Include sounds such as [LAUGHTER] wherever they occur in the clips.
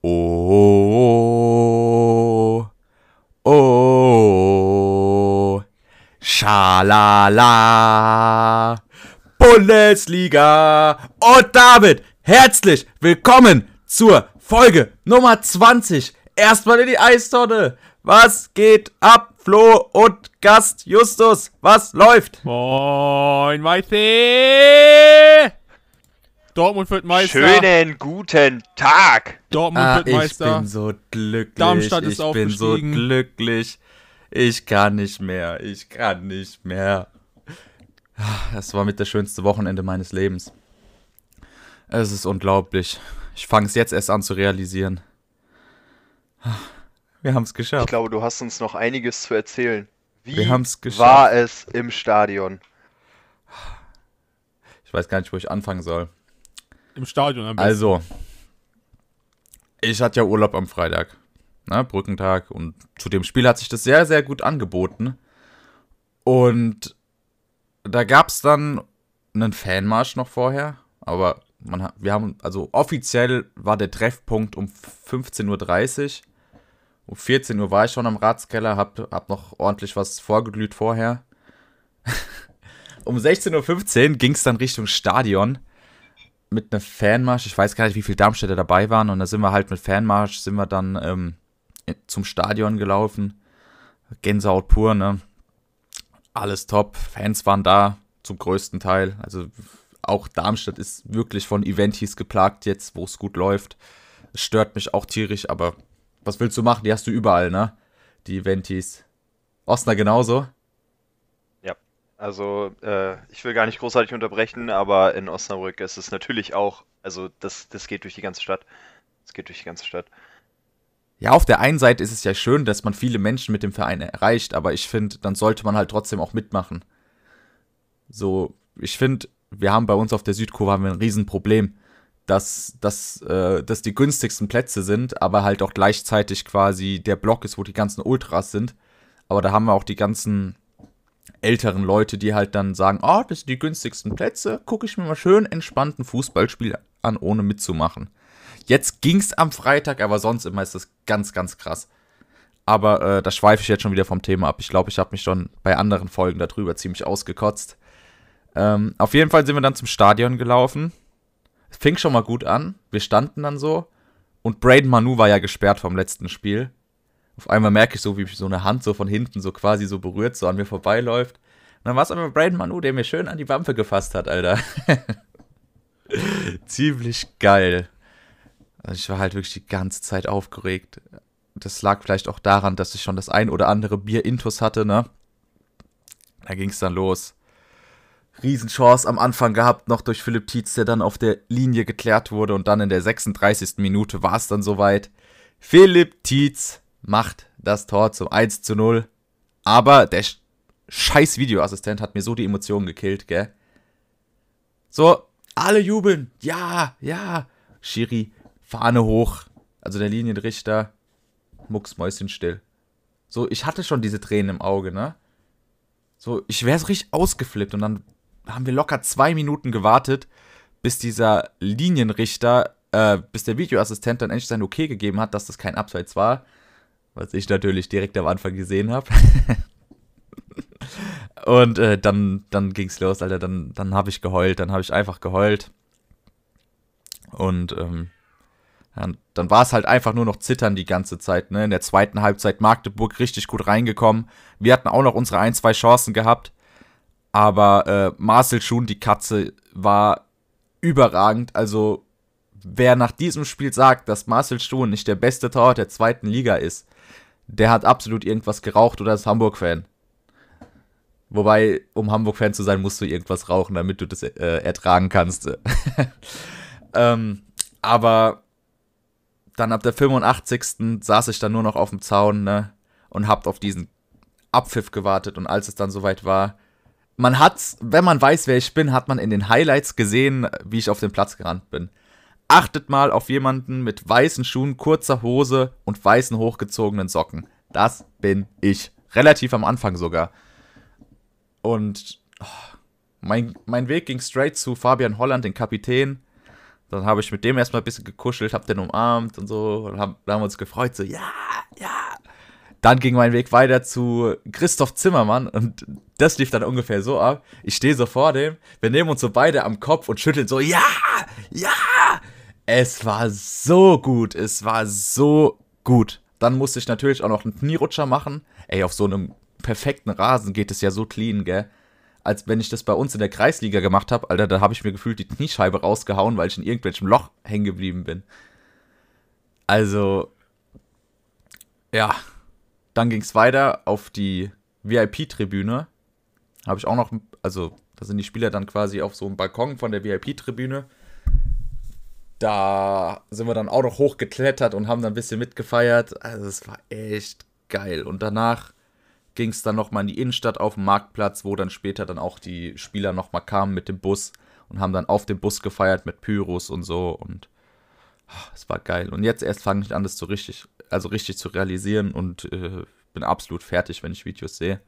Oh, oh, schalala, Bundesliga. Und damit herzlich willkommen zur Folge Nummer 20. Erstmal in die Eistonne. Was geht ab, Flo und Gast Justus? Was läuft? Moin, Weiße! Dortmund wird Meister. Schönen guten Tag. Dortmund Ah, wird ich Meister. bin so glücklich. Darmstadt ist ich bin so glücklich. Ich kann nicht mehr. Ich kann nicht mehr. Das war mit das schönste Wochenende meines Lebens. Es ist unglaublich. Ich fange es jetzt erst an zu realisieren. Wir haben es Ich geschafft. glaube, du hast uns noch einiges zu erzählen. Wie Wir haben's geschafft. war es im Stadion? Ich weiß gar nicht, wo ich anfangen soll. Im Stadion am besten. Also, ich hatte ja Urlaub am Freitag, ne, Brückentag, und zu dem Spiel hat sich das sehr, sehr gut angeboten. Und da gab es dann einen Fanmarsch noch vorher, aber man wir haben, also offiziell war der Treffpunkt um 15.30 Uhr. Um 14 Uhr war ich schon am Ratskeller, hab, hab noch ordentlich was vorgeglüht vorher. [LAUGHS] um 16.15 Uhr ging es dann Richtung Stadion mit einer Fanmarsch. Ich weiß gar nicht, wie viele Darmstädter dabei waren. Und da sind wir halt mit Fanmarsch, sind wir dann ähm, zum Stadion gelaufen. Gänsehaut pur, ne? Alles top. Fans waren da zum größten Teil. Also auch Darmstadt ist wirklich von Eventis geplagt jetzt, wo es gut läuft. Es stört mich auch tierisch, aber was willst du machen? Die hast du überall, ne? Die Eventis. Osnabrück genauso. Also, äh, ich will gar nicht großartig unterbrechen, aber in Osnabrück ist es natürlich auch, also das, das geht durch die ganze Stadt. Es geht durch die ganze Stadt. Ja, auf der einen Seite ist es ja schön, dass man viele Menschen mit dem Verein erreicht, aber ich finde, dann sollte man halt trotzdem auch mitmachen. So, ich finde, wir haben bei uns auf der Südkurve haben wir ein Riesenproblem, dass, dass, äh, dass die günstigsten Plätze sind, aber halt auch gleichzeitig quasi der Block ist, wo die ganzen Ultras sind. Aber da haben wir auch die ganzen älteren Leute, die halt dann sagen, oh, das sind die günstigsten Plätze, gucke ich mir mal schön entspannten Fußballspiel an, ohne mitzumachen. Jetzt ging's am Freitag, aber sonst immer ist das ganz, ganz krass. Aber äh, da schweife ich jetzt schon wieder vom Thema ab. Ich glaube, ich habe mich schon bei anderen Folgen darüber ziemlich ausgekotzt. Ähm, auf jeden Fall sind wir dann zum Stadion gelaufen. Es fing schon mal gut an. Wir standen dann so. Und Braden Manu war ja gesperrt vom letzten Spiel. Auf einmal merke ich so, wie so eine Hand so von hinten so quasi so berührt, so an mir vorbeiläuft. Und dann war es aber Braden Manu, der mir schön an die Wampe gefasst hat, Alter. [LAUGHS] Ziemlich geil. Also ich war halt wirklich die ganze Zeit aufgeregt. Das lag vielleicht auch daran, dass ich schon das ein oder andere Bier intus hatte, ne? Da ging es dann los. Riesenchance am Anfang gehabt, noch durch Philipp Tietz, der dann auf der Linie geklärt wurde und dann in der 36. Minute war es dann soweit. Philipp Tietz macht das Tor zum 1 zu 0. Aber der sch- scheiß Videoassistent hat mir so die Emotionen gekillt, gell? So, alle jubeln. Ja, ja. Schiri, Fahne hoch. Also der Linienrichter. Mucksmäuschen still. So, ich hatte schon diese Tränen im Auge, ne? So, ich wäre so richtig ausgeflippt und dann haben wir locker zwei Minuten gewartet, bis dieser Linienrichter, äh, bis der Videoassistent dann endlich sein Okay gegeben hat, dass das kein Abseits war. Was ich natürlich direkt am Anfang gesehen habe. [LAUGHS] und äh, dann, dann ging's los, Alter. Dann, dann habe ich geheult, dann habe ich einfach geheult. Und ähm, ja, dann war es halt einfach nur noch zittern die ganze Zeit. Ne? In der zweiten Halbzeit Magdeburg richtig gut reingekommen. Wir hatten auch noch unsere ein, zwei Chancen gehabt. Aber äh, Marcel Schuhn, die Katze, war überragend. Also, wer nach diesem Spiel sagt, dass Marcel Schuhn nicht der beste Torwart der zweiten Liga ist, der hat absolut irgendwas geraucht oder ist Hamburg-Fan. Wobei, um Hamburg-Fan zu sein, musst du irgendwas rauchen, damit du das äh, ertragen kannst. [LAUGHS] ähm, aber dann ab der 85. saß ich dann nur noch auf dem Zaun ne, und hab auf diesen Abpfiff gewartet. Und als es dann soweit war, man hat's, wenn man weiß, wer ich bin, hat man in den Highlights gesehen, wie ich auf den Platz gerannt bin. Achtet mal auf jemanden mit weißen Schuhen, kurzer Hose und weißen hochgezogenen Socken. Das bin ich. Relativ am Anfang sogar. Und oh, mein, mein Weg ging straight zu Fabian Holland, den Kapitän. Dann habe ich mit dem erstmal ein bisschen gekuschelt, hab den umarmt und so. Und hab, dann haben wir uns gefreut, so, ja, ja. Dann ging mein Weg weiter zu Christoph Zimmermann und das lief dann ungefähr so ab. Ich stehe so vor dem, wir nehmen uns so beide am Kopf und schütteln so, ja, ja. Es war so gut, es war so gut. Dann musste ich natürlich auch noch einen Knierutscher machen. Ey, auf so einem perfekten Rasen geht es ja so clean, gell? Als wenn ich das bei uns in der Kreisliga gemacht habe, Alter, da habe ich mir gefühlt die Kniescheibe rausgehauen, weil ich in irgendwelchem Loch hängen geblieben bin. Also, ja, dann ging es weiter auf die VIP-Tribüne. Habe ich auch noch, also da sind die Spieler dann quasi auf so einem Balkon von der VIP-Tribüne. Da sind wir dann auch noch hochgeklettert und haben dann ein bisschen mitgefeiert. Also es war echt geil. Und danach ging es dann nochmal in die Innenstadt auf den Marktplatz, wo dann später dann auch die Spieler nochmal kamen mit dem Bus und haben dann auf dem Bus gefeiert mit Pyros und so. Und ach, es war geil. Und jetzt erst fange ich an, das so richtig also richtig zu realisieren und äh, bin absolut fertig, wenn ich Videos sehe.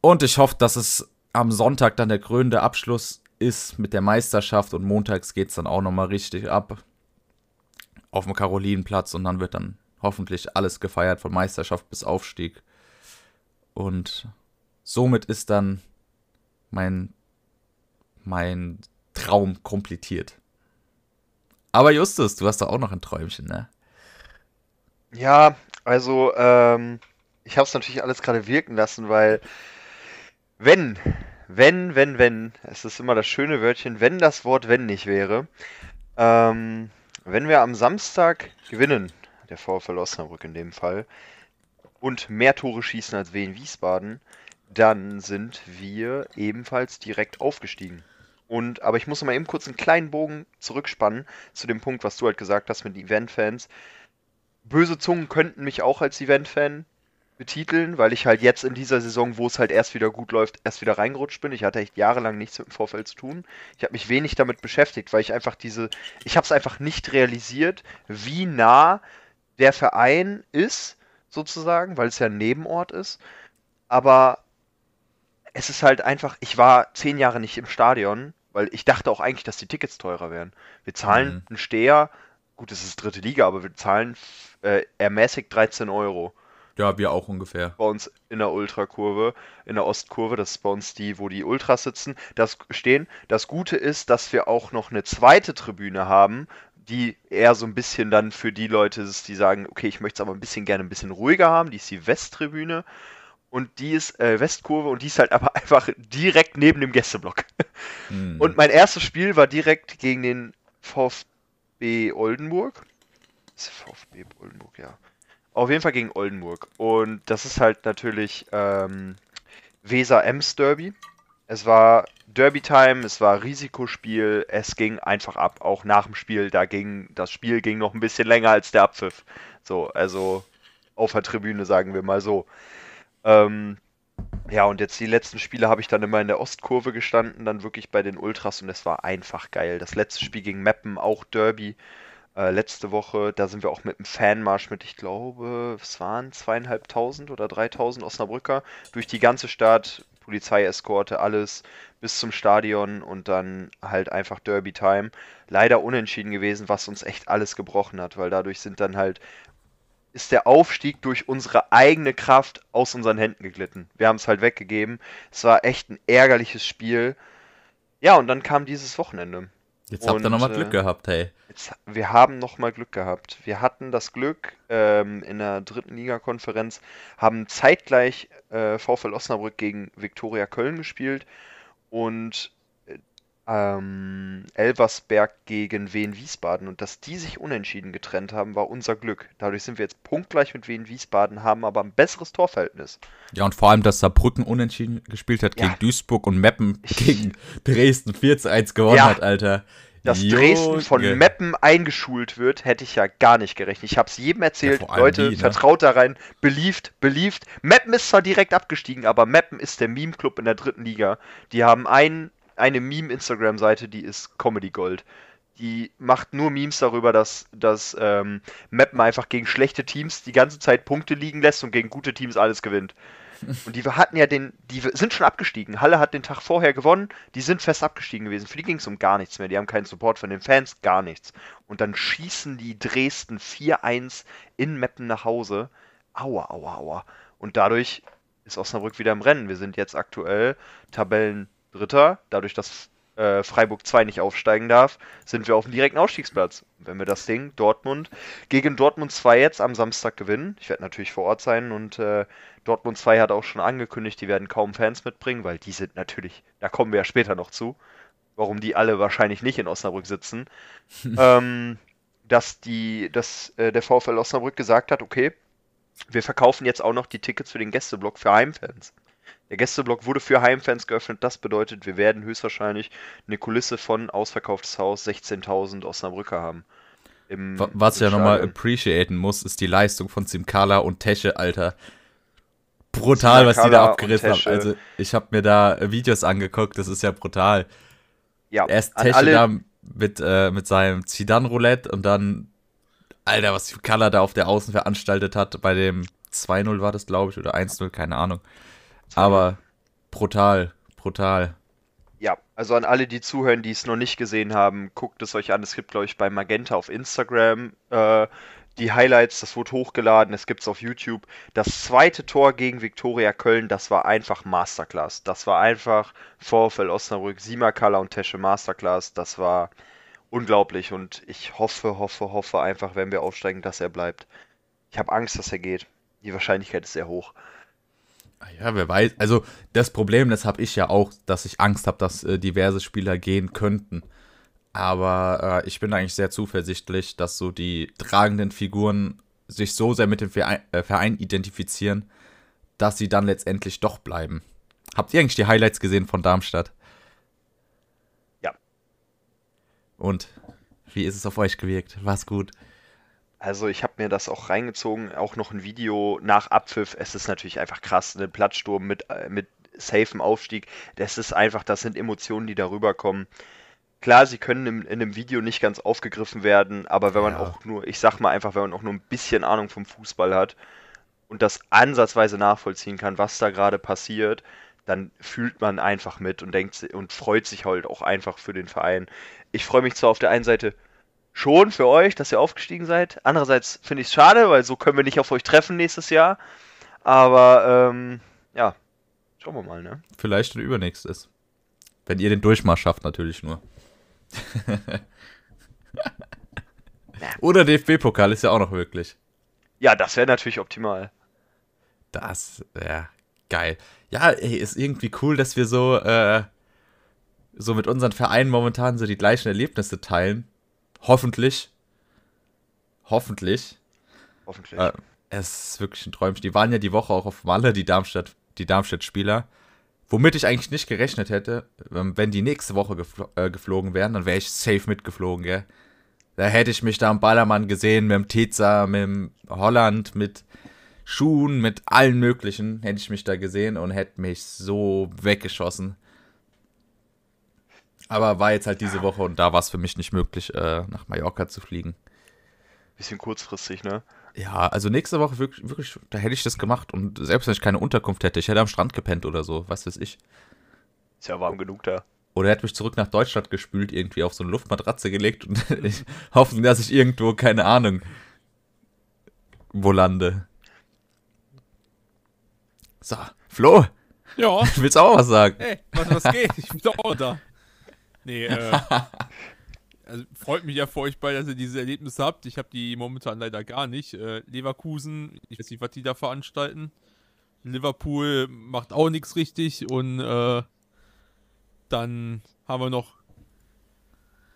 Und ich hoffe, dass es am Sonntag dann der krönende Abschluss ist mit der Meisterschaft und montags geht es dann auch nochmal richtig ab auf dem Karolinenplatz und dann wird dann hoffentlich alles gefeiert von Meisterschaft bis Aufstieg. Und somit ist dann mein, mein Traum komplettiert. Aber Justus, du hast da auch noch ein Träumchen, ne? Ja, also ähm, ich habe es natürlich alles gerade wirken lassen, weil wenn, wenn, wenn, wenn, es ist immer das schöne Wörtchen, wenn das Wort wenn nicht wäre, ähm, wenn wir am Samstag gewinnen, der VfL Osnabrück in dem Fall, und mehr Tore schießen als Wien Wiesbaden, dann sind wir ebenfalls direkt aufgestiegen. Und, aber ich muss mal eben kurz einen kleinen Bogen zurückspannen zu dem Punkt, was du halt gesagt hast mit Event-Fans böse Zungen könnten mich auch als Event-Fan betiteln, weil ich halt jetzt in dieser Saison, wo es halt erst wieder gut läuft, erst wieder reingerutscht bin. Ich hatte echt jahrelang nichts mit dem Vorfeld zu tun. Ich habe mich wenig damit beschäftigt, weil ich einfach diese, ich habe es einfach nicht realisiert, wie nah der Verein ist, sozusagen, weil es ja ein Nebenort ist. Aber es ist halt einfach, ich war zehn Jahre nicht im Stadion, weil ich dachte auch eigentlich, dass die Tickets teurer wären. Wir zahlen mhm. einen Steher, gut, es ist dritte Liga, aber wir zahlen äh, ermäßigt 13 Euro. Ja, wir auch ungefähr. Bei uns in der Ultrakurve, in der Ostkurve, das ist bei uns die, wo die Ultras sitzen, das stehen. Das Gute ist, dass wir auch noch eine zweite Tribüne haben, die eher so ein bisschen dann für die Leute ist, die sagen, okay, ich möchte es aber ein bisschen gerne ein bisschen ruhiger haben. Die ist die Westtribüne und die ist äh, Westkurve und die ist halt aber [LAUGHS] einfach direkt neben dem Gästeblock. Hm. Und mein erstes Spiel war direkt gegen den VfB Oldenburg. Ist VfB Oldenburg, ja. Auf jeden Fall gegen Oldenburg. Und das ist halt natürlich ähm, Weser-Ems Derby. Es war Derby-Time, es war Risikospiel, es ging einfach ab. Auch nach dem Spiel, da ging, das Spiel ging noch ein bisschen länger als der Abpfiff. So, also auf der Tribüne, sagen wir mal so. Ähm, ja, und jetzt die letzten Spiele habe ich dann immer in der Ostkurve gestanden, dann wirklich bei den Ultras und es war einfach geil. Das letzte Spiel gegen Meppen, auch Derby äh, letzte Woche, da sind wir auch mit einem Fanmarsch mit, ich glaube, es waren zweieinhalbtausend oder dreitausend Osnabrücker durch die ganze Stadt, Polizeieskorte, alles bis zum Stadion und dann halt einfach Derby Time. Leider unentschieden gewesen, was uns echt alles gebrochen hat, weil dadurch sind dann halt ist der Aufstieg durch unsere eigene Kraft aus unseren Händen geglitten. Wir haben es halt weggegeben. Es war echt ein ärgerliches Spiel. Ja, und dann kam dieses Wochenende. Jetzt habt ihr nochmal Glück äh, gehabt, hey. Jetzt, wir haben nochmal Glück gehabt. Wir hatten das Glück, ähm, in der dritten Liga-Konferenz, haben zeitgleich äh, VfL Osnabrück gegen Viktoria Köln gespielt und ähm, Elversberg gegen Wien Wiesbaden und dass die sich unentschieden getrennt haben, war unser Glück. Dadurch sind wir jetzt punktgleich mit Wien Wiesbaden, haben aber ein besseres Torverhältnis. Ja, und vor allem, dass Saarbrücken unentschieden gespielt hat ja. gegen Duisburg und Meppen gegen Dresden 4 zu 1 gewonnen ja. hat, Alter. Dass Junge. Dresden von Meppen eingeschult wird, hätte ich ja gar nicht gerechnet. Ich habe es jedem erzählt, ja, Leute, die, ne? vertraut da rein, beliebt, beliebt. Meppen ist zwar direkt abgestiegen, aber Meppen ist der Meme-Club in der dritten Liga. Die haben einen eine Meme-Instagram-Seite, die ist Comedy Gold. Die macht nur Memes darüber, dass, dass ähm, Mappen einfach gegen schlechte Teams die ganze Zeit Punkte liegen lässt und gegen gute Teams alles gewinnt. Und die hatten ja den, die sind schon abgestiegen. Halle hat den Tag vorher gewonnen, die sind fest abgestiegen gewesen. Für die ging es um gar nichts mehr. Die haben keinen Support von den Fans, gar nichts. Und dann schießen die Dresden 4-1 in Meppen nach Hause. Aua, aua, aua. Und dadurch ist Osnabrück wieder im Rennen. Wir sind jetzt aktuell Tabellendritter, dadurch, dass äh, Freiburg 2 nicht aufsteigen darf, sind wir auf dem direkten Ausstiegsplatz. Wenn wir das Ding Dortmund gegen Dortmund 2 jetzt am Samstag gewinnen, ich werde natürlich vor Ort sein und äh, Dortmund 2 hat auch schon angekündigt, die werden kaum Fans mitbringen, weil die sind natürlich, da kommen wir ja später noch zu, warum die alle wahrscheinlich nicht in Osnabrück sitzen, [LAUGHS] ähm, dass die, dass äh, der VfL Osnabrück gesagt hat, okay, wir verkaufen jetzt auch noch die Tickets für den Gästeblock für Heimfans. Der Gästeblock wurde für Heimfans geöffnet. Das bedeutet, wir werden höchstwahrscheinlich eine Kulisse von ausverkauftes Haus 16.000 Osnabrücker haben. Im, Was ich ja nochmal appreciaten muss, ist die Leistung von Simkala und Tesche, Alter. Brutal, Simkala was die da abgerissen haben. Also, ich habe mir da Videos angeguckt, das ist ja brutal. Ja, Erst Tesche da mit, äh, mit seinem Zidane-Roulette und dann, Alter, was Simkala da auf der Außen veranstaltet hat, bei dem 2-0 war das, glaube ich, oder 1-0, keine Ahnung. Aber brutal, brutal. Ja, also an alle, die zuhören, die es noch nicht gesehen haben, guckt es euch an. Es gibt, glaube ich, bei Magenta auf Instagram äh, die Highlights, das wurde hochgeladen, es gibt es auf YouTube. Das zweite Tor gegen Viktoria Köln, das war einfach Masterclass. Das war einfach VfL Osnabrück, Simakala und Tesche Masterclass. Das war unglaublich und ich hoffe, hoffe, hoffe einfach, wenn wir aufsteigen, dass er bleibt. Ich habe Angst, dass er geht. Die Wahrscheinlichkeit ist sehr hoch. Ah ja, wer weiß. Also das Problem, das habe ich ja auch, dass ich Angst habe, dass äh, diverse Spieler gehen könnten. Aber äh, ich bin eigentlich sehr zuversichtlich, dass so die tragenden Figuren sich so sehr mit dem Verein, äh, Verein identifizieren, dass sie dann letztendlich doch bleiben. Habt ihr eigentlich die Highlights gesehen von Darmstadt? Ja. Und wie ist es auf euch gewirkt? War's gut? Also ich habe mir das auch reingezogen, auch noch ein Video nach Abpfiff. Es ist natürlich einfach krass, ein Platzsturm mit, äh, mit safem Aufstieg. Das ist einfach, das sind Emotionen, die darüber kommen. Klar, sie können im, in einem Video nicht ganz aufgegriffen werden, aber wenn man ja. auch nur, ich sag mal einfach, wenn man auch nur ein bisschen Ahnung vom Fußball hat und das ansatzweise nachvollziehen kann, was da gerade passiert, dann fühlt man einfach mit und denkt und freut sich halt auch einfach für den Verein. Ich freue mich zwar auf der einen Seite schon für euch, dass ihr aufgestiegen seid. Andererseits finde ich es schade, weil so können wir nicht auf euch treffen nächstes Jahr. Aber ähm, ja, schauen wir mal, ne? Vielleicht ein übernächstes. Wenn ihr den Durchmarsch schafft, natürlich nur. [LAUGHS] Oder DFB-Pokal ist ja auch noch möglich. Ja, das wäre natürlich optimal. Das wäre geil. Ja, ey, ist irgendwie cool, dass wir so, äh, so mit unseren Vereinen momentan so die gleichen Erlebnisse teilen. Hoffentlich. Hoffentlich. Hoffentlich. Äh, es ist wirklich ein Träumchen. Die waren ja die Woche auch auf Malle, die Darmstadt, die Darmstadt-Spieler. Womit ich eigentlich nicht gerechnet hätte, ähm, wenn die nächste Woche gefl äh, geflogen wären, dann wäre ich safe mitgeflogen, gell? Da hätte ich mich da am Ballermann gesehen, mit dem Teza, mit dem Holland, mit Schuhen, mit allen möglichen, hätte ich mich da gesehen und hätte mich so weggeschossen. Aber war jetzt halt diese Woche und da war es für mich nicht möglich, äh, nach Mallorca zu fliegen. Bisschen kurzfristig, ne? Ja, also nächste Woche wirklich, wirklich, da hätte ich das gemacht und selbst wenn ich keine Unterkunft hätte, ich hätte am Strand gepennt oder so, was weiß ich. Ist ja warm genug da. Oder er hat mich zurück nach Deutschland gespült, irgendwie auf so eine Luftmatratze gelegt und [LAUGHS] ich hoffe, dass ich irgendwo, keine Ahnung, wo lande. So, Flo. Ja. [LAUGHS] Willst du auch was sagen? Hey, was, was geht? Ich bin doch auch da. Nee, äh. [LAUGHS] also freut mich ja für euch beide, dass ihr diese Erlebnisse habt. Ich habe die momentan leider gar nicht. Äh, Leverkusen, ich weiß nicht, was die da veranstalten. Liverpool macht auch nichts richtig und äh, dann haben wir noch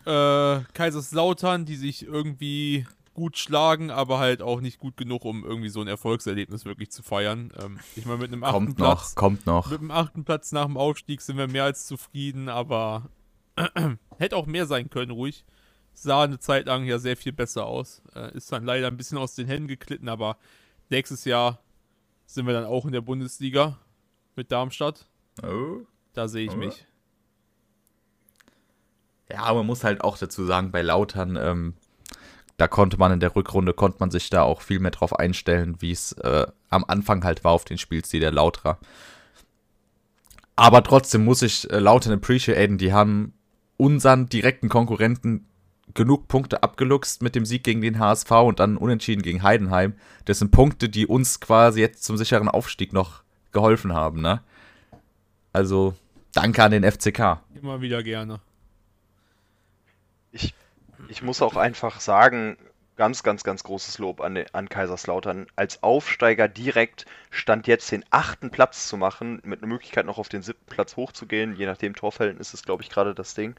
äh, Kaiserslautern, die sich irgendwie gut schlagen, aber halt auch nicht gut genug, um irgendwie so ein Erfolgserlebnis wirklich zu feiern. Ähm, ich meine, mit einem achten kommt Platz. Noch, kommt noch. Mit einem achten Platz nach dem Aufstieg sind wir mehr als zufrieden, aber [CLEARS THROAT] Hätte auch mehr sein können, ruhig. Sah eine Zeit lang ja sehr viel besser aus. Äh, ist dann leider ein bisschen aus den Händen geklitten, aber nächstes Jahr sind wir dann auch in der Bundesliga mit Darmstadt. Oh. Da sehe ich oh. mich. Ja, man muss halt auch dazu sagen, bei Lautern, ähm, da konnte man in der Rückrunde, konnte man sich da auch viel mehr drauf einstellen, wie es äh, am Anfang halt war auf den Spielstil der Lauterer. Aber trotzdem muss ich äh, Lautern appreciaten, die haben unseren direkten Konkurrenten genug Punkte abgeluchst mit dem Sieg gegen den HSV und dann unentschieden gegen Heidenheim. Das sind Punkte, die uns quasi jetzt zum sicheren Aufstieg noch geholfen haben, ne? Also, danke an den FCK. Immer wieder gerne. Ich, ich muss auch einfach sagen, ganz, ganz, ganz großes Lob an, an Kaiserslautern. Als Aufsteiger direkt stand jetzt den achten Platz zu machen, mit einer Möglichkeit noch auf den siebten Platz hochzugehen, je nachdem Torverhältnis ist, glaube ich, gerade das Ding.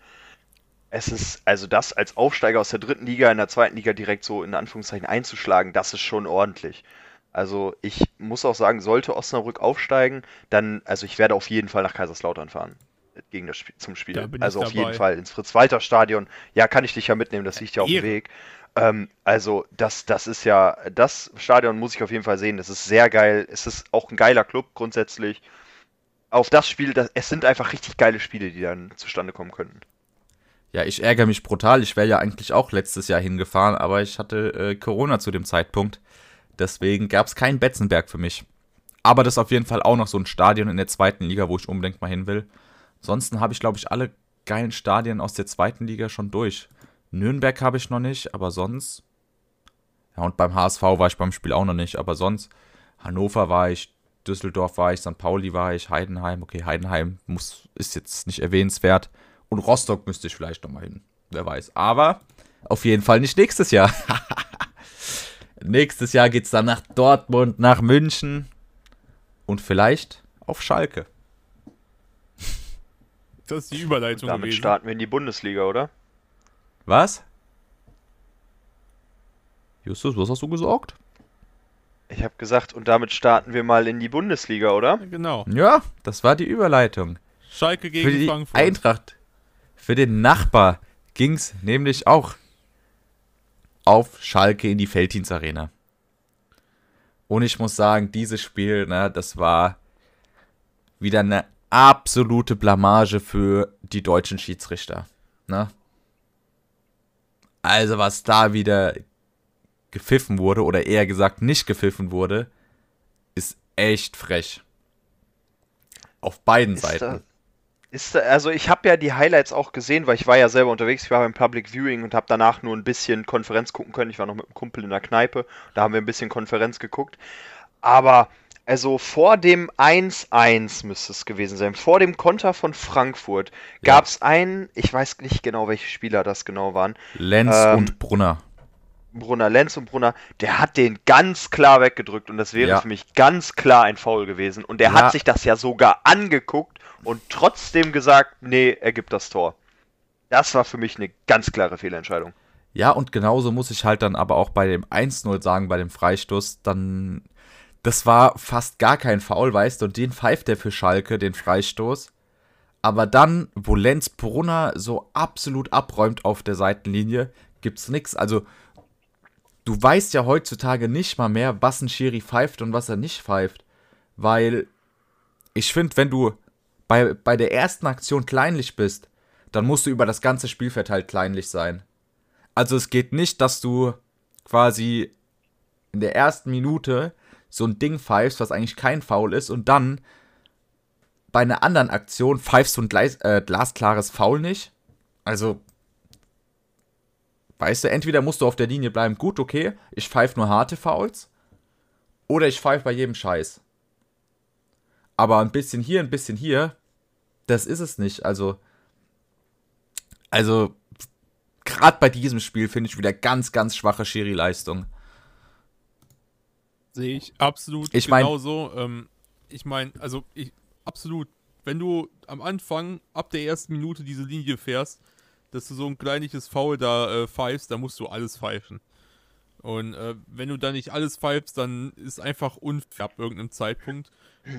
Es ist, also das als Aufsteiger aus der dritten Liga in der zweiten Liga direkt so in Anführungszeichen einzuschlagen, das ist schon ordentlich. Also ich muss auch sagen, sollte Osnabrück aufsteigen, dann, also ich werde auf jeden Fall nach Kaiserslautern fahren gegen das Spiel, zum Spiel. Also auf dabei. jeden Fall ins Fritz-Walter-Stadion. Ja, kann ich dich ja mitnehmen, das liegt ja auf dem Weg. Ähm, also das, das ist ja, das Stadion muss ich auf jeden Fall sehen. Das ist sehr geil. Es ist auch ein geiler Club grundsätzlich. Auf das Spiel, das, es sind einfach richtig geile Spiele, die dann zustande kommen könnten. Ja, ich ärgere mich brutal. Ich wäre ja eigentlich auch letztes Jahr hingefahren, aber ich hatte äh, Corona zu dem Zeitpunkt. Deswegen gab es keinen Betzenberg für mich. Aber das ist auf jeden Fall auch noch so ein Stadion in der zweiten Liga, wo ich unbedingt mal hin will. Ansonsten habe ich, glaube ich, alle geilen Stadien aus der zweiten Liga schon durch. Nürnberg habe ich noch nicht, aber sonst. Ja, und beim HSV war ich beim Spiel auch noch nicht, aber sonst. Hannover war ich, Düsseldorf war ich, St. Pauli war ich, Heidenheim. Okay, Heidenheim muss, ist jetzt nicht erwähnenswert. Und Rostock müsste ich vielleicht noch mal hin. Wer weiß. Aber auf jeden Fall nicht nächstes Jahr. [LAUGHS] nächstes Jahr geht es dann nach Dortmund, nach München und vielleicht auf Schalke. Das ist die Überleitung. Und damit gewesen. starten wir in die Bundesliga, oder? Was? Justus, was hast du gesagt? Ich habe gesagt, und damit starten wir mal in die Bundesliga, oder? Genau. Ja, das war die Überleitung. Schalke gegen Für die Frankfurt. Eintracht für den Nachbar ging es nämlich auch auf Schalke in die Felddienst Arena. Und ich muss sagen, dieses Spiel, ne, das war wieder eine absolute Blamage für die deutschen Schiedsrichter. Ne? Also was da wieder gepfiffen wurde, oder eher gesagt nicht gepfiffen wurde, ist echt frech. Auf beiden ist Seiten. Da, ist, also ich habe ja die Highlights auch gesehen, weil ich war ja selber unterwegs, ich war beim Public Viewing und habe danach nur ein bisschen Konferenz gucken können. Ich war noch mit einem Kumpel in der Kneipe, da haben wir ein bisschen Konferenz geguckt. Aber also vor dem 1-1 müsste es gewesen sein, vor dem Konter von Frankfurt ja. gab es einen, ich weiß nicht genau, welche Spieler das genau waren. Lenz ähm, und Brunner. Brunner, Lenz und Brunner, der hat den ganz klar weggedrückt und das wäre ja. für mich ganz klar ein Foul gewesen. Und der ja. hat sich das ja sogar angeguckt und trotzdem gesagt, nee, er gibt das Tor. Das war für mich eine ganz klare Fehlentscheidung. Ja, und genauso muss ich halt dann aber auch bei dem 1-0 sagen, bei dem Freistoß, dann, das war fast gar kein Foul, weißt du, und den pfeift er für Schalke, den Freistoß. Aber dann, wo Lenz Brunner so absolut abräumt auf der Seitenlinie, gibt's nix. Also, du weißt ja heutzutage nicht mal mehr, was ein Schiri pfeift und was er nicht pfeift. Weil ich finde, wenn du bei, bei der ersten Aktion kleinlich bist, dann musst du über das ganze Spielfeld halt kleinlich sein. Also es geht nicht, dass du quasi in der ersten Minute so ein Ding pfeifst, was eigentlich kein Foul ist, und dann bei einer anderen Aktion pfeifst du ein gleis, äh, glasklares Foul nicht. Also Weißt du, entweder musst du auf der Linie bleiben, gut, okay, ich pfeife nur harte Fouls. Oder ich pfeife bei jedem Scheiß. Aber ein bisschen hier, ein bisschen hier, das ist es nicht. Also, also, gerade bei diesem Spiel finde ich wieder ganz, ganz schwache Schiri-Leistung. Sehe ich absolut ich mein, genauso. Ähm, ich meine, also, ich, absolut. Wenn du am Anfang, ab der ersten Minute diese Linie fährst, dass du so ein kleines Foul da äh, pfeifst, da musst du alles pfeifen. Und äh, wenn du da nicht alles pfeifst, dann ist einfach unfair ab irgendeinem Zeitpunkt.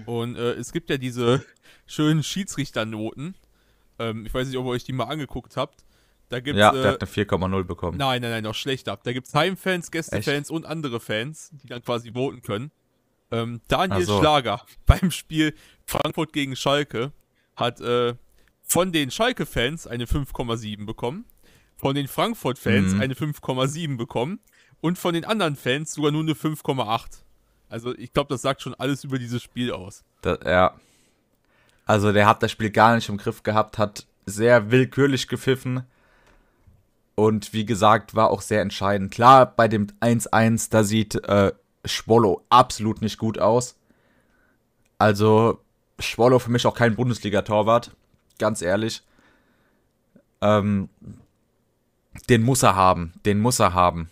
Und äh, es gibt ja diese schönen Schiedsrichternoten. Ähm, ich weiß nicht, ob ihr euch die mal angeguckt habt. Da gibt's, ja, der hat eine 4,0 bekommen. Nein, nein, nein, noch schlechter. Da gibt es Heimfans, Gästefans und andere Fans, die dann quasi voten können. Ähm, Daniel so. Schlager [LAUGHS] beim Spiel Frankfurt gegen Schalke hat äh, von den Schalke-Fans eine 5,7 bekommen. von den Frankfurt-Fans Mhm. eine 5,7 bekommen und von den anderen Fans sogar nur eine 5,8. Also ich glaube, das sagt schon alles über dieses Spiel aus. Da, ja. Also der hat das Spiel gar nicht im Griff gehabt, hat sehr willkürlich gepfiffen. Und wie gesagt, war auch sehr entscheidend. Klar, bei dem 1-1, da sieht äh, Schwollo absolut nicht gut aus. Also, Schwollo für mich auch kein Bundesliga-Torwart. Ganz ehrlich. Ähm, den muss er haben. Den muss er haben.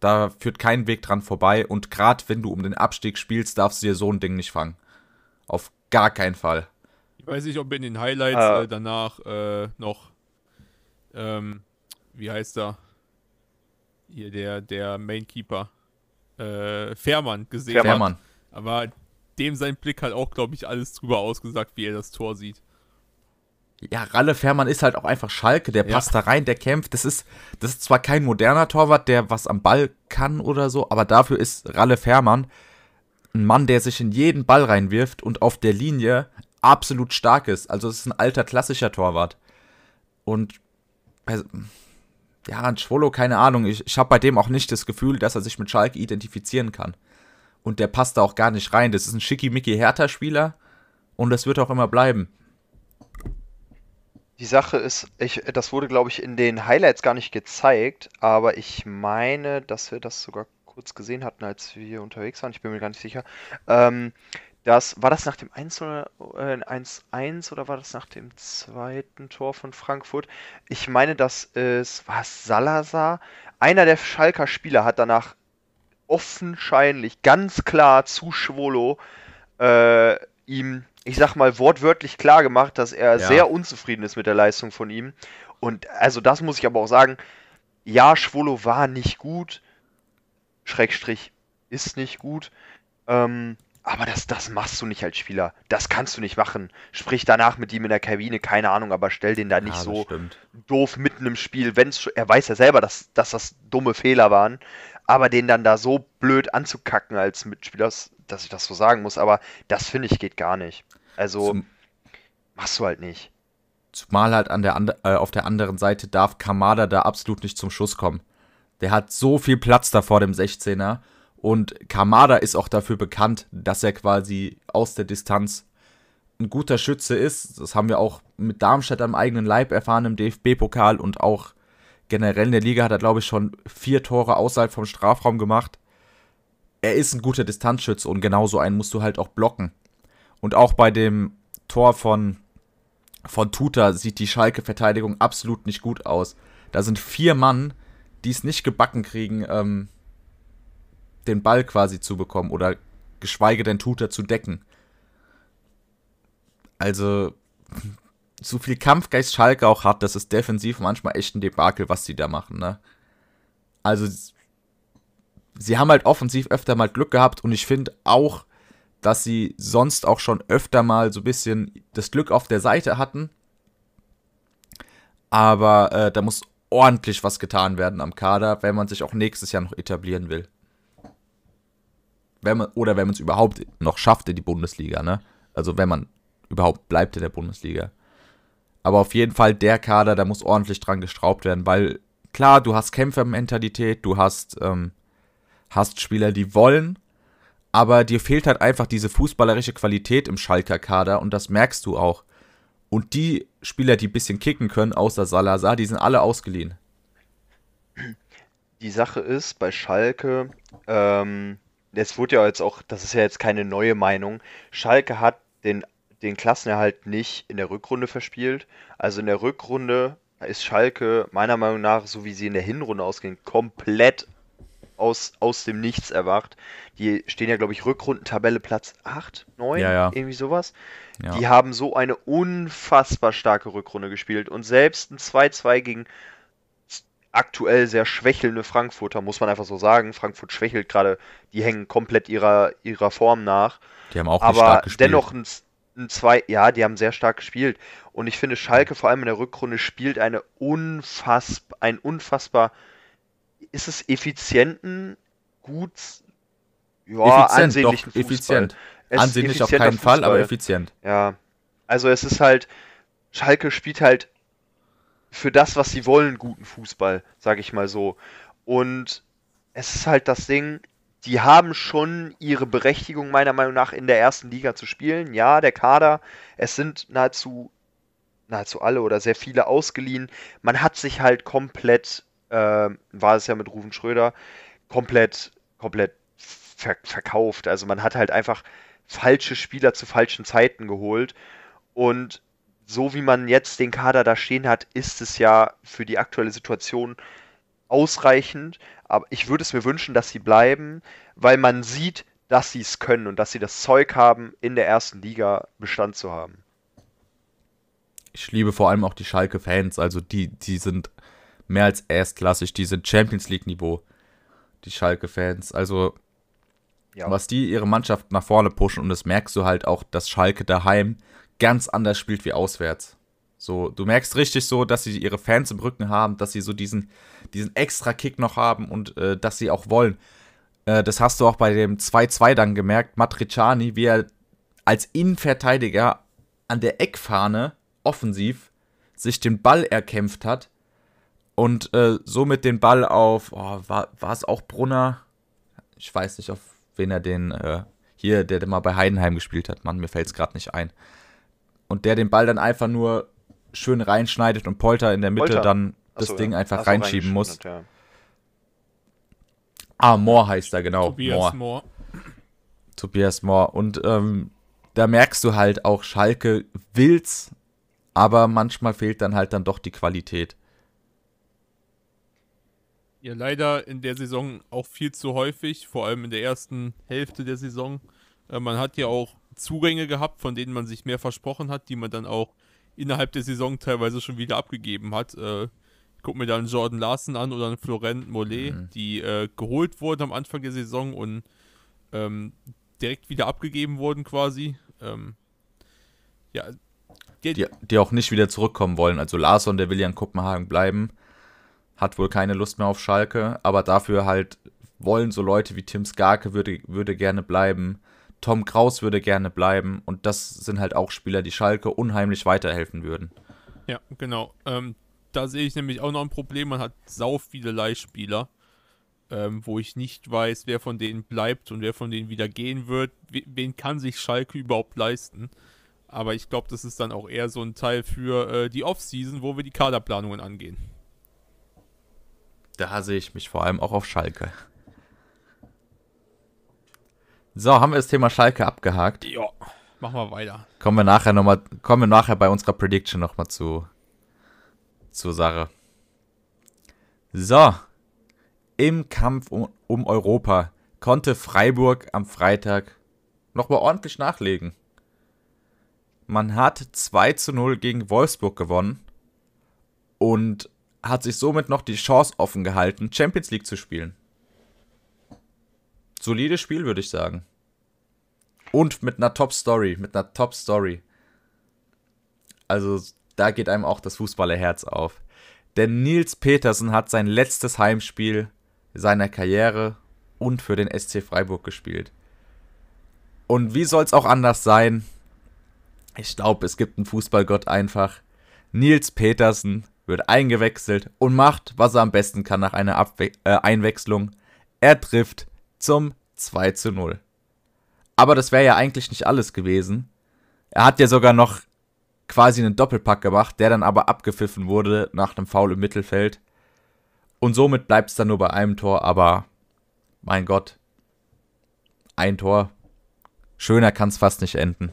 Da führt kein Weg dran vorbei. Und gerade wenn du um den Abstieg spielst, darfst du dir so ein Ding nicht fangen. Auf gar keinen Fall. Ich weiß nicht, ob in den Highlights Ah. äh, danach äh, noch, ähm, wie heißt er? Hier, der, der Mainkeeper. Äh, Fährmann gesehen hat. Fährmann. Aber dem sein Blick hat auch, glaube ich, alles drüber ausgesagt, wie er das Tor sieht. Ja, Ralle Fährmann ist halt auch einfach Schalke, der Ja. passt da rein, der kämpft. Das ist, das ist zwar kein moderner Torwart, der was am Ball kann oder so, aber dafür ist Ralle Fährmann ein Mann, der sich in jeden Ball reinwirft und auf der Linie absolut stark ist. Also es ist ein alter klassischer Torwart. Und bei, ja, an Schwolo, keine Ahnung. Ich, ich habe bei dem auch nicht das Gefühl, dass er sich mit Schalke identifizieren kann. Und der passt da auch gar nicht rein. Das ist ein schickimicki Hertha-Spieler und das wird auch immer bleiben. Die Sache ist, ich, das wurde, glaube ich, in den Highlights gar nicht gezeigt, aber ich meine, dass wir das sogar kurz gesehen hatten, als wir unterwegs waren. Ich bin mir gar nicht sicher. Ähm, das, war das nach dem 1 oder äh, 1-1 oder war das nach dem zweiten Tor von Frankfurt? Ich meine, dass es war es Salazar. Einer der Schalker Spieler hat danach offenscheinlich ganz klar zu Schwolo äh, ihm, ich sag mal, wortwörtlich klar gemacht, dass er Ja. sehr unzufrieden ist mit der Leistung von ihm. Und also das muss ich aber auch sagen, ja, Schwolo war nicht gut, Schrägstrich ist nicht gut, ähm, aber das, das machst du nicht als Spieler. Das kannst du nicht machen. Sprich danach mit ihm in der Kabine, keine Ahnung, aber stell den da nicht Ja, so stimmt. doof mitten im Spiel, wenn's schon, er weiß ja selber, dass, dass das dumme Fehler waren, aber den dann da so blöd anzukacken als Mitspieler, dass ich das so sagen muss, aber das finde ich geht gar nicht. Also Zum, machst du halt nicht. Zumal halt an der ande- äh, auf der anderen Seite darf Kamada da absolut nicht zum Schuss kommen. Der hat so viel Platz da vor dem 16er und Kamada ist auch dafür bekannt, dass er quasi aus der Distanz ein guter Schütze ist. Das haben wir auch mit Darmstadt am eigenen Leib erfahren im DFB-Pokal und auch generell in der Liga hat er, glaube ich, schon vier Tore außerhalb vom Strafraum gemacht. Er ist ein guter Distanzschütze und genauso einen musst du halt auch blocken. Und auch bei dem Tor von von Tuta sieht die Schalke-Verteidigung absolut nicht gut aus. Da sind vier Mann, die es nicht gebacken kriegen, ähm, den Ball quasi zu bekommen oder geschweige denn Tuta zu decken. Also, so viel Kampfgeist Schalke auch hat, das ist defensiv manchmal echt ein Debakel, was die da machen, ne? Also, sie haben halt offensiv öfter mal Glück gehabt und ich finde auch, dass sie sonst auch schon öfter mal so ein bisschen das Glück auf der Seite hatten. Aber äh, da muss ordentlich was getan werden am Kader, wenn man sich auch nächstes Jahr noch etablieren will. Wenn man, oder wenn man es überhaupt noch schafft in die Bundesliga, ne? Also wenn man überhaupt bleibt in der Bundesliga. Aber auf jeden Fall der Kader, da muss ordentlich dran gestraubt werden, weil klar, du hast Kämpfermentalität, du hast, ähm, hast Spieler, die wollen, aber dir fehlt halt einfach diese fußballerische Qualität im Schalker Kader und das merkst du auch. Und die Spieler, die ein bisschen kicken können, außer Salazar, die sind alle ausgeliehen. Die Sache ist bei Schalke, ähm, es wurde ja jetzt auch, das ist ja jetzt keine neue Meinung, Schalke hat den, den Klassenerhalt nicht in der Rückrunde verspielt. Also in der Rückrunde ist Schalke meiner Meinung nach, so wie sie in der Hinrunde ausgehen, komplett aus, aus dem Nichts erwacht. Die stehen ja, glaube ich, Rückrundentabelle Platz 8, 9, Ja, ja. irgendwie sowas. Ja. Die haben so eine unfassbar starke Rückrunde gespielt und selbst ein 2-2 gegen aktuell sehr schwächelnde Frankfurter, muss man einfach so sagen. Frankfurt schwächelt gerade, die hängen komplett ihrer, ihrer Form nach. Die haben auch Aber stark gespielt. dennoch ein, ein zwei, ja, die haben sehr stark gespielt. Und ich finde, Schalke vor allem in der Rückrunde spielt eine unfassbar, ein unfassbar, ist es effizienten, gut, ja, effizient, ansehnlichen doch, Fußball. effizient. Es Ansehnlich auf keinen Fall, aber effizient. Ja, also es ist halt, Schalke spielt halt für das, was sie wollen, guten Fußball, sage ich mal so. Und es ist halt das Ding, die haben schon ihre Berechtigung meiner Meinung nach in der ersten Liga zu spielen. Ja, der Kader, es sind nahezu nahezu alle oder sehr viele ausgeliehen. Man hat sich halt komplett, äh, war es ja mit Ruven Schröder, komplett, komplett ver verkauft. Also man hat halt einfach falsche Spieler zu falschen Zeiten geholt. Und so wie man jetzt den Kader da stehen hat, ist es ja für die aktuelle Situation ausreichend. Aber ich würde es mir wünschen, dass sie bleiben, weil man sieht, dass sie es können und dass sie das Zeug haben, in der ersten Liga Bestand zu haben. Ich liebe vor allem auch die Schalke-Fans. Also die, die sind mehr als erstklassig. Die sind Champions League-Niveau. Die Schalke-Fans. Also ja. was die ihre Mannschaft nach vorne pushen und das merkst du halt auch, dass Schalke daheim ganz anders spielt wie auswärts. So, du merkst richtig so, dass sie ihre Fans im Rücken haben, dass sie so diesen, diesen extra Kick noch haben und äh, dass sie auch wollen. Äh, das hast du auch bei dem 2-2 dann gemerkt. Matriciani, wie er als Innenverteidiger an der Eckfahne offensiv sich den Ball erkämpft hat und äh, somit den Ball auf, oh, war, es auch Brunner? Ich weiß nicht, auf wen er den, äh, hier, der, der mal bei Heidenheim gespielt hat, Mann, mir fällt es gerade nicht ein. Und der den Ball dann einfach nur schön reinschneidet und Polter in der Mitte Polter. dann das Achso, Ding ja. einfach Achso, reinschieben muss. Ja. Ah, Moore heißt er, genau. Tobias Moore. Moore. Tobias Moore. Und ähm, da merkst du halt auch, Schalke will's, aber manchmal fehlt dann halt dann doch die Qualität. Ja, leider in der Saison auch viel zu häufig, vor allem in der ersten Hälfte der Saison. Äh, man hat ja auch Zugänge gehabt, von denen man sich mehr versprochen hat, die man dann auch innerhalb der Saison teilweise schon wieder abgegeben hat. Äh, guck mir dann Jordan Larsen an oder einen Florent Mollet, mhm. die äh, geholt wurden am Anfang der Saison und ähm, direkt wieder abgegeben wurden quasi. Ähm, ja, die, die auch nicht wieder zurückkommen wollen. Also Larsson, der will ja in Kopenhagen bleiben, hat wohl keine Lust mehr auf Schalke, aber dafür halt wollen so Leute wie Tim Skarke würde, würde gerne bleiben. Tom Kraus würde gerne bleiben und das sind halt auch Spieler, die Schalke unheimlich weiterhelfen würden. Ja, genau. Ähm, da sehe ich nämlich auch noch ein Problem. Man hat sau viele Leihspieler, ähm, wo ich nicht weiß, wer von denen bleibt und wer von denen wieder gehen wird. Wen kann sich Schalke überhaupt leisten? Aber ich glaube, das ist dann auch eher so ein Teil für äh, die Offseason, wo wir die Kaderplanungen angehen. Da sehe ich mich vor allem auch auf Schalke. So, haben wir das Thema Schalke abgehakt? Ja, machen wir weiter. Kommen wir nachher noch mal, kommen wir nachher bei unserer Prediction nochmal zu, zur Sache. So, im Kampf um, um Europa konnte Freiburg am Freitag nochmal ordentlich nachlegen. Man hat 2 zu 0 gegen Wolfsburg gewonnen und hat sich somit noch die Chance offen gehalten, Champions League zu spielen. Solides Spiel, würde ich sagen. Und mit einer Top-Story, mit einer Top-Story. Also, da geht einem auch das Fußballerherz auf. Denn Nils Petersen hat sein letztes Heimspiel seiner Karriere und für den SC Freiburg gespielt. Und wie soll es auch anders sein? Ich glaube, es gibt einen Fußballgott einfach. Nils Petersen wird eingewechselt und macht, was er am besten kann nach einer Abwe äh, Einwechslung. Er trifft zum 2 zu 0. Aber das wäre ja eigentlich nicht alles gewesen. Er hat ja sogar noch quasi einen Doppelpack gemacht, der dann aber abgepfiffen wurde nach einem Foul im Mittelfeld. Und somit bleibt es dann nur bei einem Tor, aber mein Gott, ein Tor. Schöner kann es fast nicht enden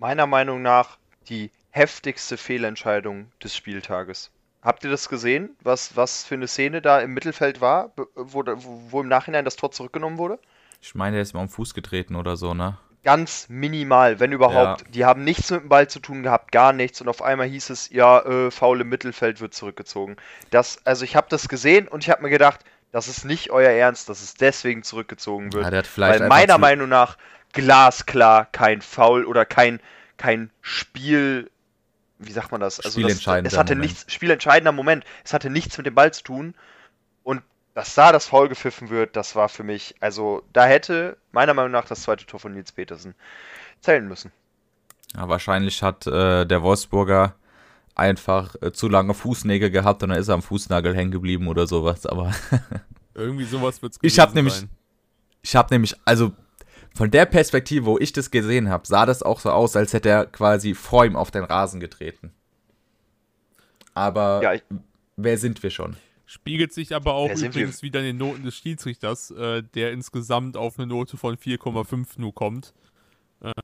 meiner Meinung nach die heftigste Fehlentscheidung des Spieltages. Habt ihr das gesehen, was, was für eine Szene da im Mittelfeld war, wo, wo im Nachhinein das Tor zurückgenommen wurde? Ich meine, er ist mal am Fuß getreten oder so, ne? Ganz minimal, wenn überhaupt. Ja. Die haben nichts mit dem Ball zu tun gehabt, gar nichts. Und auf einmal hieß es, ja, äh, faul im Mittelfeld wird zurückgezogen. Das, also ich habe das gesehen und ich habe mir gedacht, das ist nicht euer Ernst, dass es deswegen zurückgezogen wird. Ja, Weil meiner Meinung nach glasklar kein Foul oder kein, kein Spiel, wie sagt man das? Also das, es hatte Moment. nichts, spielentscheidender Moment. Es hatte nichts mit dem Ball zu tun. Und dass da das Foul gepfiffen wird, das war für mich, also da hätte meiner Meinung nach das zweite Tor von Nils Petersen zählen müssen. Ja, wahrscheinlich hat äh, der Wolfsburger einfach äh, zu lange Fußnägel gehabt und dann ist er am Fußnagel hängen geblieben oder sowas, aber Irgendwie sowas wird's [LAUGHS] Ich hab gewesen nämlich- ich habe nämlich, also von der Perspektive, wo ich das gesehen habe, sah das auch so aus, als hätte er quasi vor ihm auf den Rasen getreten. Aber Ja, wer sind wir schon? Spiegelt sich aber auch wir? übrigens wieder in den Noten des Schiedsrichters, äh, der insgesamt auf eine Note von 4,5 nur kommt.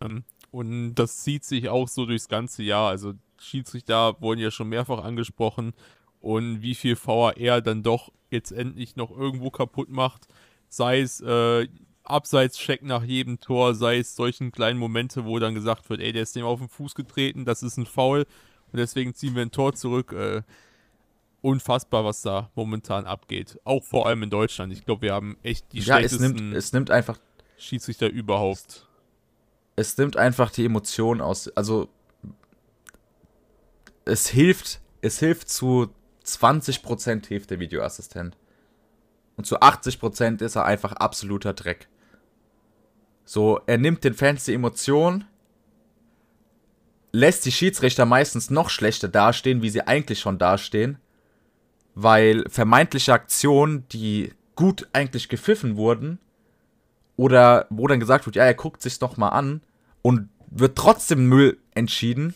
Ähm, und das zieht sich auch so durchs ganze Jahr. Also Schiedsrichter wurden ja schon mehrfach angesprochen und wie viel VAR dann doch jetzt endlich noch irgendwo kaputt macht. Sei es äh, Abseitscheck nach jedem Tor, sei es solchen kleinen Momente, wo dann gesagt wird, ey, der ist dem auf den Fuß getreten, das ist ein Foul und deswegen ziehen wir ein Tor zurück. Äh, unfassbar, was da momentan abgeht. Auch vor allem in Deutschland. Ich glaube, wir haben echt die Ja, es schlechtesten nimmt, es nimmt einfach, Schiedsrichter überhaupt. es nimmt einfach die Emotionen aus. Also es hilft, es hilft zu 20% hilft der Videoassistent. Und zu 80% ist er einfach absoluter Dreck. So, er nimmt den Fans die Emotion, lässt die Schiedsrichter meistens noch schlechter dastehen, wie sie eigentlich schon dastehen, weil vermeintliche Aktionen, die gut eigentlich gepfiffen wurden, oder wo dann gesagt wird, ja, er guckt sich's noch mal an und wird trotzdem Müll entschieden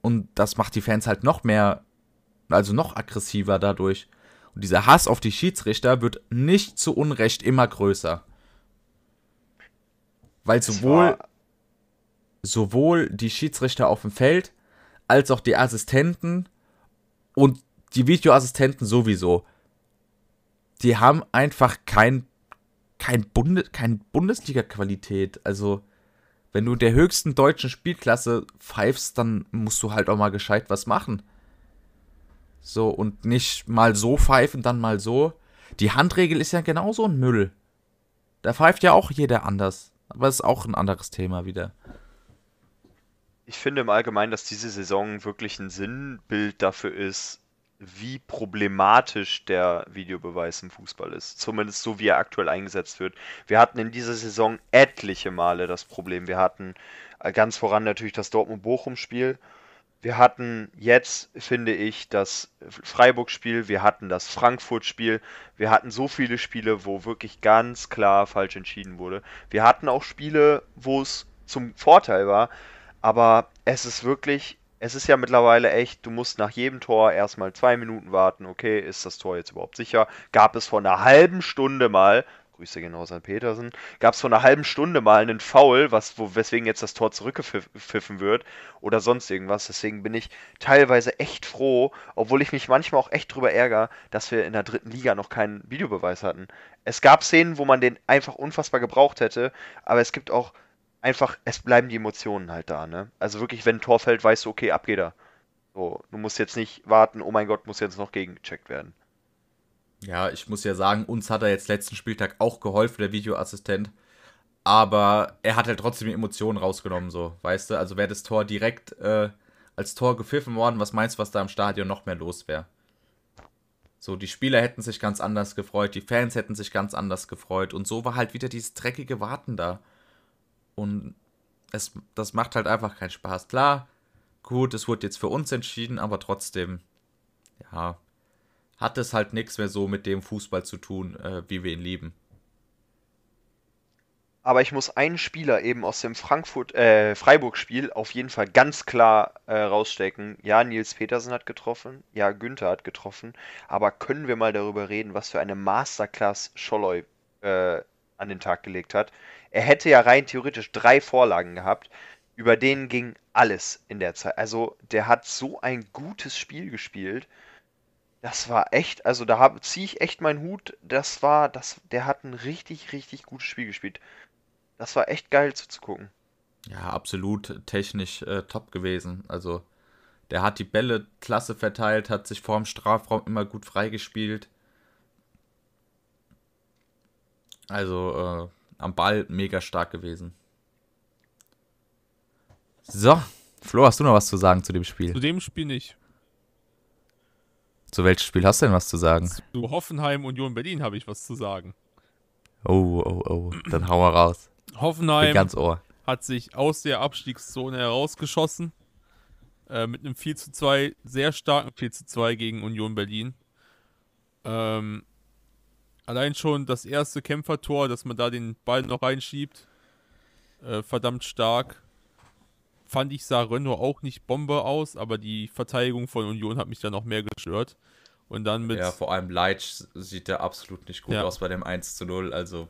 und das macht die Fans halt noch mehr, also noch aggressiver dadurch. Und dieser Hass auf die Schiedsrichter wird nicht zu Unrecht immer größer. Weil sowohl sowohl die Schiedsrichter auf dem Feld als auch die Assistenten und die Videoassistenten sowieso. Die haben einfach kein, kein, Bunde, kein Bundesliga-Qualität. Also, wenn du in der höchsten deutschen Spielklasse pfeifst, dann musst du halt auch mal gescheit was machen. So, und nicht mal so pfeifen, dann mal so. Die Handregel ist ja genauso ein Müll. Da pfeift ja auch jeder anders. Aber ist auch ein anderes Thema wieder. Ich finde im Allgemeinen, dass diese Saison wirklich ein Sinnbild dafür ist, wie problematisch der Videobeweis im Fußball ist. Zumindest so, wie er aktuell eingesetzt wird. Wir hatten in dieser Saison etliche Male das Problem. Wir hatten äh, ganz voran natürlich das Dortmund-Bochum-Spiel. Wir hatten jetzt, finde ich, das Freiburg-Spiel, wir hatten das Frankfurt-Spiel, wir hatten so viele Spiele, wo wirklich ganz klar falsch entschieden wurde. Wir hatten auch Spiele, wo es zum Vorteil war, aber es ist wirklich, es ist ja mittlerweile echt, du musst nach jedem Tor erstmal zwei Minuten warten, okay, ist das Tor jetzt überhaupt sicher? Gab es vor einer halben Stunde mal, Grüße genauso an Petersen, gab es vor einer halben Stunde mal einen Foul, was, wo, weswegen jetzt das Tor zurückgepfiffen wird oder sonst irgendwas. Deswegen bin ich teilweise echt froh, obwohl ich mich manchmal auch echt drüber ärgere, dass wir in der dritten Liga noch keinen Videobeweis hatten. Es gab Szenen, wo man den einfach unfassbar gebraucht hätte, aber es gibt auch einfach, es bleiben die Emotionen halt da, ne? Also wirklich, wenn ein Tor fällt, weißt du, okay, ab geht er. So, du musst jetzt nicht warten, oh mein Gott, muss jetzt noch gegengecheckt werden. Ja, ich muss ja sagen, uns hat er jetzt letzten Spieltag auch geholfen, der Videoassistent. Aber er hat halt trotzdem Emotionen rausgenommen, so, weißt du? Also wäre das Tor direkt äh, als Tor gepfiffen worden, was meinst du, was da im Stadion noch mehr los wäre? So, die Spieler hätten sich ganz anders gefreut, die Fans hätten sich ganz anders gefreut. Und so war halt wieder dieses dreckige Warten da. Und es, das macht halt einfach keinen Spaß. Klar, gut, es wurde jetzt für uns entschieden, aber trotzdem, ja, hat es halt nichts mehr so mit dem Fußball zu tun, äh, wie wir ihn lieben. Aber ich muss einen Spieler eben aus dem Frankfurt, äh, Freiburg-Spiel auf jeden Fall ganz klar äh, rausstecken. Ja, Nils Petersen hat getroffen, ja, Günther hat getroffen, aber können wir mal darüber reden, was für eine Masterclass Scholloy äh, an den Tag gelegt hat? Er hätte ja rein theoretisch drei Vorlagen gehabt, über den ging alles in der Zeit. Also, der hat so ein gutes Spiel gespielt. Das war echt, also da ziehe ich echt meinen Hut. Das war, das, der hat ein richtig, richtig gutes Spiel gespielt. Das war echt geil zuzugucken. Ja, absolut technisch äh, top gewesen. Also, der hat die Bälle klasse verteilt, hat sich vorm Strafraum immer gut freigespielt. Also, äh, am Ball mega stark gewesen. So, Flo, hast du noch was zu sagen zu dem Spiel? Zu dem Spiel nicht. Zu welchem Spiel hast du denn was zu sagen? Zu Hoffenheim Union Berlin habe ich was zu sagen. Oh, oh, oh, dann hau mal raus. Hoffenheim ganz Ohr. hat sich aus der Abstiegszone herausgeschossen. Äh, mit einem 4 zu 2, sehr starken 4 zu 2 gegen Union Berlin. Ähm, allein schon das erste Kämpfertor, dass man da den Ball noch reinschiebt, äh, verdammt stark. Fand ich, sah Renault auch nicht Bombe aus, aber die Verteidigung von Union hat mich dann noch mehr gestört. Und dann mit. Ja, vor allem Leitch sieht der absolut nicht gut Ja. aus bei dem 1 zu 0, also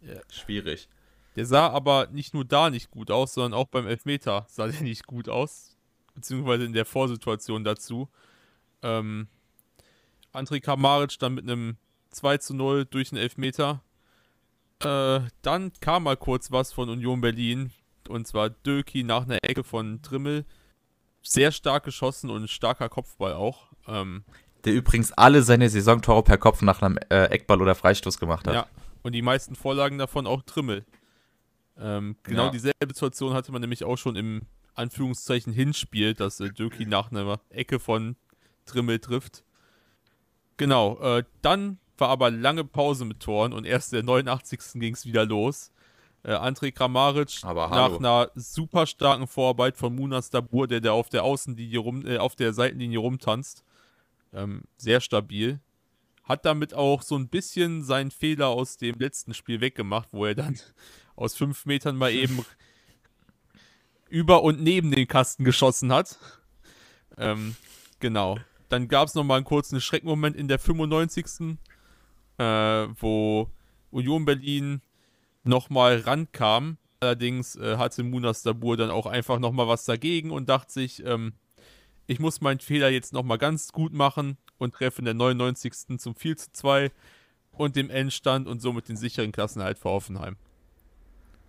Ja. schwierig. Der sah aber nicht nur da nicht gut aus, sondern auch beim Elfmeter sah der nicht gut aus. Beziehungsweise in der Vorsituation dazu. Ähm, André Kramaric dann mit einem 2 zu 0 durch den Elfmeter. Äh, dann kam mal kurz was von Union Berlin. Und zwar Döki nach einer Ecke von Trimmel. Sehr stark geschossen und ein starker Kopfball auch. Ähm, Der übrigens alle seine Saisontore per Kopf nach einem äh, Eckball oder Freistoß gemacht hat. Ja, und die meisten Vorlagen davon auch Trimmel. Ähm, genau Ja. dieselbe Situation hatte man nämlich auch schon im Anführungszeichen Hinspiel, dass äh, Döki nach einer Ecke von Trimmel trifft. Genau, äh, dann war aber lange Pause mit Toren und erst der 89. ging es wieder los. Äh, André Kramaric Aber nach einer super starken Vorarbeit von Munas Dabur, der, der auf der Außenlinie rum, äh, auf der Seitenlinie rumtanzt. Ähm, sehr stabil. Hat damit auch so ein bisschen seinen Fehler aus dem letzten Spiel weggemacht, wo er dann [LAUGHS] aus fünf Metern mal eben [LAUGHS] über und neben den Kasten geschossen hat. Ähm, genau. Dann gab es nochmal einen kurzen Schreckmoment in der 95. Äh, wo Union Berlin nochmal rankam. Allerdings äh, hatte Munas Dabur dann auch einfach nochmal was dagegen und dachte sich, ähm, ich muss meinen Fehler jetzt nochmal ganz gut machen und treffe in der 99. zum 4 zu 2 und dem Endstand und somit den sicheren Klassenerhalt für Hoffenheim.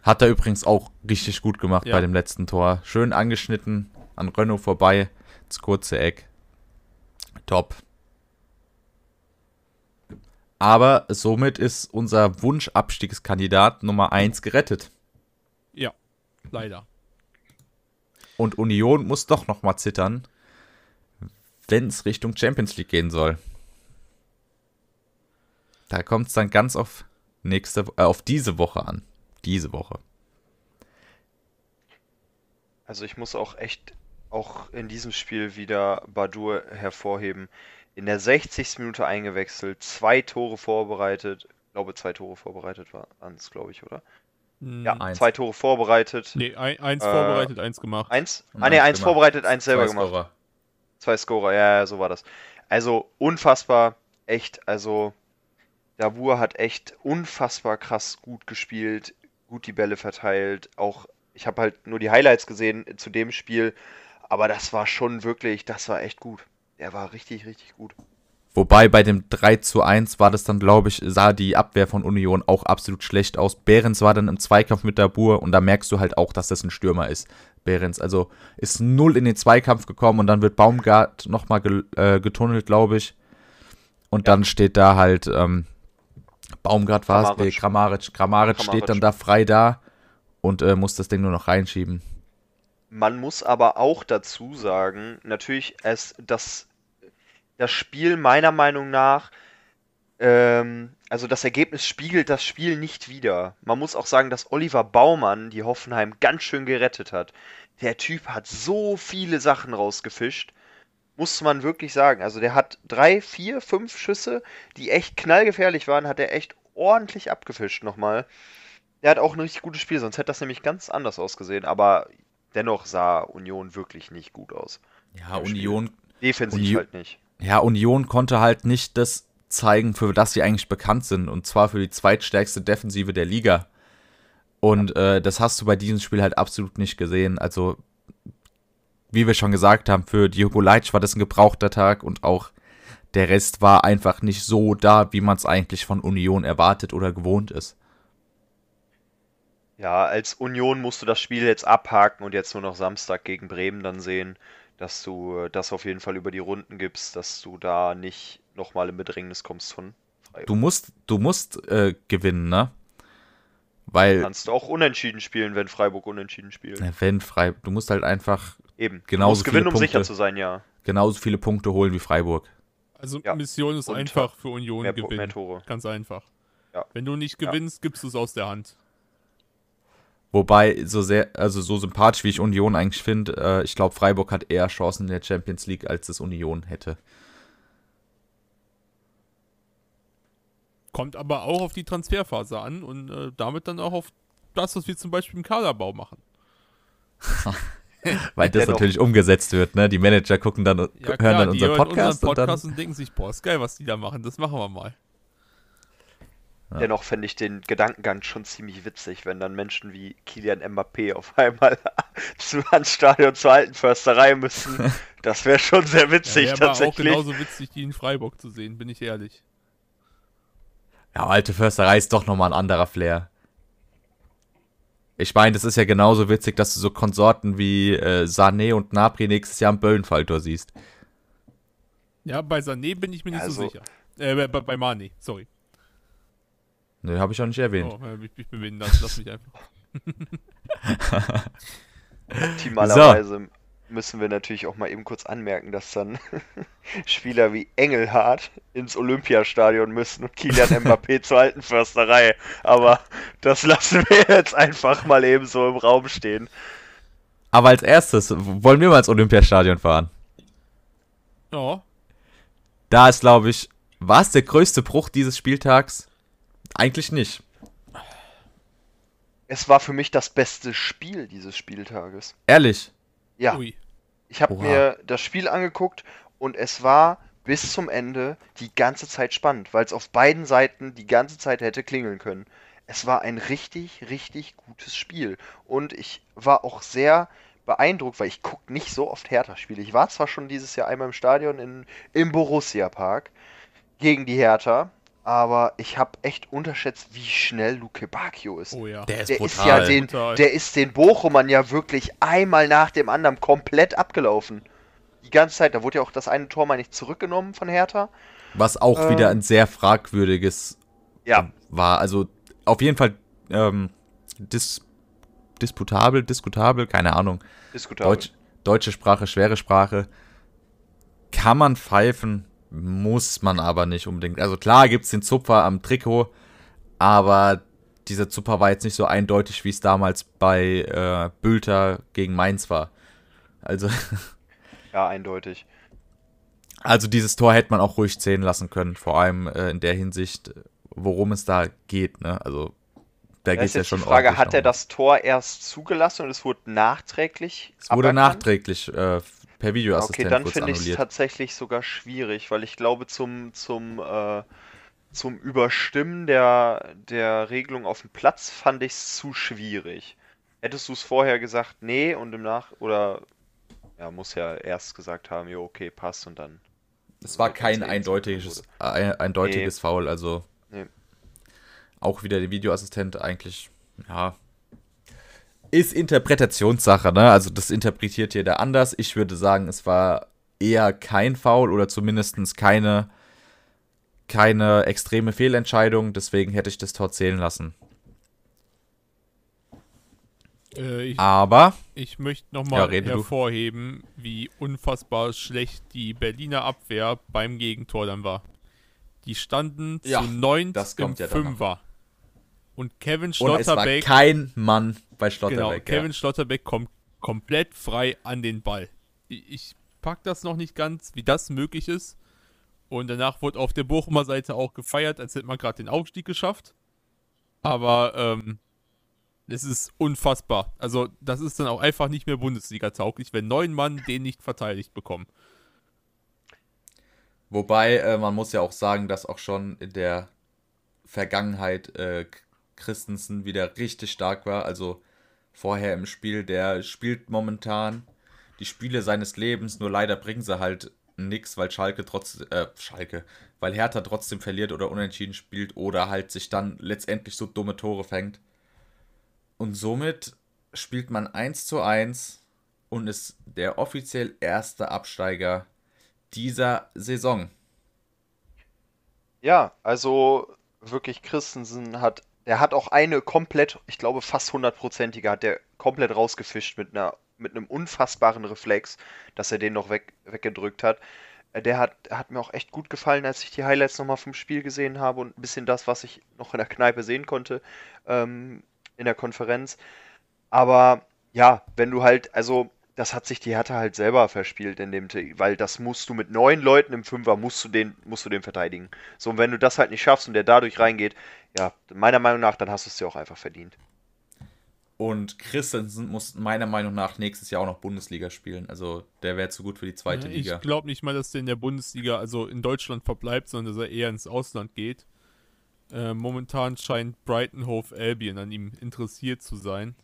Hat er übrigens auch richtig gut gemacht Ja. bei dem letzten Tor. Schön angeschnitten, an Renault vorbei, ins kurze Eck. Top. Aber somit ist unser Wunschabstiegskandidat Nummer 1 gerettet. Ja, leider. Und Union muss doch noch mal zittern, wenn es Richtung Champions League gehen soll. Da kommt es dann ganz auf nächste, äh, auf diese Woche an. Diese Woche. Also ich muss auch echt auch in diesem Spiel wieder Badur hervorheben. In der 60. Minute eingewechselt, zwei Tore vorbereitet. Ich glaube, zwei Tore vorbereitet waren es, glaube ich, oder? Hm, Ja, Eins. zwei Tore vorbereitet. Nee, ein, eins Äh, vorbereitet, eins gemacht. Eins? Und Ah ne, eins eins gemacht. vorbereitet, eins selber Zwei gemacht. Scorer. Zwei Scorer, ja, ja, so war das. Also unfassbar, echt, also Dabur hat echt unfassbar krass gut gespielt, gut die Bälle verteilt. Auch, ich habe halt nur die Highlights gesehen zu dem Spiel, aber das war schon wirklich, das war echt gut. Der war richtig, richtig gut. Wobei bei dem 3 zu 1 war das dann, glaube ich, sah die Abwehr von Union auch absolut schlecht aus. Behrens war dann im Zweikampf mit Dabur und da merkst du halt auch, dass das ein Stürmer ist. Behrens, also ist null in den Zweikampf gekommen und dann wird Baumgart nochmal ge äh, getunnelt, glaube ich. Und dann steht da halt, ähm, Baumgart war es, nee, Kramaric. Kramaric steht dann da frei da und äh, muss das Ding nur noch reinschieben. Man muss aber auch dazu sagen, natürlich, es, das, das Spiel meiner Meinung nach, ähm, also das Ergebnis spiegelt das Spiel nicht wider. Man muss auch sagen, dass Oliver Baumann die Hoffenheim ganz schön gerettet hat. Der Typ hat so viele Sachen rausgefischt, muss man wirklich sagen. Also der hat drei, vier, fünf Schüsse, die echt knallgefährlich waren, hat er echt ordentlich abgefischt nochmal. Der hat auch ein richtig gutes Spiel, sonst hätte das nämlich ganz anders ausgesehen. Aber dennoch sah Union wirklich nicht gut aus. Ja, Spiel. Union Defensiv Uni- halt nicht. Ja, Union konnte halt nicht das zeigen, für das sie eigentlich bekannt sind. Und zwar für die zweitstärkste Defensive der Liga. Und äh, das hast du bei diesem Spiel halt absolut nicht gesehen. Also, wie wir schon gesagt haben, für Diogo Leitsch war das ein gebrauchter Tag und auch der Rest war einfach nicht so da, wie man es eigentlich von Union erwartet oder gewohnt ist. Ja, als Union musst du das Spiel jetzt abhaken und jetzt nur noch Samstag gegen Bremen dann sehen, dass du äh, das auf jeden Fall über die Runden gibst, dass du da nicht nochmal in Bedrängnis kommst von Freiburg. Du musst, du musst äh, gewinnen, ne? Weil, kannst du auch unentschieden spielen, wenn Freiburg unentschieden spielt. wenn frei, du musst halt einfach Eben. genauso du musst gewinnen, viele um sicher Punkte. zu sein, ja. genauso viele Punkte holen wie Freiburg. Also Ja. Mission ist Und einfach für Union Mehr, gewinnen. mehr Tore. Ganz einfach. Ja. Wenn du nicht Ja. gewinnst, gibst du es aus der Hand. Wobei, so sehr, also so sympathisch wie ich Union eigentlich finde, äh, ich glaube, Freiburg hat eher Chancen in der Champions League, als es Union hätte. Kommt aber auch auf die Transferphase an und äh, damit dann auch auf das, was wir zum Beispiel im Kaderbau machen. [LAUGHS] Weil das natürlich umgesetzt wird, ne? Die Manager gucken dann, Ja, hören klar, dann unseren Podcast, unseren und dann. Podcast und, denken sich, boah, ist geil, was die da machen, das machen wir mal. Ja. Dennoch fände ich den Gedankengang schon ziemlich witzig, wenn dann Menschen wie Kilian Mbappé auf einmal [LAUGHS] zu, ans Stadion zur alten Försterei müssen. [LAUGHS] Das wäre schon sehr witzig ja, wäre aber auch tatsächlich. genauso witzig, die in Freiburg zu sehen, bin ich ehrlich. Ja, alte Försterei ist doch nochmal ein anderer Flair. Ich meine, das ist ja genauso witzig, dass du so Konsorten wie äh, Sané und Napri nächstes Jahr im Böllenfalltor siehst. Ja, bei Sané bin ich mir nicht so Also- sicher. Äh, bei, bei Mane, sorry. Ne, habe ich auch nicht erwähnt. Oh, ich, ich bin behindert, lass mich einfach. [LAUGHS] Optimalerweise müssen wir natürlich auch mal eben kurz anmerken, dass dann [LAUGHS] Spieler wie Engelhardt ins Olympiastadion müssen und Kilian [LAUGHS] Mbappé zur alten Försterei. Aber das lassen wir jetzt einfach mal eben so im Raum stehen. Aber als erstes wollen wir mal ins Olympiastadion fahren. Ja, Da ist, glaube ich, war es der größte Bruch dieses Spieltags? Eigentlich nicht. Es war für mich das beste Spiel dieses Spieltages. Ehrlich. Ja, ui. ich habe mir das Spiel angeguckt und es war bis zum Ende die ganze Zeit spannend, weil es auf beiden Seiten die ganze Zeit hätte klingeln können. Es war ein richtig, richtig gutes Spiel. Und ich war auch sehr beeindruckt, weil ich gucke nicht so oft Hertha-Spiele. Ich war zwar schon dieses Jahr einmal im Stadion in, im Borussia-Park gegen die Hertha, aber ich habe echt unterschätzt, wie schnell Luke Bacchio ist. Oh ja. Der ist Der brutal. ist ja den, Brutal. der ist den Bochumern ja wirklich einmal nach dem anderen komplett abgelaufen. Die ganze Zeit, da wurde ja auch das eine Tor mal nicht zurückgenommen von Hertha. Was auch Ähm. wieder ein sehr fragwürdiges Ja, war. Also auf jeden Fall ähm, dis disputabel, diskutabel, keine Ahnung. diskutabel. Deutsch, deutsche Sprache, schwere Sprache. Kann man pfeifen, muss man aber nicht unbedingt. Also klar gibt es den Zupfer am Trikot, aber dieser Zupfer war jetzt nicht so eindeutig, wie es damals bei äh, Bülter gegen Mainz war. Also, [LAUGHS] Ja, eindeutig. also dieses Tor hätte man auch ruhig zählen lassen können, vor allem äh, in der Hinsicht, worum es da geht. Ne? Also da geht ist es ja jetzt schon die Frage, hat er das Tor erst zugelassen und es wurde nachträglich Es wurde aberkannt? nachträglich äh, per Okay, Videoassistent dann kurz finde ich es tatsächlich sogar schwierig, weil ich glaube, zum, zum, äh, zum Überstimmen der, der Regelung auf dem Platz fand ich es zu schwierig. Hättest du es vorher gesagt, nee, und im Nach... oder... Ja, muss ja erst gesagt haben, jo, okay, passt und dann... Es war kein es eindeutiges, ein, eindeutiges Foul, also Nee. auch wieder der Videoassistent eigentlich, ja, ist Interpretationssache, ne? Also das interpretiert jeder anders. Ich würde sagen, es war eher kein Foul oder zumindest keine, keine extreme Fehlentscheidung, deswegen hätte ich das Tor zählen lassen. Äh, ich, Aber, ich möchte Ja, nochmal du. hervorheben, wie unfassbar schlecht die Berliner Abwehr beim Gegentor dann war. Die standen Ja, zu neunt das im ja dann noch. Und Kevin und Schlotterbeck, kein Mann bei genau, Schlotterbeck. Kevin Schlotterbeck kommt komplett frei an den Ball. Ich, ich pack das noch nicht ganz, wie das möglich ist. Und danach wurde auf der Bochumer Seite auch gefeiert, als hätte man gerade den Aufstieg geschafft. Aber ähm, es ist unfassbar. Also das ist dann auch einfach nicht mehr Bundesliga-tauglich, wenn neun Mann den nicht verteidigt bekommen. Wobei, äh, man muss ja auch sagen, dass auch schon in der Vergangenheit äh, Christensen wieder richtig stark war. Also vorher im Spiel, der spielt momentan die Spiele seines Lebens, nur leider bringen sie halt nix, weil Schalke trotz, äh, Schalke, weil Hertha trotzdem verliert oder unentschieden spielt oder halt sich dann letztendlich so dumme Tore fängt. Und somit spielt man 1 zu 1 und ist der offiziell erste Absteiger dieser Saison. Ja, also wirklich Christensen hat, der hat auch eine komplett, ich glaube fast hundertprozentige, hat der komplett rausgefischt mit einer, mit einem unfassbaren Reflex, dass er den noch weg, weggedrückt hat. Äh, Der hat, hat mir auch echt gut gefallen, als ich die Highlights nochmal vom Spiel gesehen habe und ein bisschen das, was ich noch in der Kneipe sehen konnte, ähm, in der Konferenz. Aber ja, wenn du halt, also das hat sich die Hertha halt selber verspielt in dem, weil das musst du mit neun Leuten im Fünfer musst du den, musst du den verteidigen. So, und wenn du das halt nicht schaffst und der dadurch reingeht, ja, meiner Meinung nach, dann hast du es dir auch einfach verdient. Und Christensen muss meiner Meinung nach nächstes Jahr auch noch Bundesliga spielen. Also der wäre zu gut für die zweite ich Liga. Ich glaube nicht mal, dass der in der Bundesliga, also in Deutschland verbleibt, sondern dass er eher ins Ausland geht. Äh, momentan scheint Brighton Hove Albion an ihm interessiert zu sein.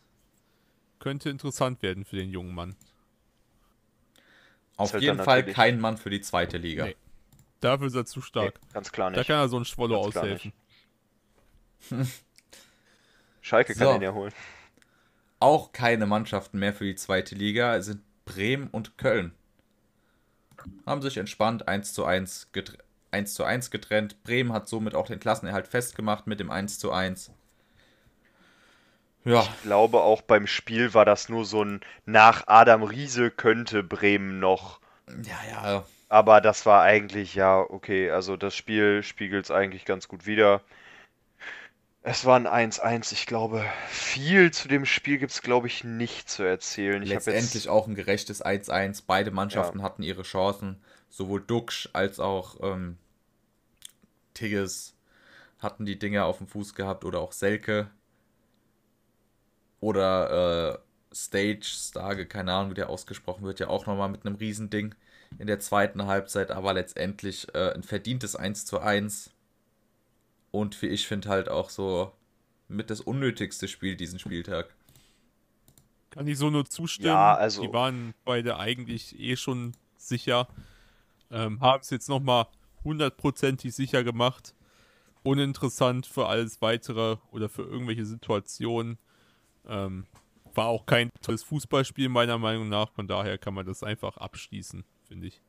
Könnte interessant werden für den jungen Mann. Auf jeden Fall kein Mann für die zweite Liga. Nee. Dafür ist er zu stark. Nee, ganz klar nicht. Da kann er so ein Schwolle aushelfen. [LAUGHS] Schalke kann so. ihn ja holen. Auch keine Mannschaften mehr für die zweite Liga sind Bremen und Köln. Haben sich entspannt 1 zu 1, 1 zu 1 getrennt. Bremen hat somit auch den Klassenerhalt festgemacht mit dem 1 zu 1. Ja. Ich glaube, auch beim Spiel war das nur so ein nach Adam Riese könnte Bremen noch. Ja, ja. Aber das war eigentlich, ja, okay. Also das Spiel spiegelt es eigentlich ganz gut wieder. Es war ein 1-1. Ich glaube, viel zu dem Spiel gibt es, glaube ich, nicht zu erzählen. Ich Letztendlich jetzt... auch ein gerechtes 1-1. Beide Mannschaften ja. hatten ihre Chancen. Sowohl Duxch als auch ähm, Tigges hatten die Dinger auf dem Fuß gehabt oder auch Selke. Oder äh, Stage Starge, keine Ahnung, wie der ausgesprochen wird, ja auch nochmal mit einem Riesending in der zweiten Halbzeit, aber letztendlich äh, ein verdientes 1 zu 1. Und wie ich finde halt auch so mit das unnötigste Spiel diesen Spieltag. Kann ich so nur zustimmen. Ja, also Die waren beide eigentlich eh schon sicher. Ähm, haben es jetzt nochmal hundertprozentig sicher gemacht. Uninteressant für alles weitere oder für irgendwelche Situationen. Ähm, war auch kein tolles Fußballspiel meiner Meinung nach, von daher kann man das einfach abschließen, finde ich.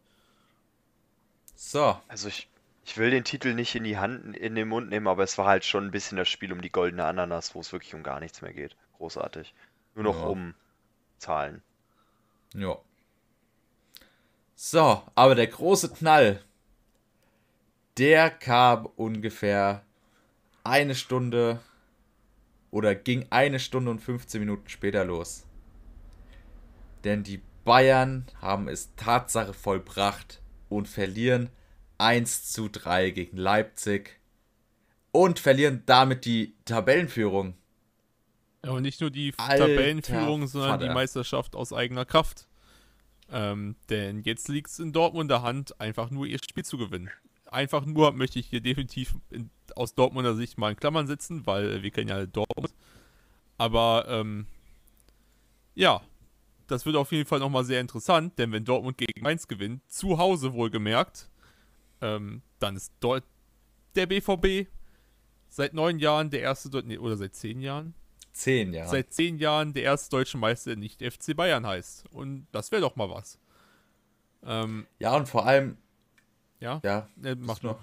So. Also ich, ich will den Titel nicht in die Hand, in den Mund nehmen, aber es war halt schon ein bisschen das Spiel um die goldene Ananas, wo es wirklich um gar nichts mehr geht. Großartig. Nur noch ja. um Zahlen. Ja. So, aber der große Knall, der kam ungefähr eine Stunde oder ging eine Stunde und 15 Minuten später los. Denn die Bayern haben es Tatsache vollbracht und verlieren 1 zu 3 gegen Leipzig und verlieren damit die Tabellenführung. Ja, und nicht nur die Alter Tabellenführung, sondern Vater. die Meisterschaft aus eigener Kraft. Ähm, denn jetzt liegt es in Dortmunder Hand, einfach nur ihr Spiel zu gewinnen einfach nur möchte ich hier definitiv in, aus Dortmunder Sicht mal in Klammern setzen, weil wir kennen ja Dortmund. Aber ähm, ja, das wird auf jeden Fall nochmal sehr interessant, denn wenn Dortmund gegen Mainz gewinnt, zu Hause wohlgemerkt, ähm, dann ist dort der BVB seit neun Jahren der erste, nee, oder seit zehn Jahren? Zehn Jahre. Seit zehn Jahren der erste deutsche Meister, der nicht FC Bayern heißt. Und das wäre doch mal was. Ähm, ja, und vor allem, ja? Ja. Äh, mach nur.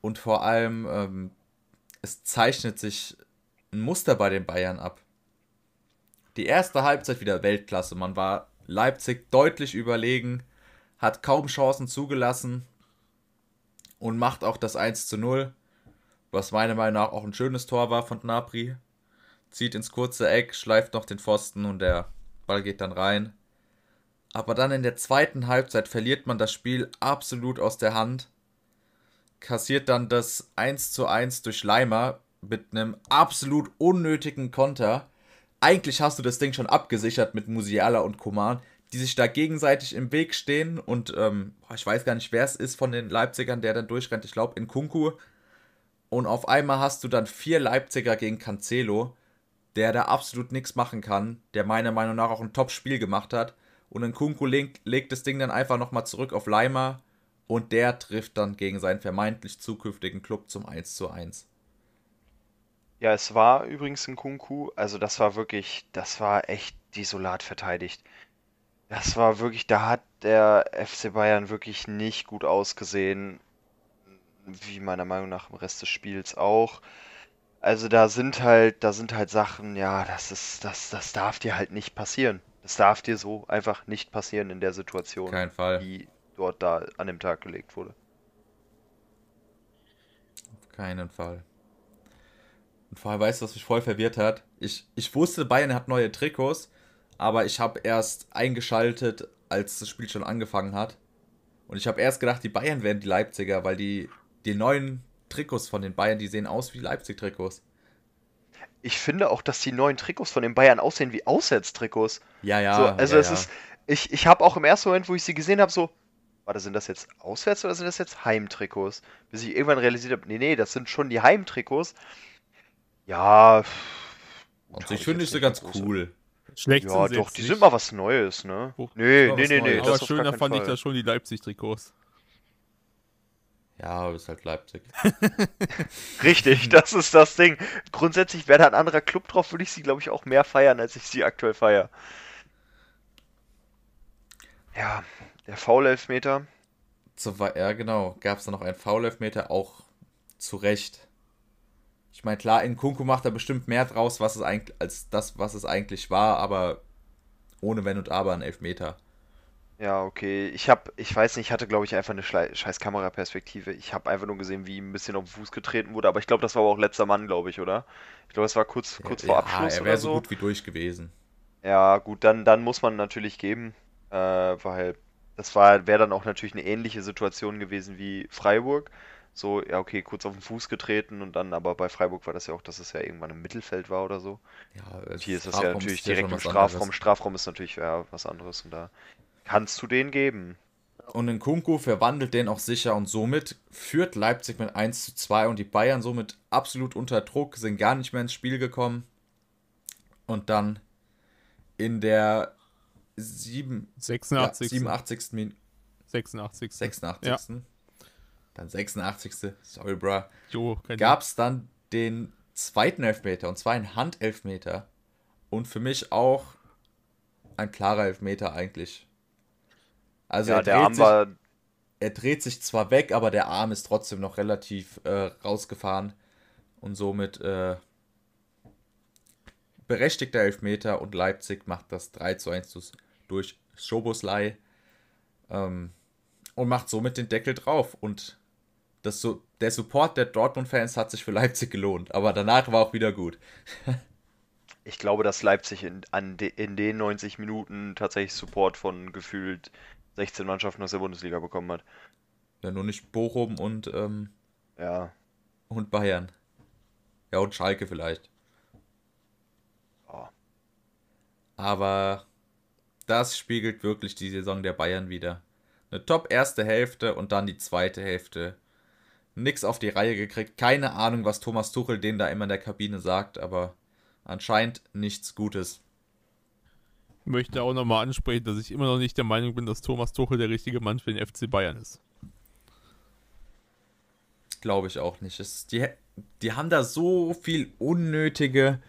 Und vor allem, ähm, es zeichnet sich ein Muster bei den Bayern ab. Die erste Halbzeit wieder Weltklasse. Man war Leipzig deutlich überlegen, hat kaum Chancen zugelassen und macht auch das 1 zu 0, was meiner Meinung nach auch ein schönes Tor war von Gnabry. Zieht ins kurze Eck, schleift noch den Pfosten und der Ball geht dann rein. Aber dann in der zweiten Halbzeit verliert man das Spiel absolut aus der Hand. Kassiert dann das 1 zu 1 durch Leimer mit einem absolut unnötigen Konter. Eigentlich hast du das Ding schon abgesichert mit Musiala und Koman, die sich da gegenseitig im Weg stehen. Und ähm, ich weiß gar nicht, wer es ist von den Leipzigern, der dann durchrennt. Ich glaube, in Kunku. Und auf einmal hast du dann vier Leipziger gegen Cancelo, der da absolut nichts machen kann, der meiner Meinung nach auch ein Top-Spiel gemacht hat. Und dann Kunku legt, legt das Ding dann einfach nochmal zurück auf Leimer und der trifft dann gegen seinen vermeintlich zukünftigen Club zum 1 zu 1. Ja, es war übrigens ein Kunku, also das war wirklich, das war echt desolat verteidigt. Das war wirklich, da hat der FC Bayern wirklich nicht gut ausgesehen, wie meiner Meinung nach im Rest des Spiels auch. Also da sind halt, da sind halt Sachen, ja, das ist, das, das darf dir halt nicht passieren. Das darf dir so einfach nicht passieren in der Situation, Kein Fall. die dort da an dem Tag gelegt wurde. Auf keinen Fall. Und vor allem, weißt du, was mich voll verwirrt hat? Ich, ich wusste, Bayern hat neue Trikots, aber ich habe erst eingeschaltet, als das Spiel schon angefangen hat. Und ich habe erst gedacht, die Bayern wären die Leipziger, weil die, die neuen Trikots von den Bayern, die sehen aus wie Leipzig-Trikots. Ich finde auch, dass die neuen Trikots von den Bayern aussehen wie Auswärtstrikots. Ja, ja. So, also ja, es ja. ist, ich, ich habe auch im ersten Moment, wo ich sie gesehen habe, so, warte, sind das jetzt Auswärts oder sind das jetzt Heimtrikots? Bis ich irgendwann realisiert habe, nee, nee, das sind schon die Heimtrikots. Ja. Und hab ich finde ich nicht ganz große- cool. Schlecht Ja, sind sie doch, die nicht. sind mal was Neues, ne? Oh, Nee, nee, nee, nee. Aber schöner fand ich Fall. da schon die Leipzig-Trikots. Ja, aber ist halt Leipzig. [LAUGHS] Richtig, das ist das Ding. Grundsätzlich wäre da ein anderer Club drauf, würde ich sie, glaube ich, auch mehr feiern, als ich sie aktuell feiere. Ja, der Foul-Elfmeter. Ja, genau. Gab es da noch einen Foul-Elfmeter, auch zu Recht. Ich meine, klar, in Kunku macht er bestimmt mehr draus, was es eigentlich, als das, was es eigentlich war, aber ohne Wenn und Aber ein Elfmeter. Ja, okay. Ich habe, ich weiß nicht, ich hatte, glaube ich, einfach eine scheiß Kameraperspektive. Ich habe einfach nur gesehen, wie ihm ein bisschen auf den Fuß getreten wurde, aber ich glaube, das war aber auch letzter Mann, glaube ich, oder? Ich glaube, es war kurz, kurz vor ja, Abschluss er oder wäre so so. gut wie durch gewesen. Ja, gut, dann, dann muss man natürlich geben, äh, weil das wäre dann auch natürlich eine ähnliche Situation gewesen wie Freiburg. So, ja, okay, kurz auf den Fuß getreten und dann, aber bei Freiburg war das ja auch, dass es ja irgendwann im Mittelfeld war oder so. Ja, Und hier ist das Strafraum ja natürlich direkt im Strafraum. anderes. Strafraum ist natürlich ja, was anderes und da kannst du den geben. Und in Kunku verwandelt den auch sicher und somit führt Leipzig mit 1 zu 2 und die Bayern somit absolut unter Druck, sind gar nicht mehr ins Spiel gekommen. Und dann in der 7, ja, 86. 87. Min 86. 86. Ja. Dann 86. Sorry, bruh. Jo, kein Gab es dann den zweiten Elfmeter und zwar ein Handelfmeter. Und für mich auch ein klarer Elfmeter eigentlich. Also Ja, er, der dreht Arm sich, war, er dreht sich zwar weg, aber der Arm ist trotzdem noch relativ äh, rausgefahren. Und somit äh, berechtigter Elfmeter und Leipzig macht das 3 zu 1 durch Schoboslei. Ähm, und macht somit den Deckel drauf. Und das so, der Support der Dortmund-Fans hat sich für Leipzig gelohnt. Aber danach war auch wieder gut. ich glaube, dass Leipzig in, an de, in den 90 Minuten tatsächlich Support von gefühlt 16 Mannschaften aus der Bundesliga bekommen hat. Ja, nur nicht Bochum und, ähm, Ja, und Bayern. Ja, und Schalke vielleicht. Ja. Aber das spiegelt wirklich die Saison der Bayern wieder. Eine top erste Hälfte und dann die zweite Hälfte. Nix auf die Reihe gekriegt. Keine Ahnung, was Thomas Tuchel denen da immer in der Kabine sagt, aber anscheinend nichts Gutes. Ich möchte auch nochmal ansprechen, dass ich immer noch nicht der Meinung bin, dass Thomas Tuchel der richtige Mann für den FC Bayern ist. Glaube ich auch nicht. Es, die, die haben da so viel unnötige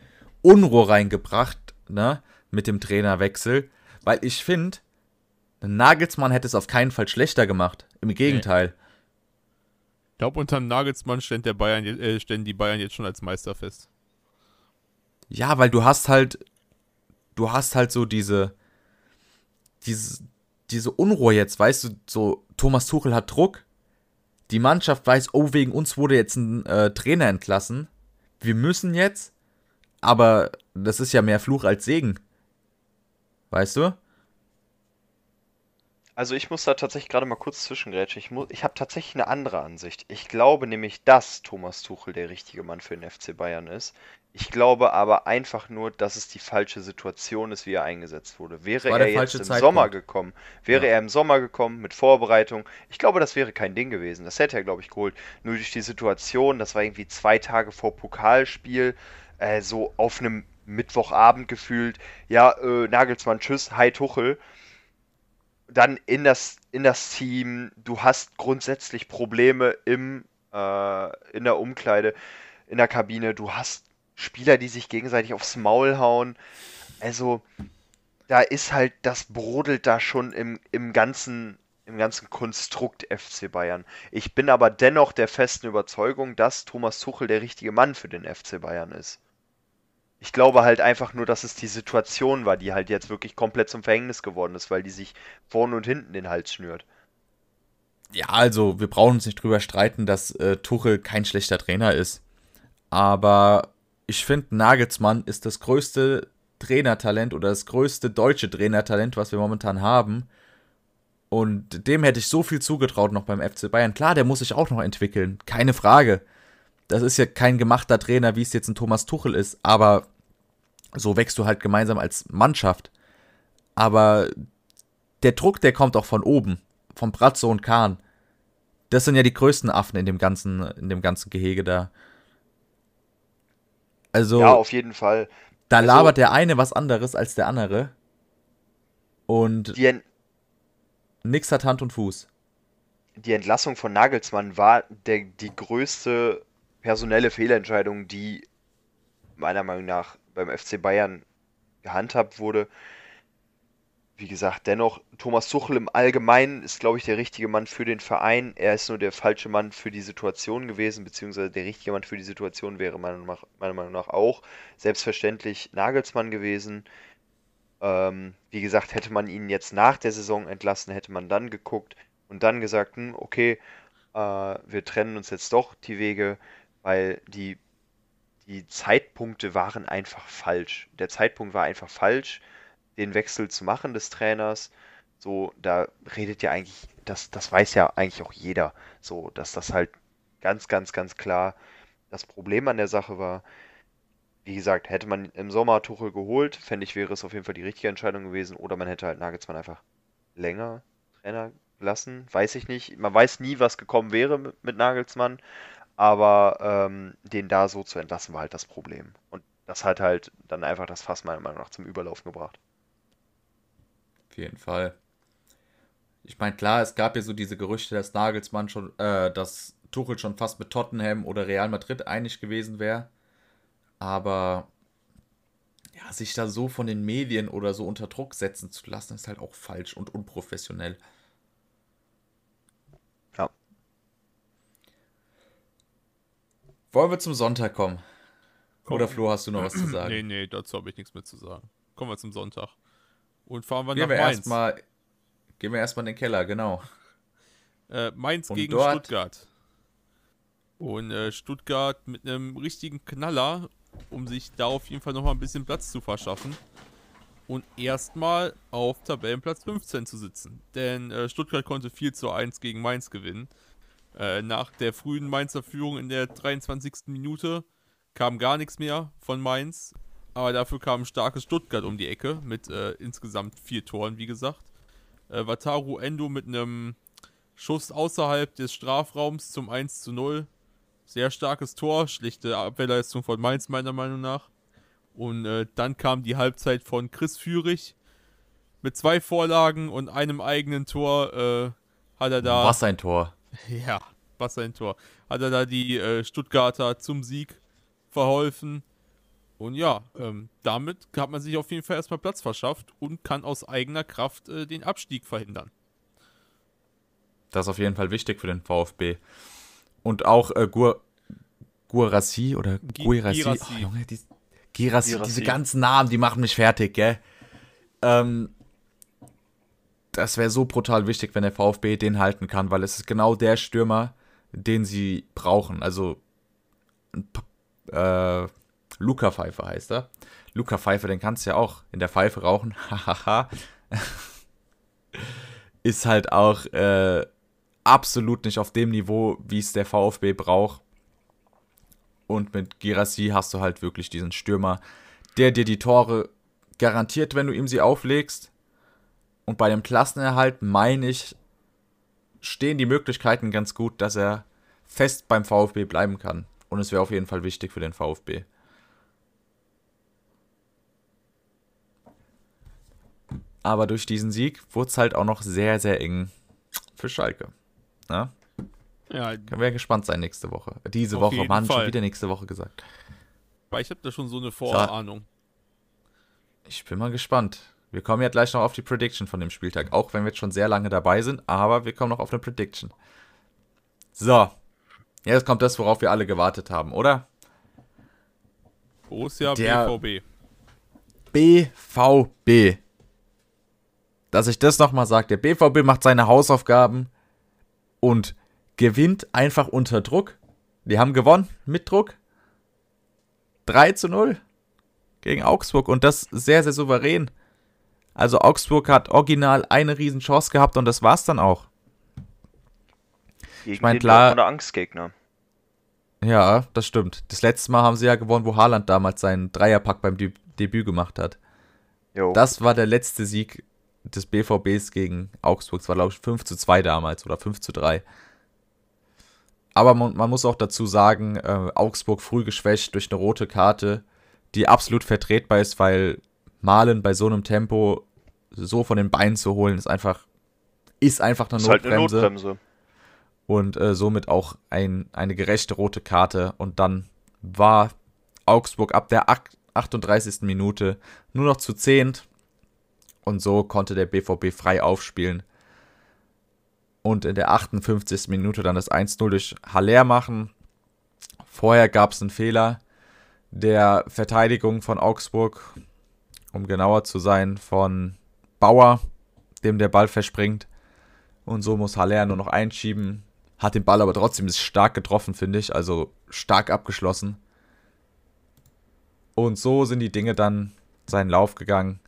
Unruhe reingebracht, ne? Mit dem Trainerwechsel. Weil ich finde, Nagelsmann hätte es auf keinen Fall schlechter gemacht. Im Gegenteil. Ich glaube, unter Nagelsmann ständ der Bayern, äh, ständen die Bayern jetzt schon als Meister fest. Ja, weil du hast halt, du hast halt so diese, diese, diese Unruhe jetzt, weißt du, so Thomas Tuchel hat Druck, die Mannschaft weiß, oh, wegen uns wurde jetzt ein äh, Trainer entlassen, wir müssen jetzt, aber das ist ja mehr Fluch als Segen, weißt du? Also ich muss da tatsächlich gerade mal kurz zwischengrätschen. Ich, ich habe tatsächlich eine andere Ansicht. Ich glaube nämlich, dass Thomas Tuchel der richtige Mann für den FC Bayern ist. Ich glaube aber einfach nur, dass es die falsche Situation ist, wie er eingesetzt wurde. Wäre er jetzt im Zeitpunkt. Sommer gekommen, wäre Ja. er im Sommer gekommen mit Vorbereitung, ich glaube, das wäre kein Ding gewesen. Das hätte er, glaube ich, geholt. Nur durch die Situation, das war irgendwie zwei Tage vor Pokalspiel, äh, so auf einem Mittwochabend gefühlt. Ja, äh, Nagelsmann, tschüss, hi Tuchel dann in das, in das Team, du hast grundsätzlich Probleme im, äh, in der Umkleide, in der Kabine, du hast Spieler, die sich gegenseitig aufs Maul hauen. Also, da ist halt, das brodelt da schon im, im ganzen, im ganzen Konstrukt FC Bayern. Ich bin aber dennoch der festen Überzeugung, dass Thomas Tuchel der richtige Mann für den FC Bayern ist. Ich glaube halt einfach nur, dass es die Situation war, die halt jetzt wirklich komplett zum Verhängnis geworden ist, weil die sich vorne und hinten den Hals schnürt. Ja, also wir brauchen uns nicht drüber streiten, dass äh, Tuchel kein schlechter Trainer ist. Aber ich finde, Nagelsmann ist das größte Trainertalent oder das größte deutsche Trainertalent, was wir momentan haben. Und dem hätte ich so viel zugetraut noch beim FC Bayern. Klar, der muss sich auch noch entwickeln, keine Frage. Das ist ja kein gemachter Trainer, wie es jetzt ein Thomas Tuchel ist, aber so wächst du halt gemeinsam als Mannschaft. Aber der Druck, der kommt auch von oben, vom Bratzo und Kahn. Das sind ja die größten Affen in dem ganzen, in dem ganzen Gehege da. Also. Ja, auf jeden Fall. Da also, labert der eine was anderes als der andere. Und die, nix hat Hand und Fuß. Die Entlassung von Nagelsmann war der, die größte personelle Fehlentscheidung, die meiner Meinung nach beim FC Bayern gehandhabt wurde. Wie gesagt, dennoch, Thomas Tuchel im Allgemeinen ist, glaube ich, der richtige Mann für den Verein. Er ist nur der falsche Mann für die Situation gewesen, beziehungsweise der richtige Mann für die Situation wäre meiner Meinung nach auch selbstverständlich Nagelsmann gewesen. Ähm, wie gesagt, hätte man ihn jetzt nach der Saison entlassen, hätte man dann geguckt und dann gesagt, hm, okay, äh, wir trennen uns jetzt doch die Wege, weil die, die Zeitpunkte waren einfach falsch. Der Zeitpunkt war einfach falsch, den Wechsel zu machen des Trainers. So, da redet ja eigentlich, das, das weiß ja eigentlich auch jeder, so, dass das halt ganz, ganz, ganz klar das Problem an der Sache war wie gesagt, hätte man im Sommer Tuchel geholt, fände ich, wäre es auf jeden Fall die richtige Entscheidung gewesen. Oder man hätte halt Nagelsmann einfach länger Trainer lassen. Weiß ich nicht. Man weiß nie, was gekommen wäre mit, mit Nagelsmann. Aber ähm, den da so zu entlassen, war halt das Problem. Und das hat halt dann einfach das Fass meiner Meinung nach zum Überlaufen gebracht. Auf jeden Fall. Ich meine, klar, es gab ja so diese Gerüchte, dass Nagelsmann schon, äh, dass Tuchel schon fast mit Tottenham oder Real Madrid einig gewesen wäre. Aber ja, sich da so von den Medien oder so unter Druck setzen zu lassen, ist halt auch falsch und unprofessionell. Wollen wir zum Sonntag kommen? Komm. Oder Flo, hast du noch was zu [CLEARS THROAT] sagen? Nee, nee, dazu habe ich nichts mehr zu sagen. Kommen wir zum Sonntag. Und fahren wir gehen nach wir Mainz. Erst mal, gehen wir erstmal in den Keller, genau. Äh, Mainz und gegen dort, Stuttgart. Und äh, Stuttgart mit einem richtigen Knaller um sich da auf jeden Fall nochmal ein bisschen Platz zu verschaffen. Und erstmal auf Tabellenplatz 15 zu sitzen. Denn äh, Stuttgart konnte 4 zu 1 gegen Mainz gewinnen. Äh, nach der frühen Mainzer Führung in der 23. Minute kam gar nichts mehr von Mainz. Aber dafür kam ein starkes Stuttgart um die Ecke mit äh, insgesamt vier Toren, wie gesagt. Äh, Wataru Endo mit einem Schuss außerhalb des Strafraums zum 1 zu 0 sehr starkes Tor, schlechte Abwehrleistung von Mainz meiner Meinung nach. Und äh, dann kam die Halbzeit von Chris Führig mit zwei Vorlagen und einem eigenen Tor. Äh, hat er da. Was ein Tor. [LAUGHS] Ja, was ein Tor. Hat er da die äh, Stuttgarter zum Sieg verholfen. Und ja, ähm, damit hat man sich auf jeden Fall erstmal Platz verschafft und kann aus eigener Kraft äh, den Abstieg verhindern. Das ist auf jeden Fall wichtig für den VfB. Und auch äh, Gur, Guarassi oder Guirassi. Oh, Junge, die, Girassi, Girassi, diese ganzen Namen, die machen mich fertig, gell? Ähm, das wäre so brutal wichtig, wenn der VfB den halten kann, weil es ist genau der Stürmer, den sie brauchen. Also, äh, Luca Pfeiffer heißt er. Luca Pfeiffer, den kannst du ja auch in der Pfeife rauchen. [LAUGHS] Hahaha. ist halt auch äh, absolut nicht auf dem Niveau, wie es der VfB braucht. Und mit Girassi hast du halt wirklich diesen Stürmer, der dir die Tore garantiert, wenn du ihm sie auflegst. Und bei dem Klassenerhalt, meine ich, stehen die Möglichkeiten ganz gut, dass er fest beim VfB bleiben kann. Und es wäre auf jeden Fall wichtig für den VfB. Aber durch diesen Sieg wurde es halt auch noch sehr, sehr eng für Schalke. Ne? Ja. Können wir gespannt sein nächste Woche. Diese Woche, Mann, Fall. schon wieder nächste Woche gesagt. Weil ich habe da schon so eine Vorahnung. Ich bin mal gespannt. Wir kommen ja gleich noch auf die Prediction von dem Spieltag, auch wenn wir jetzt schon sehr lange dabei sind, aber wir kommen noch auf eine Prediction. So. Jetzt kommt das, worauf wir alle gewartet haben, oder? Borussia Der BVB. BVB. Dass ich das nochmal sage, der BVB macht seine Hausaufgaben und gewinnt einfach unter Druck. Die haben gewonnen mit Druck. 3 zu 0 gegen Augsburg und das sehr, sehr souverän. Also Augsburg hat original eine Riesenchance gehabt und das war's dann auch. Gegen Ich mein, den klar- Dortmunder Angstgegner. Ja, das stimmt. Das letzte Mal haben sie ja gewonnen, wo Haaland damals seinen Dreierpack beim Deb Debüt gemacht hat. Jo. Das war der letzte Sieg des BVBs gegen Augsburg. Es war, glaube ich, 5 zu 2 damals oder 5 zu 3. Aber man, man muss auch dazu sagen, äh, Augsburg früh geschwächt durch eine rote Karte, die absolut vertretbar ist, weil Malen bei so einem Tempo so von den Beinen zu holen, ist einfach, ist einfach eine ist halt eine Notbremse Notbremse. und äh, somit auch ein, eine gerechte rote Karte. Und dann war Augsburg ab der ach- 38. Minute nur noch zu zehnt. Und so konnte der BVB frei aufspielen. Und in der 58. Minute dann das 1-0 durch Haller machen. Vorher gab es einen Fehler der Verteidigung von Augsburg, um genauer zu sein, von Bauer, dem der Ball verspringt. Und so muss Haller nur noch einschieben. Hat den Ball aber trotzdem stark getroffen, finde ich. Also stark abgeschlossen. Und so sind die Dinge dann seinen Lauf gegangen.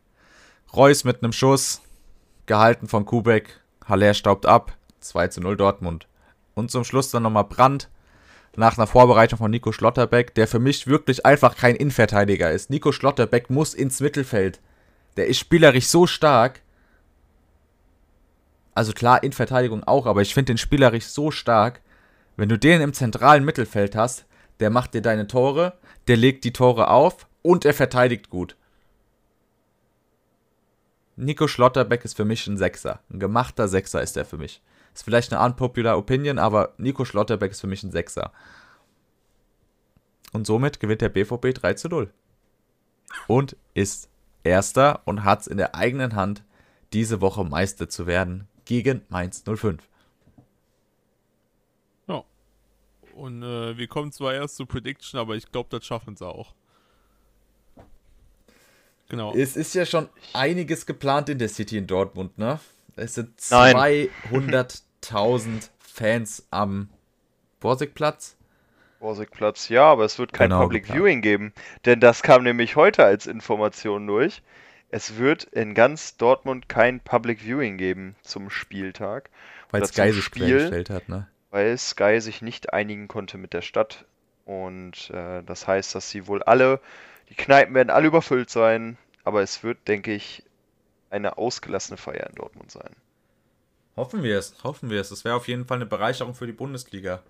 Reus mit einem Schuss, gehalten von Kubek. Haller staubt ab. 2 zu 0 Dortmund. Und zum Schluss dann nochmal Brandt. Nach einer Vorbereitung von Nico Schlotterbeck, der für mich wirklich einfach kein Innenverteidiger ist. Nico Schlotterbeck muss ins Mittelfeld. Der ist spielerisch so stark. Also klar, in Verteidigung auch, aber ich finde den spielerisch so stark. Wenn du den im zentralen Mittelfeld hast, der macht dir deine Tore, der legt die Tore auf und er verteidigt gut. Nico Schlotterbeck ist für mich ein Sechser. Ein gemachter Sechser ist er für mich. Ist vielleicht eine unpopular Opinion, aber Nico Schlotterbeck ist für mich ein Sechser. Und somit gewinnt der BVB 3 zu 0. Und ist Erster und hat es in der eigenen Hand, diese Woche Meister zu werden gegen Mainz 05. Ja. Und äh, wir kommen zwar erst zu Prediction, aber ich glaube, das schaffen sie auch. Genau. Es ist ja schon einiges geplant in der City in Dortmund, ne? Es sind Nein. 200.000 Fans am Borsigplatz. Borsigplatz, ja, aber es wird kein Genau, Public geplant. Viewing geben. Denn das kam nämlich heute als Information durch. Es wird in ganz Dortmund kein Public Viewing geben zum Spieltag, Weil Sky sich quergestellt hat, ne? weil Sky sich nicht einigen konnte mit der Stadt. Und äh, das heißt, dass sie wohl alle, die Kneipen werden alle überfüllt sein. Aber es wird, denke ich, eine ausgelassene Feier in Dortmund sein. Hoffen wir es, hoffen wir es. Das wäre auf jeden Fall eine Bereicherung für die Bundesliga.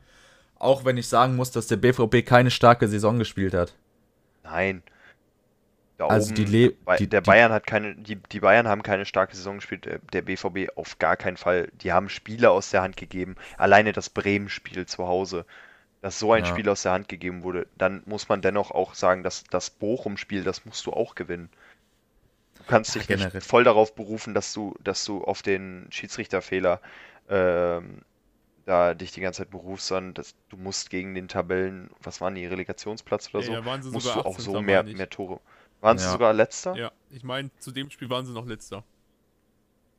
Auch wenn ich sagen muss, dass der BVB keine starke Saison gespielt hat. Nein. Da Also oben, die Le- die- der die- Bayern hat keine, die, die Bayern haben keine starke Saison gespielt, der, der BVB auf gar keinen Fall. Die haben Spiele aus der Hand gegeben. Alleine das Bremen-Spiel zu Hause, dass so ein Ja. Spiel aus der Hand gegeben wurde, dann muss man dennoch auch sagen, dass das Bochum-Spiel, das musst du auch gewinnen. Du kannst dich nicht voll darauf berufen, dass du, dass du auf den Schiedsrichterfehler ähm, da dich die ganze Zeit berufst, sondern dass, du musst gegen den Tabellen, was waren die, Relegationsplatz oder Ja, so, waren sie musst sogar du auch 18. so mehr, mehr Tore. Waren sie Ja. sogar letzter? Ja, ich meine, zu dem Spiel waren sie noch letzter.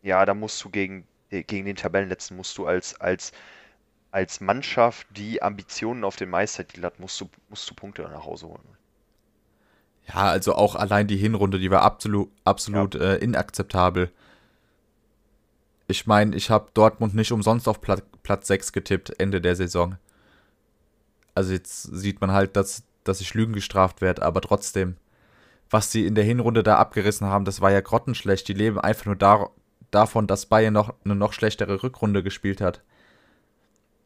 Ja, da musst du gegen, äh, gegen den Tabellenletzten musst du als, als, als Mannschaft, die Ambitionen auf den Meistertitel hat, musst du, musst du Punkte nach Hause holen. Ja, also auch allein die Hinrunde, die war absolut, absolut äh, inakzeptabel. Ich meine, ich habe Dortmund nicht umsonst auf Pla Platz 6 getippt, Ende der Saison. Also jetzt sieht man halt, dass, dass ich Lügen gestraft werde, aber trotzdem, was sie in der Hinrunde da abgerissen haben, das war ja grottenschlecht. Die leben einfach nur dar davon, dass Bayern noch eine noch schlechtere Rückrunde gespielt hat.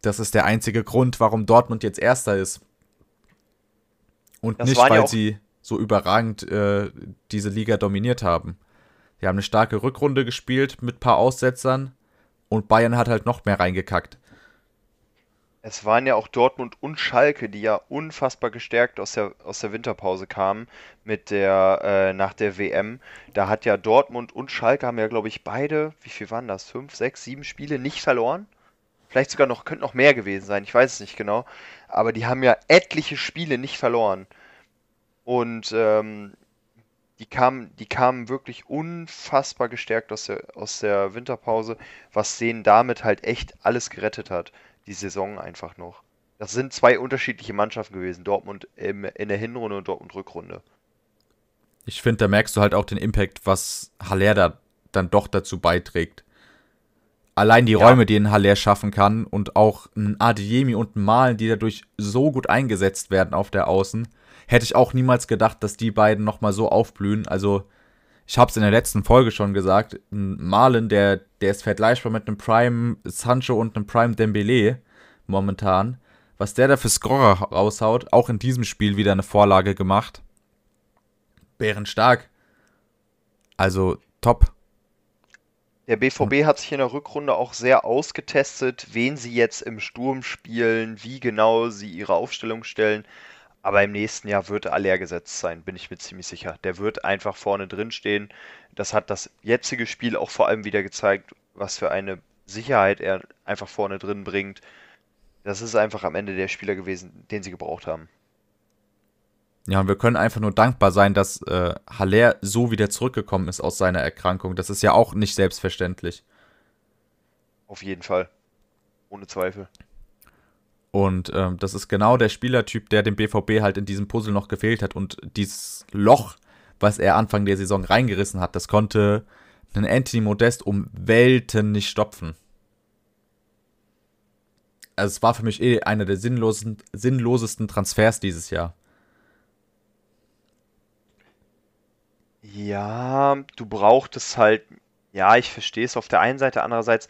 Das ist der einzige Grund, warum Dortmund jetzt Erster ist. Und Das nicht, weil sie so überragend äh, diese Liga dominiert haben. Die haben eine starke Rückrunde gespielt mit paar Aussetzern und Bayern hat halt noch mehr reingekackt. Es waren ja auch Dortmund und Schalke, die ja unfassbar gestärkt aus der, aus der Winterpause kamen mit der, äh, nach der WM. Da hat ja Dortmund und Schalke haben ja, glaube ich, beide, wie viel waren das? Fünf, sechs, sieben Spiele nicht verloren? Vielleicht sogar noch, könnte noch mehr gewesen sein, ich weiß es nicht genau. Aber die haben ja etliche Spiele nicht verloren. Und ähm, die kamen, die kamen wirklich unfassbar gestärkt aus der, aus der Winterpause, was denen damit halt echt alles gerettet hat. Die Saison einfach noch. Das sind zwei unterschiedliche Mannschaften gewesen, Dortmund im, in der Hinrunde und Dortmund Rückrunde. Ich finde, da merkst du halt auch den Impact, was Haller da dann doch dazu beiträgt. Allein die ja. Räume, die ein Haller schaffen kann und auch ein Adeyemi und ein Malen, die dadurch so gut eingesetzt werden auf der Außen, hätte ich auch niemals gedacht, dass die beiden nochmal so aufblühen. Also, ich habe es in der letzten Folge schon gesagt, ein Malen, der, der ist vergleichbar mit einem Prime Sancho und einem Prime Dembele momentan. Was der da für Scorer raushaut, auch in diesem Spiel wieder eine Vorlage gemacht. Bärenstark. Also top. Der BVB hat sich in der Rückrunde auch sehr ausgetestet, wen sie jetzt im Sturm spielen, wie genau sie ihre Aufstellung stellen. Aber im nächsten Jahr wird er leer gesetzt sein, bin ich mir ziemlich sicher. Der wird einfach vorne drin stehen. Das hat das jetzige Spiel auch vor allem wieder gezeigt, was für eine Sicherheit er einfach vorne drin bringt. Das ist einfach am Ende der Spieler gewesen, den sie gebraucht haben. Ja, und wir können einfach nur dankbar sein, dass äh, Haller so wieder zurückgekommen ist aus seiner Erkrankung. Das ist ja auch nicht selbstverständlich. Auf jeden Fall. Ohne Zweifel. Und ähm, das ist genau der Spielertyp, der dem BVB halt in diesem Puzzle noch gefehlt hat. Und dieses Loch, was er Anfang der Saison reingerissen hat, das konnte einen Anthony Modest um Welten nicht stopfen also es war für mich eh einer der sinnlosen, sinnlosesten Transfers dieses Jahr. Ja, du brauchtest halt, ja, ich verstehe es auf der einen Seite, andererseits,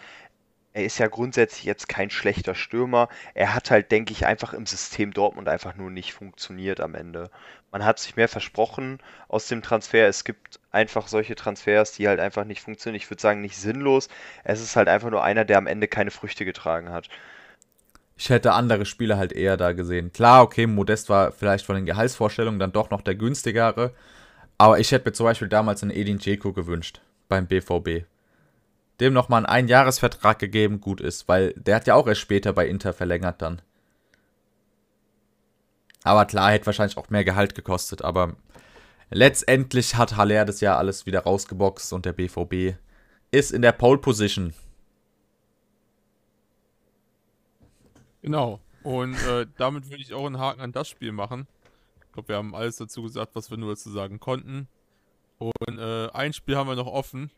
er ist ja grundsätzlich jetzt kein schlechter Stürmer. Er hat halt, denke ich, einfach im System Dortmund einfach nur nicht funktioniert am Ende. Man hat sich mehr versprochen aus dem Transfer. Es gibt einfach solche Transfers, die halt einfach nicht funktionieren. Ich würde sagen, nicht sinnlos. Es ist halt einfach nur einer, der am Ende keine Früchte getragen hat. Ich hätte andere Spieler halt eher da gesehen. Klar, okay, Modest war vielleicht von den Gehaltsvorstellungen dann doch noch der günstigere. Aber ich hätte mir zum Beispiel damals einen Edin Dzeko gewünscht beim BVB. Dem nochmal einen Einjahresvertrag gegeben, gut ist, weil der hat ja auch erst später bei Inter verlängert dann. Aber klar, hätte wahrscheinlich auch mehr Gehalt gekostet, aber letztendlich hat Haller das ja alles wieder rausgeboxt und der BVB ist in der Pole Position. Genau. Und äh, damit würde ich auch einen Haken an das Spiel machen. Ich glaube, wir haben alles dazu gesagt, was wir nur dazu sagen konnten. Und äh, ein Spiel haben wir noch offen.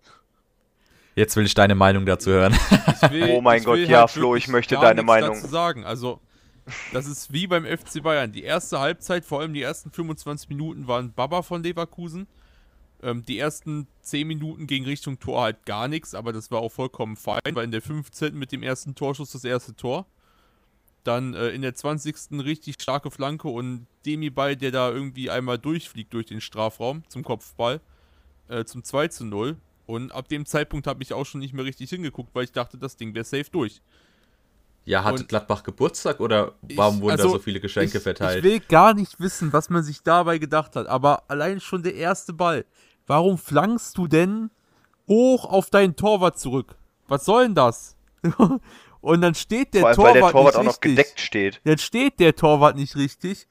Jetzt will ich deine Meinung dazu hören. Will, oh mein Gott, ja, halt Flo, ich möchte deine Meinung. Dazu sagen. Also, das ist wie beim FC Bayern. Die erste Halbzeit, vor allem die ersten 25 Minuten, waren Baba von Leverkusen. Ähm, die ersten 10 Minuten ging Richtung Tor halt gar nichts, aber das war auch vollkommen fein, weil in der 15. mit dem ersten Torschuss das erste Tor. Dann äh, in der 20. richtig starke Flanke und Demi-Ball, der da irgendwie einmal durchfliegt durch den Strafraum zum Kopfball. Äh, zum 2 zu 0. Und ab dem Zeitpunkt habe ich auch schon nicht mehr richtig hingeguckt, weil ich dachte, das Ding wäre safe durch. Ja, hatte und Gladbach Geburtstag oder warum ich, wurden also, da so viele Geschenke ich, verteilt? Ich will gar nicht wissen, was man sich dabei gedacht hat, aber allein schon der erste Ball. Warum flankst du denn hoch auf deinen Torwart zurück? Was soll denn das? [LAUGHS] Und dann steht der Vor allem, Torwart, weil der Torwart auch noch gedeckt steht. Dann steht der Torwart nicht richtig.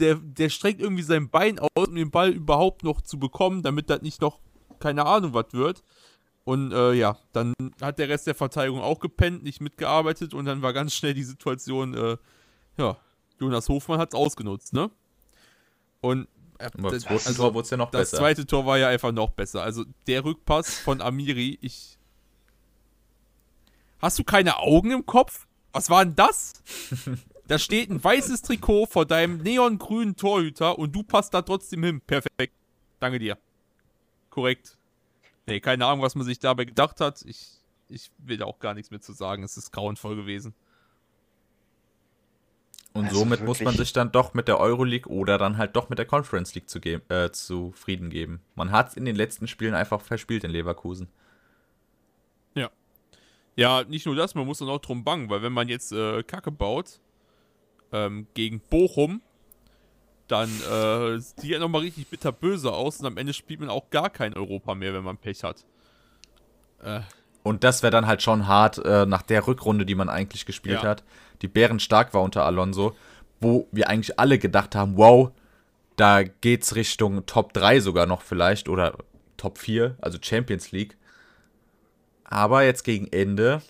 Der, der streckt irgendwie sein Bein aus, um den Ball überhaupt noch zu bekommen, damit das nicht noch keine Ahnung was wird. Und äh, ja, dann hat der Rest der Verteidigung auch gepennt, nicht mitgearbeitet und dann war ganz schnell die Situation, äh, ja, Jonas Hofmann hat es ausgenutzt, ne? Und äh, das, also, Tor wurde ja noch das besser. zweite Tor war ja einfach noch besser. Also der Rückpass von Amiri, ich Hast du keine Augen im Kopf? Was war denn das? [LAUGHS] da steht ein weißes Trikot vor deinem neongrünen Torhüter und du passt da trotzdem hin. Perfekt. Danke dir. Korrekt. Nee, keine Ahnung, was man sich dabei gedacht hat. Ich, ich will da auch gar nichts mehr zu sagen. Es ist grauenvoll gewesen. Und also somit muss man sich dann doch mit der Euroleague oder dann halt doch mit der Conference League zu ge äh, zufrieden geben. Man hat es in den letzten Spielen einfach verspielt in Leverkusen. Ja, nicht nur das, man muss dann auch drum bangen, weil wenn man jetzt äh, Kacke baut ähm, gegen Bochum, dann äh, sieht ja nochmal richtig bitterböse aus und am Ende spielt man auch gar kein Europa mehr, wenn man Pech hat. Äh. Und das wäre dann halt schon hart äh, nach der Rückrunde, die man eigentlich gespielt ja. hat, die Bären stark war unter Alonso, wo wir eigentlich alle gedacht haben, wow, da geht's Richtung Top 3 sogar noch vielleicht oder Top 4, also Champions League. Aber jetzt gegen Ende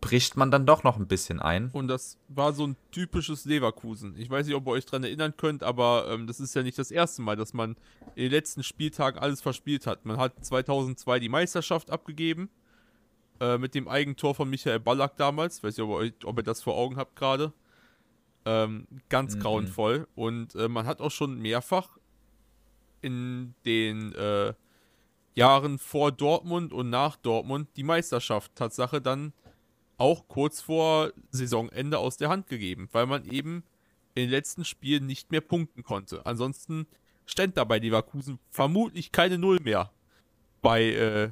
bricht man dann doch noch ein bisschen ein. Und das war so ein typisches Leverkusen. Ich weiß nicht, ob ihr euch dran erinnern könnt, aber ähm, das ist ja nicht das erste Mal, dass man in den letzten Spieltagen alles verspielt hat. Man hat 2002 die Meisterschaft abgegeben. Äh, mit dem Eigentor von Michael Ballack damals. Ich weiß nicht, ob ihr, euch, ob ihr das vor Augen habt gerade. Ähm, ganz Mhm. grauenvoll. Und äh, man hat auch schon mehrfach in den äh, Jahren vor Dortmund und nach Dortmund die Meisterschaft Tatsache dann auch kurz vor Saisonende aus der Hand gegeben, weil man eben in den letzten Spielen nicht mehr punkten konnte. Ansonsten stand da bei Leverkusen vermutlich keine Null mehr bei äh,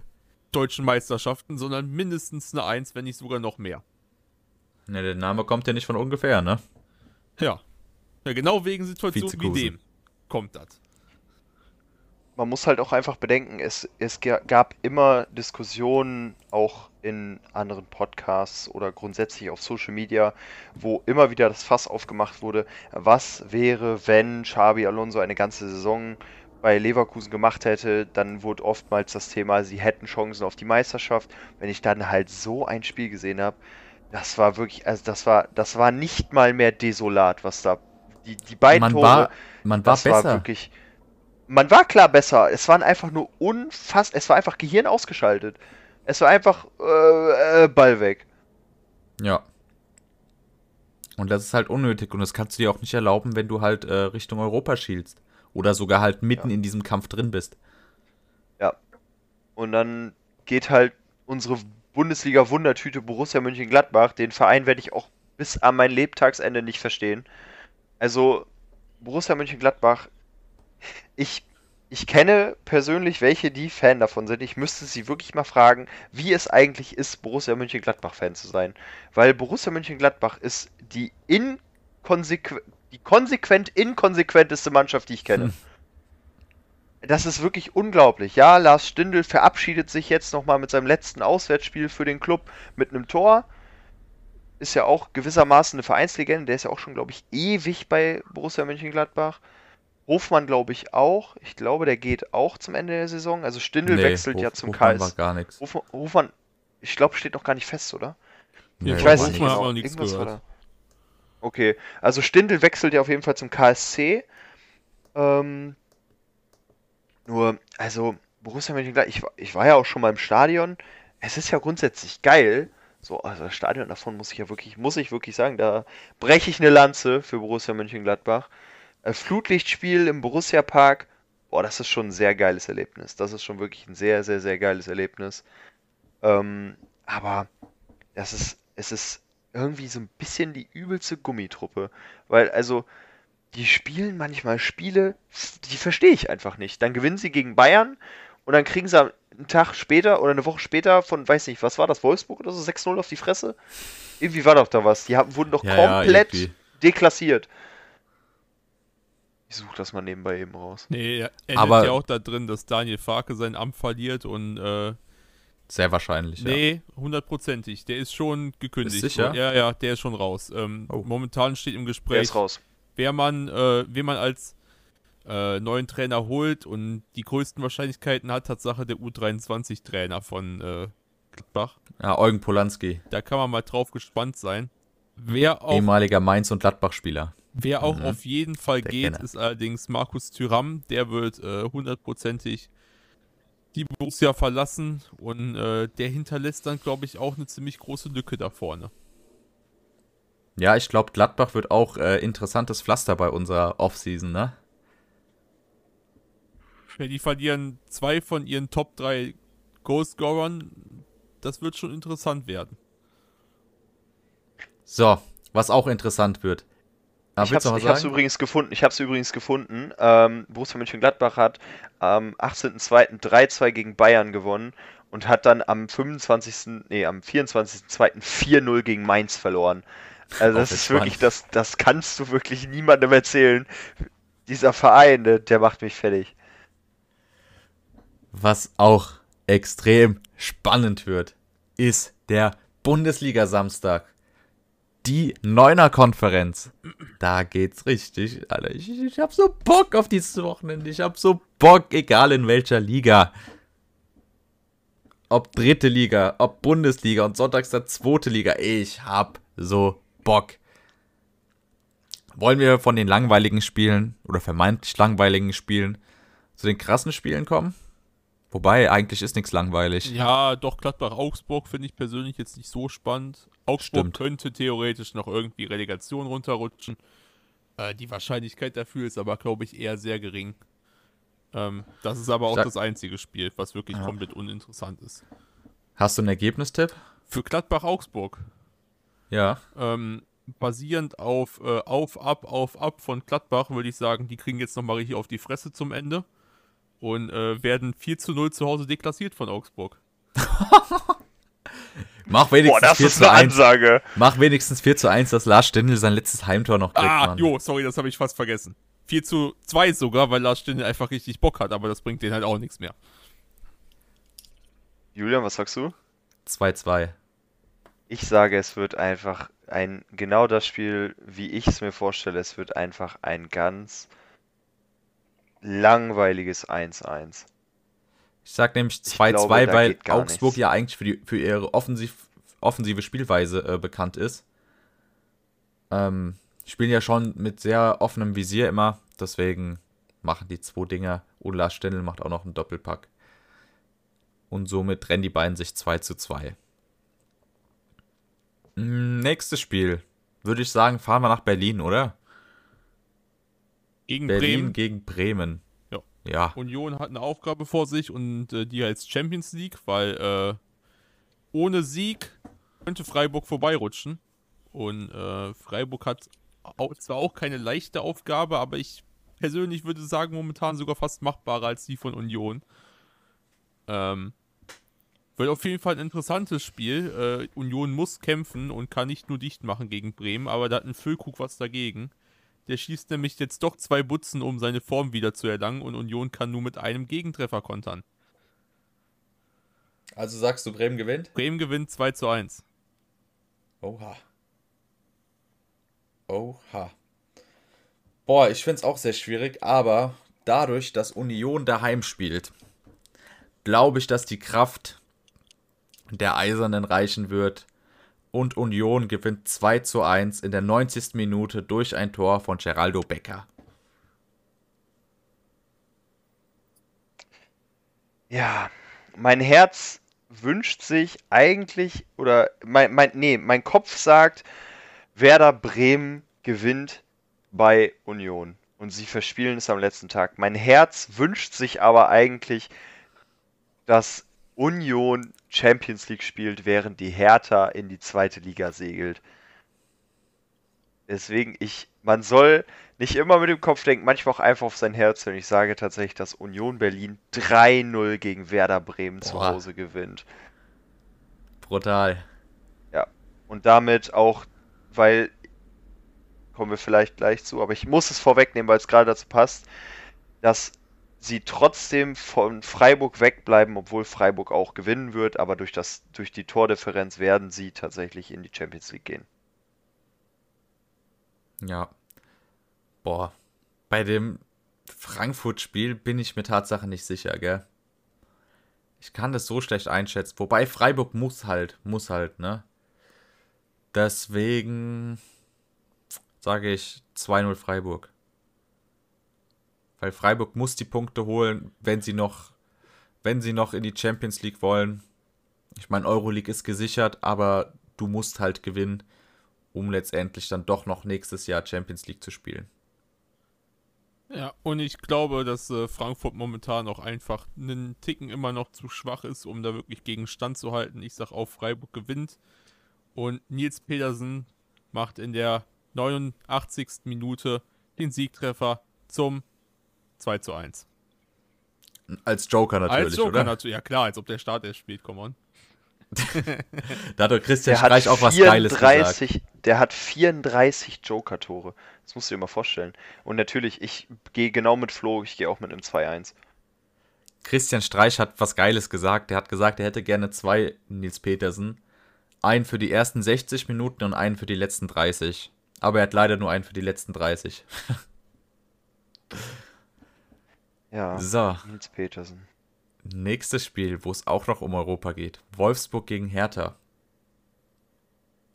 deutschen Meisterschaften, sondern mindestens eine Eins, wenn nicht sogar noch mehr. Ja, der Name kommt ja nicht von ungefähr, ne? Ja. ja genau wegen Situationen wie dem kommt das. Man muss halt auch einfach bedenken, es, es ga- gab immer Diskussionen, auch in anderen Podcasts oder grundsätzlich auf Social Media, wo immer wieder das Fass aufgemacht wurde, was wäre, wenn Xabi Alonso eine ganze Saison bei Leverkusen gemacht hätte, dann wurde oftmals das Thema, sie hätten Chancen auf die Meisterschaft. Wenn ich dann halt so ein Spiel gesehen habe, das war wirklich, also das war, das war nicht mal mehr desolat, was da, die, die beiden Man Tore, war, man war das war besser. wirklich. Man war klar besser. Es waren einfach nur unfass. Es war einfach Gehirn ausgeschaltet. Es war einfach äh, äh, Ball weg. Ja. Und das ist halt unnötig und das kannst du dir auch nicht erlauben, wenn du halt äh, Richtung Europa schielst. Oder sogar halt mitten Ja. in diesem Kampf drin bist. Und dann geht halt unsere Bundesliga-Wundertüte Borussia Mönchengladbach. Den Verein werde ich auch bis an mein Lebtagsende nicht verstehen. Also, Borussia Mönchengladbach, ich, ich kenne persönlich welche, die Fan davon sind. Ich müsste sie wirklich mal fragen, wie es eigentlich ist, Borussia Mönchengladbach-Fan zu sein. Weil Borussia Mönchengladbach ist die, inkonsequ die konsequent inkonsequenteste Mannschaft, die ich kenne. Hm. Das ist wirklich unglaublich. Ja, Lars Stindl verabschiedet sich jetzt nochmal mit seinem letzten Auswärtsspiel für den Club mit einem Tor. Ist ja auch gewissermaßen eine Vereinslegende. Der ist ja auch schon, glaube ich, ewig bei Borussia Mönchengladbach. Hofmann, glaube ich, auch. Ich glaube, der geht auch zum Ende der Saison. Also Stindl Nee, wechselt ja Hof- zum Hofmann war KS. gar nichts. Hofmann, Hofmann, ich glaube, steht noch gar nicht fest, oder? Nee, Ich weiß nicht genau. noch nichts Irgendwas war gehört. da. Okay, also Stindl wechselt ja auf jeden Fall zum KSC. Ähm, nur, also Borussia Mönchengladbach, ich, war- ich war ja auch schon mal im Stadion. Es ist ja grundsätzlich geil. So, also das Stadion davon muss ich ja wirklich, muss ich wirklich sagen, da breche ich eine Lanze für Borussia Mönchengladbach. Äh, Flutlichtspiel im Borussia Park, boah, das ist schon ein sehr geiles Erlebnis. Das ist schon wirklich ein sehr, sehr, sehr geiles Erlebnis. Ähm, aber das ist, es ist irgendwie so ein bisschen die übelste Gummitruppe. Weil, also, die spielen manchmal Spiele, die verstehe ich einfach nicht. Dann gewinnen sie gegen Bayern und dann kriegen sie einen Tag später oder eine Woche später von, weiß nicht, was war das, Wolfsburg oder so, 6-0 auf die Fresse? Irgendwie war doch da was. Die haben, wurden doch Ja, ja, komplett irgendwie. deklassiert. Ich suche das mal nebenbei eben raus. Nee, er endet Aber- ja auch da drin, dass Daniel Farke sein Amt verliert und äh, Sehr wahrscheinlich, ja. nee, hundertprozentig. Der ist schon gekündigt. Ist sicher? Ja, ja, der ist schon raus. Ähm, Oh. Momentan steht im Der Gespräch, ist raus. wer man, äh, wen man als äh, neuen Trainer holt und die größten Wahrscheinlichkeiten hat Tatsache der U23-Trainer von äh, Gladbach. Ja, Eugen Polanski, Da kann man mal drauf gespannt sein. Wer auch, ehemaliger Mainz- und Gladbach-Spieler. Wer auch Mhm. auf jeden Fall Der geht, Kenner. ist allerdings Markus Thüram. Der wird äh, hundertprozentig die Borussia verlassen und äh, der hinterlässt dann, glaube ich, auch eine ziemlich große Lücke da vorne. Ja, ich glaube, Gladbach wird auch äh, interessantes Pflaster bei unserer Offseason, ne? Ja, die verlieren zwei von ihren Top 3 Goalscorern. Das wird schon interessant werden. So, was auch interessant wird. Ah, Ich hab's sagen? übrigens gefunden. Ich hab's übrigens gefunden. Ähm, Borussia Mönchengladbach hat am 18.02. 3-2 gegen Bayern gewonnen und hat dann am 25. nee, am 24.02. 4-0 gegen Mainz verloren. Also das Auch ist wirklich, das, das kannst du wirklich niemandem erzählen. Dieser Verein, der, der macht mich fertig. Was auch extrem spannend wird, ist der Bundesliga-Samstag. Die Neuner-Konferenz. Da geht's richtig, Alter. Ich, ich hab so Bock auf dieses Wochenende. Ich hab so Bock, egal in welcher Liga. ob dritte Liga, ob Bundesliga und sonntags dann zweite Liga. Ich hab so Bock. Wollen wir von den langweiligen Spielen oder vermeintlich langweiligen Spielen zu den krassen Spielen kommen? Wobei, eigentlich ist nichts langweilig. Ja, doch, Gladbach-Augsburg finde ich persönlich jetzt nicht so spannend. Augsburg Stimmt. könnte theoretisch noch irgendwie Relegation runterrutschen. Äh, die Wahrscheinlichkeit dafür ist aber, glaube ich, eher sehr gering. Ähm, das ist aber auch Sag- das einzige Spiel, was wirklich Ja. komplett uninteressant ist. Hast du einen Ergebnistipp? Für Gladbach-Augsburg. Ja. Ähm, basierend auf äh, auf, ab, auf, ab von Gladbach würde ich sagen, die kriegen jetzt nochmal richtig auf die Fresse zum Ende und äh, werden 4 zu 0 zu Hause deklassiert von Augsburg. [LAUGHS] Mach wenigstens Boah, das 4 ist zu eine 1. Ansage. Mach wenigstens 4 zu 1, dass Lars Stindl sein letztes Heimtor noch kriegt, Ah, Mann. jo, sorry, das habe ich fast vergessen. 4 zu 2 sogar, weil Lars Stindl einfach richtig Bock hat, aber das bringt denen halt auch nichts mehr. Julian, was sagst du? 2-2. Ich sage, es wird einfach ein, genau das Spiel, wie ich es mir vorstelle. Es wird einfach ein ganz langweiliges 1-1. Ich sag nämlich Ich 2-2, glaube, da weil Augsburg nichts. ja eigentlich für, die, für ihre offensiv, offensive Spielweise äh, bekannt ist. Ähm, spielen ja schon mit sehr offenem Visier immer, deswegen machen die zwei Dinger. Und Lars Stindl macht auch noch einen Doppelpack. Und somit trennen die beiden sich 2 zu 2. Mm, Nächstes Spiel. Würde ich sagen, fahren wir nach Berlin, oder? Gegen Berlin Bremen. gegen Bremen. Ja. Ja. Union hat eine Aufgabe vor sich und äh, die heißt Champions League, weil äh, ohne Sieg könnte Freiburg vorbeirutschen. Und äh, Freiburg hat au zwar auch keine leichte Aufgabe, aber ich persönlich würde sagen, momentan sogar fast machbarer als die von Union. Ähm, wird auf jeden Fall ein interessantes Spiel. Äh, Union muss kämpfen und kann nicht nur dicht machen gegen Bremen, aber da hat ein Füllkrug was dagegen. Der schießt nämlich jetzt doch zwei Butzen, um seine Form wieder zu erlangen und Union kann nur mit einem Gegentreffer kontern. Also sagst du, Bremen gewinnt? Bremen gewinnt 2 zu 1. Oha. Oha. Boah, ich finde es auch sehr schwierig, aber dadurch, dass Union daheim spielt, glaube ich, dass die Kraft der Eisernen reichen wird. Und Union gewinnt 2 zu 1 in der 90. Minute durch ein Tor von Geraldo Becker. Ja, mein Herz wünscht sich eigentlich, oder mein, mein, nee, mein Kopf sagt, Werder Bremen gewinnt bei Union. Und sie verspielen es am letzten Tag. Mein Herz wünscht sich aber eigentlich, dass Union Champions League spielt, während die Hertha in die zweite Liga segelt. Deswegen, ich, man soll nicht immer mit dem Kopf denken, manchmal auch einfach auf sein Herz hören. Ich sage tatsächlich, dass Union Berlin 3-0 gegen Werder Bremen zu Boah. Hause gewinnt. Brutal. Und damit auch, weil, kommen wir vielleicht gleich zu, aber ich muss es vorwegnehmen, weil es gerade dazu passt, dass sie trotzdem von Freiburg wegbleiben, obwohl Freiburg auch gewinnen wird, aber durch das, durch die Tordifferenz werden sie tatsächlich in die Champions League gehen. Ja. Boah. Bei dem Frankfurt-Spiel bin ich mir Tatsache nicht sicher, gell? Ich kann das so schlecht einschätzen. Wobei Freiburg muss halt, muss halt, ne? Deswegen sage ich 2-0 Freiburg. Weil Freiburg muss die Punkte holen, wenn sie noch, wenn sie noch in die Champions League wollen. Ich meine, Euroleague ist gesichert, aber du musst halt gewinnen, um letztendlich dann doch noch nächstes Jahr Champions League zu spielen. Ja, und ich glaube, dass äh, Frankfurt momentan auch einfach einen Ticken immer noch zu schwach ist, um da wirklich gegen Stand zu halten. Ich sag auch, Freiburg gewinnt. Und Nils Pedersen macht in der 89. Minute den Siegtreffer zum 2 zu 1. Als Joker natürlich, Als Joker oder? natürlich, ja klar, als ob der Start erst spielt, come on. [LAUGHS] [LAUGHS] Da hat doch Christian Der Streich auch was Geiles gesagt. 34, der hat 34 Joker-Tore. Das musst du dir mal vorstellen. Und natürlich, ich gehe genau mit Flo, ich gehe auch mit einem 2-1. Christian Streich hat was Geiles gesagt. Er hat gesagt, er hätte gerne zwei Nils Petersen. Einen für die ersten 60 Minuten und einen für die letzten 30. Aber er hat leider nur einen für die letzten 30. [LAUGHS] Ja, So, Nils Petersen. nächstes Spiel, wo es auch noch um Europa geht. Wolfsburg gegen Hertha.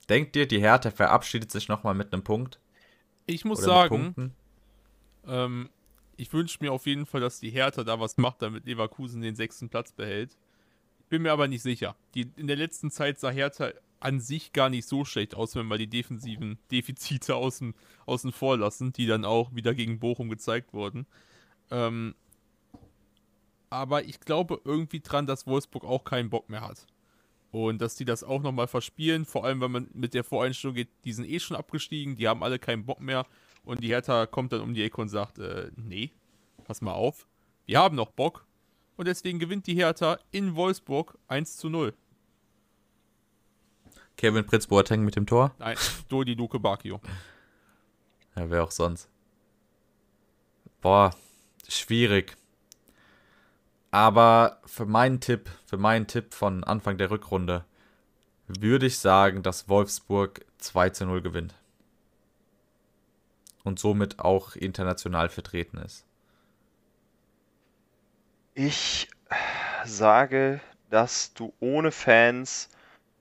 Denkt ihr, die Hertha verabschiedet sich nochmal mit einem Punkt? Ich muss sagen, ähm, ich wünsche mir auf jeden Fall, dass die Hertha da was macht, damit Leverkusen den sechsten Platz behält. Bin mir aber nicht sicher. Die, in der letzten Zeit sah Hertha an sich gar nicht so schlecht aus, wenn wir die defensiven Defizite außen, außen vor lassen, die dann auch wieder gegen Bochum gezeigt wurden. Ähm, aber ich glaube irgendwie dran, dass Wolfsburg auch keinen Bock mehr hat. Und dass die das auch nochmal verspielen, vor allem wenn man mit der Voreinstellung geht, die sind eh schon abgestiegen, die haben alle keinen Bock mehr. Und die Hertha kommt dann um die Ecke und sagt, äh, nee, pass mal auf, wir haben noch Bock. Und deswegen gewinnt die Hertha in Wolfsburg 1 zu 0. Kevin Prinz Boateng mit dem Tor? Nein, Dodi Luke Bakio. Ja, wer auch sonst. Boah, schwierig. Aber für meinen Tipp, für meinen Tipp von Anfang der Rückrunde, würde ich sagen, dass Wolfsburg 2 zu 0 gewinnt. Und somit auch international vertreten ist. Ich sage, dass du ohne Fans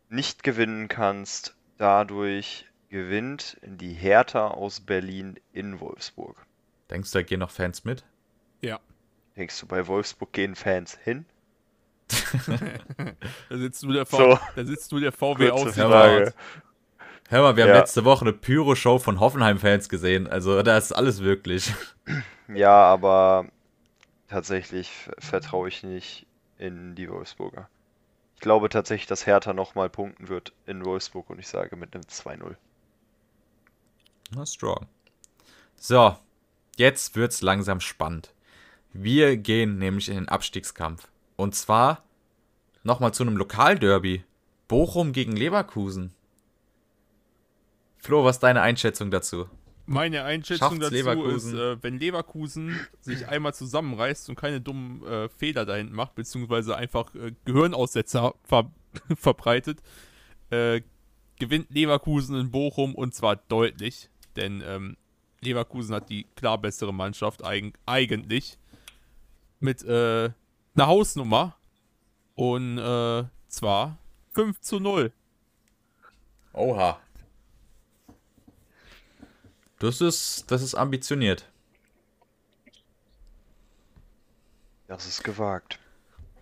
nicht gewinnen kannst. Dadurch gewinnt die Hertha aus Berlin in Wolfsburg. Denkst du, da gehen noch Fans mit? Ja. Denkst du, bei Wolfsburg gehen Fans hin? [LAUGHS] da sitzt nur der, v So. da sitzt nur der VW aus. Hör mal, wir haben Ja. letzte Woche eine Pyro-Show von Hoffenheim-Fans gesehen. Also da ist alles wirklich. [CLEARS THROAT] Ja, aber tatsächlich vertraue ich nicht in die Wolfsburger. Ich glaube tatsächlich, dass Hertha nochmal punkten wird in Wolfsburg und ich sage mit einem 2-0. Na, strong. So, jetzt wird's langsam spannend. Wir gehen nämlich in den Abstiegskampf. Und zwar nochmal zu einem Lokalderby. Bochum gegen Leverkusen. Flo, was ist deine Einschätzung dazu? Meine Einschätzung Schafft's dazu Leverkusen? ist, äh, wenn Leverkusen sich einmal zusammenreißt und keine dummen äh, Fehler da hinten macht, beziehungsweise einfach äh, Gehirnaussetzer ver [LAUGHS] verbreitet, äh, gewinnt Leverkusen in Bochum und zwar deutlich, denn ähm, Leverkusen hat die klar bessere Mannschaft eig eigentlich mit äh, einer Hausnummer und äh, zwar 5 zu 0. Oha. Das ist, das ist ambitioniert. Das ist gewagt.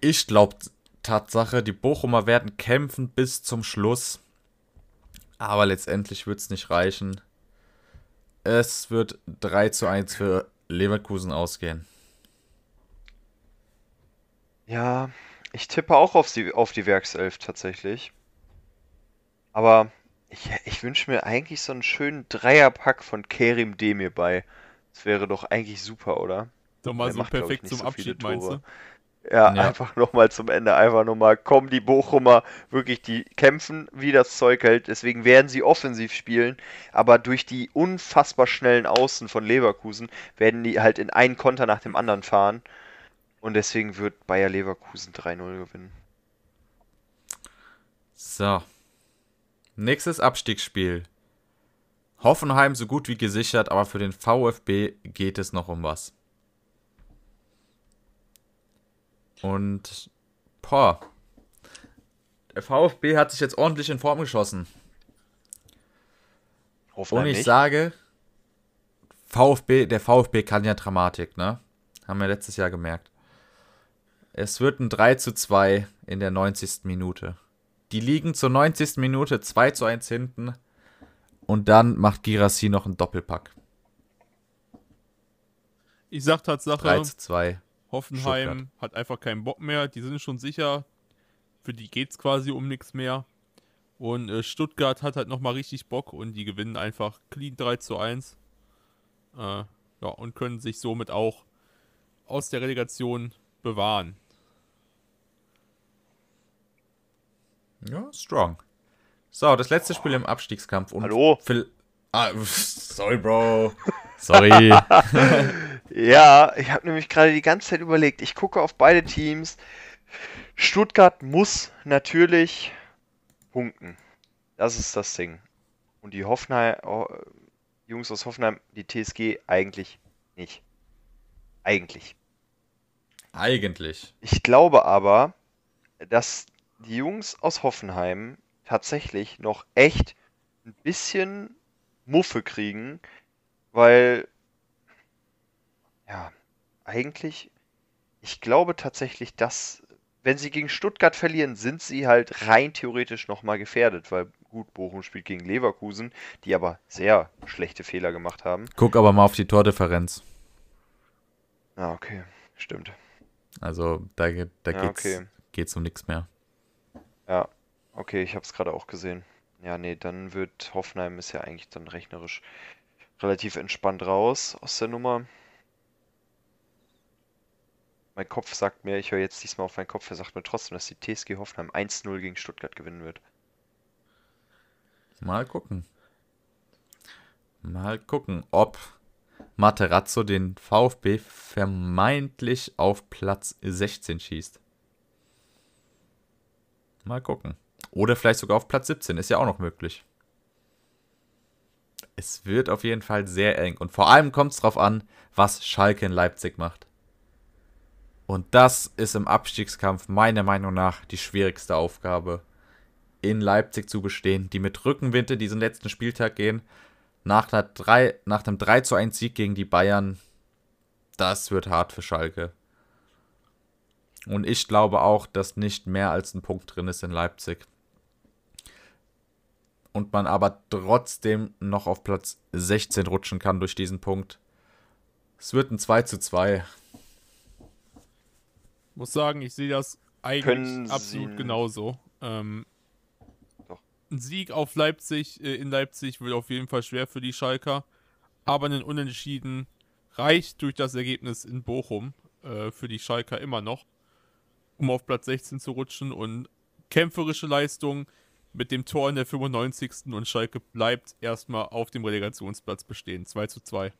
Ich glaube, Tatsache, die Bochumer werden kämpfen bis zum Schluss. Aber letztendlich wird es nicht reichen. Es wird 3 zu 1 für Leverkusen ausgehen. Ja, ich tippe auch auf die, auf die Werkself tatsächlich. Aber ich, ich wünsche mir eigentlich so einen schönen Dreierpack von Kerim Demir bei. Das wäre doch eigentlich super, oder? Doch mal Der so macht, perfekt zum so Abschied, meinst du? Ja, Ja. einfach nochmal zum Ende, einfach nochmal, kommen die Bochumer wirklich, die kämpfen, wie das Zeug hält, deswegen werden sie offensiv spielen, aber durch die unfassbar schnellen Außen von Leverkusen werden die halt in einen Konter nach dem anderen fahren und deswegen wird Bayer Leverkusen 3-0 gewinnen. So. Nächstes Abstiegsspiel. Hoffenheim so gut wie gesichert, aber für den VfB geht es noch um was. Und, boah. Der VfB hat sich jetzt ordentlich in Form geschossen. Hoffenheim Und ich nicht. sage, VfB, der VfB kann ja Dramatik, ne? Haben wir letztes Jahr gemerkt. Es wird ein 3 zu 2 in der 90. Minute. Die liegen zur 90. Minute 2 zu 1 hinten. Und dann macht Girassi noch einen Doppelpack. Ich sag Tatsache, 3 zu 2. Hoffenheim Stuttgart. hat einfach keinen Bock mehr. Die sind schon sicher. Für die geht's quasi um nichts mehr. Und äh, Stuttgart hat halt nochmal richtig Bock und die gewinnen einfach clean 3 zu 1. Äh, ja, und können sich somit auch aus der Relegation bewahren. Ja, strong. So, das letzte Spiel im Abstiegskampf. Und Hallo? Phil ah, [LAUGHS] sorry, Bro. [LAUGHS] Sorry. [LAUGHS] Ja, ich habe nämlich gerade die ganze Zeit überlegt, ich gucke auf beide Teams. Stuttgart muss natürlich punkten. Das ist das Ding. Und die Hoffenheim, oh, Jungs aus Hoffenheim, die TSG eigentlich nicht. Eigentlich. Eigentlich. Ich glaube aber, dass die Jungs aus Hoffenheim tatsächlich noch echt ein bisschen Muffe kriegen, weil, ja, eigentlich, ich glaube tatsächlich, dass, wenn sie gegen Stuttgart verlieren, sind sie halt rein theoretisch nochmal gefährdet, weil gut, Bochum spielt gegen Leverkusen, die aber sehr schlechte Fehler gemacht haben. Guck aber mal auf die Tordifferenz. Ah, okay, stimmt. Also da, geht- da Ja, geht's, okay. geht's um nichts mehr. Ja, okay, ich habe es gerade auch gesehen. Ja, nee, dann wird Hoffenheim ist ja eigentlich dann rechnerisch relativ entspannt raus aus der Nummer. Mein Kopf sagt mir, ich höre jetzt diesmal auf meinen Kopf, er sagt mir trotzdem, dass die TSG Hoffenheim 1-0 gegen Stuttgart gewinnen wird. Mal gucken. Mal gucken, ob Materazzo den VfB vermeintlich auf Platz 16 schießt. Mal gucken. Oder vielleicht sogar auf Platz 17, ist ja auch noch möglich. Es wird auf jeden Fall sehr eng. Und vor allem kommt es darauf an, was Schalke in Leipzig macht. Und das ist im Abstiegskampf meiner Meinung nach die schwierigste Aufgabe in Leipzig zu bestehen, die mit Rückenwind in diesen letzten Spieltag gehen. Nach, einer 3, nach einem 3 zu 1 Sieg gegen die Bayern, das wird hart für Schalke. Und ich glaube auch, dass nicht mehr als ein Punkt drin ist in Leipzig. Und man aber trotzdem noch auf Platz 16 rutschen kann durch diesen Punkt. Es wird ein 2 zu 2. Muss sagen, ich sehe das eigentlich Können absolut Sie- genauso. Ähm. Ein Sieg auf Leipzig, äh, in Leipzig wird auf jeden Fall schwer für die Schalker. Aber ein Unentschieden reicht durch das Ergebnis in Bochum äh, für die Schalker immer noch, um auf Platz 16 zu rutschen. Und kämpferische Leistung mit dem Tor in der 95. und Schalke bleibt erstmal auf dem Relegationsplatz bestehen. 2 zu 2.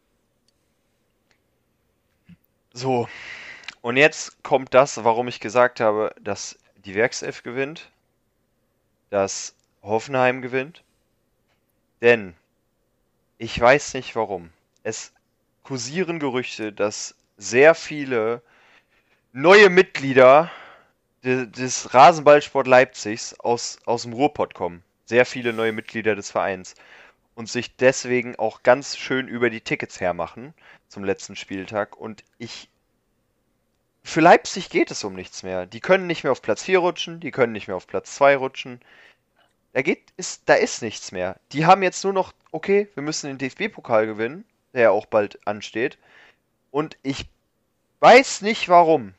So, und jetzt kommt das, warum ich gesagt habe, dass die Werkself gewinnt, dass Hoffenheim gewinnt. Denn ich weiß nicht warum. Es kursieren Gerüchte, dass sehr viele neue Mitglieder de- des Rasenballsport Leipzigs aus, aus dem Ruhrpott kommen. Sehr viele neue Mitglieder des Vereins. Und sich deswegen auch ganz schön über die Tickets hermachen zum letzten Spieltag. Und ich. Für Leipzig geht es um nichts mehr. Die können nicht mehr auf Platz 4 rutschen, die können nicht mehr auf Platz 2 rutschen. Da geht, ist, da ist nichts mehr. Die haben jetzt nur noch, okay, wir müssen den DFB-Pokal gewinnen, der ja auch bald ansteht. Und ich weiß nicht warum.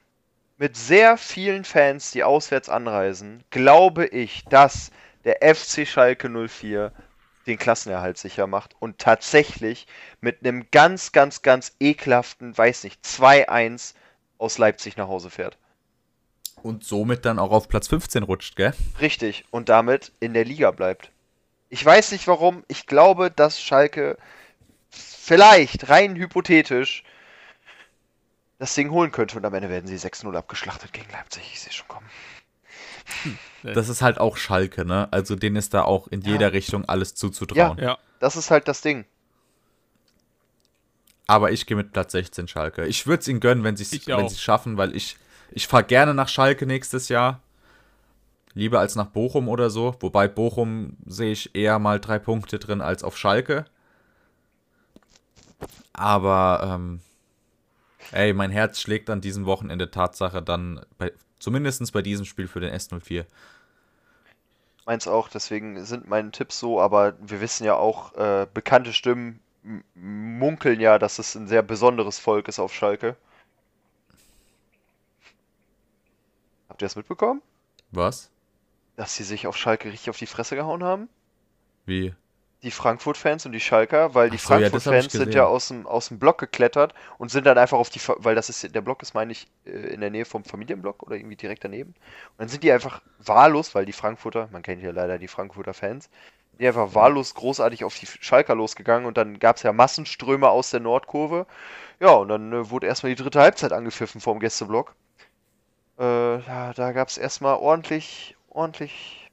Mit sehr vielen Fans, die auswärts anreisen, glaube ich, dass der FC Schalke 04 den Klassenerhalt sicher macht und tatsächlich mit einem ganz, ganz, ganz ekelhaften, weiß nicht, 2-1 aus Leipzig nach Hause fährt. Und somit dann auch auf Platz 15 rutscht, gell? Richtig. Und damit in der Liga bleibt. Ich weiß nicht warum. Ich glaube, dass Schalke vielleicht rein hypothetisch das Ding holen könnte und am Ende werden sie 6-0 abgeschlachtet gegen Leipzig. Ich sehe schon kommen. Das ist halt auch Schalke, ne? Also denen ist da auch in Ja. jeder Richtung alles zuzutrauen. Ja, Das ist halt das Ding. Aber ich gehe mit Platz 16 Schalke. Ich würde es ihnen gönnen, wenn sie es schaffen, weil ich, ich fahre gerne nach Schalke nächstes Jahr. Lieber als nach Bochum oder so. Wobei Bochum sehe ich eher mal drei Punkte drin als auf Schalke. Aber, ähm, ey, mein Herz schlägt an diesem Wochenende Tatsache dann, bei, zumindest bei diesem Spiel für den S04. Meins auch, deswegen sind meine Tipps so, aber wir wissen ja auch, äh, bekannte Stimmen munkeln ja, dass es ein sehr besonderes Volk ist auf Schalke. Habt ihr das mitbekommen? Was? Dass sie sich auf Schalke richtig auf die Fresse gehauen haben? Wie? Die Frankfurt-Fans und die Schalker, weil die so, ja, Frankfurt-Fans sind gesehen. ja aus dem, aus dem Block geklettert und sind dann einfach auf die, weil das ist, der Block ist, meine ich, äh, in der Nähe vom Familienblock oder irgendwie direkt daneben. Und dann sind die einfach wahllos, weil die Frankfurter, man kennt ja leider die Frankfurter Fans, die einfach wahllos großartig auf die Schalker losgegangen und dann gab es ja Massenströme aus der Nordkurve. Ja, und dann äh, wurde erstmal die dritte Halbzeit angepfiffen vorm Gästeblock. Äh, da da gab es erstmal ordentlich, ordentlich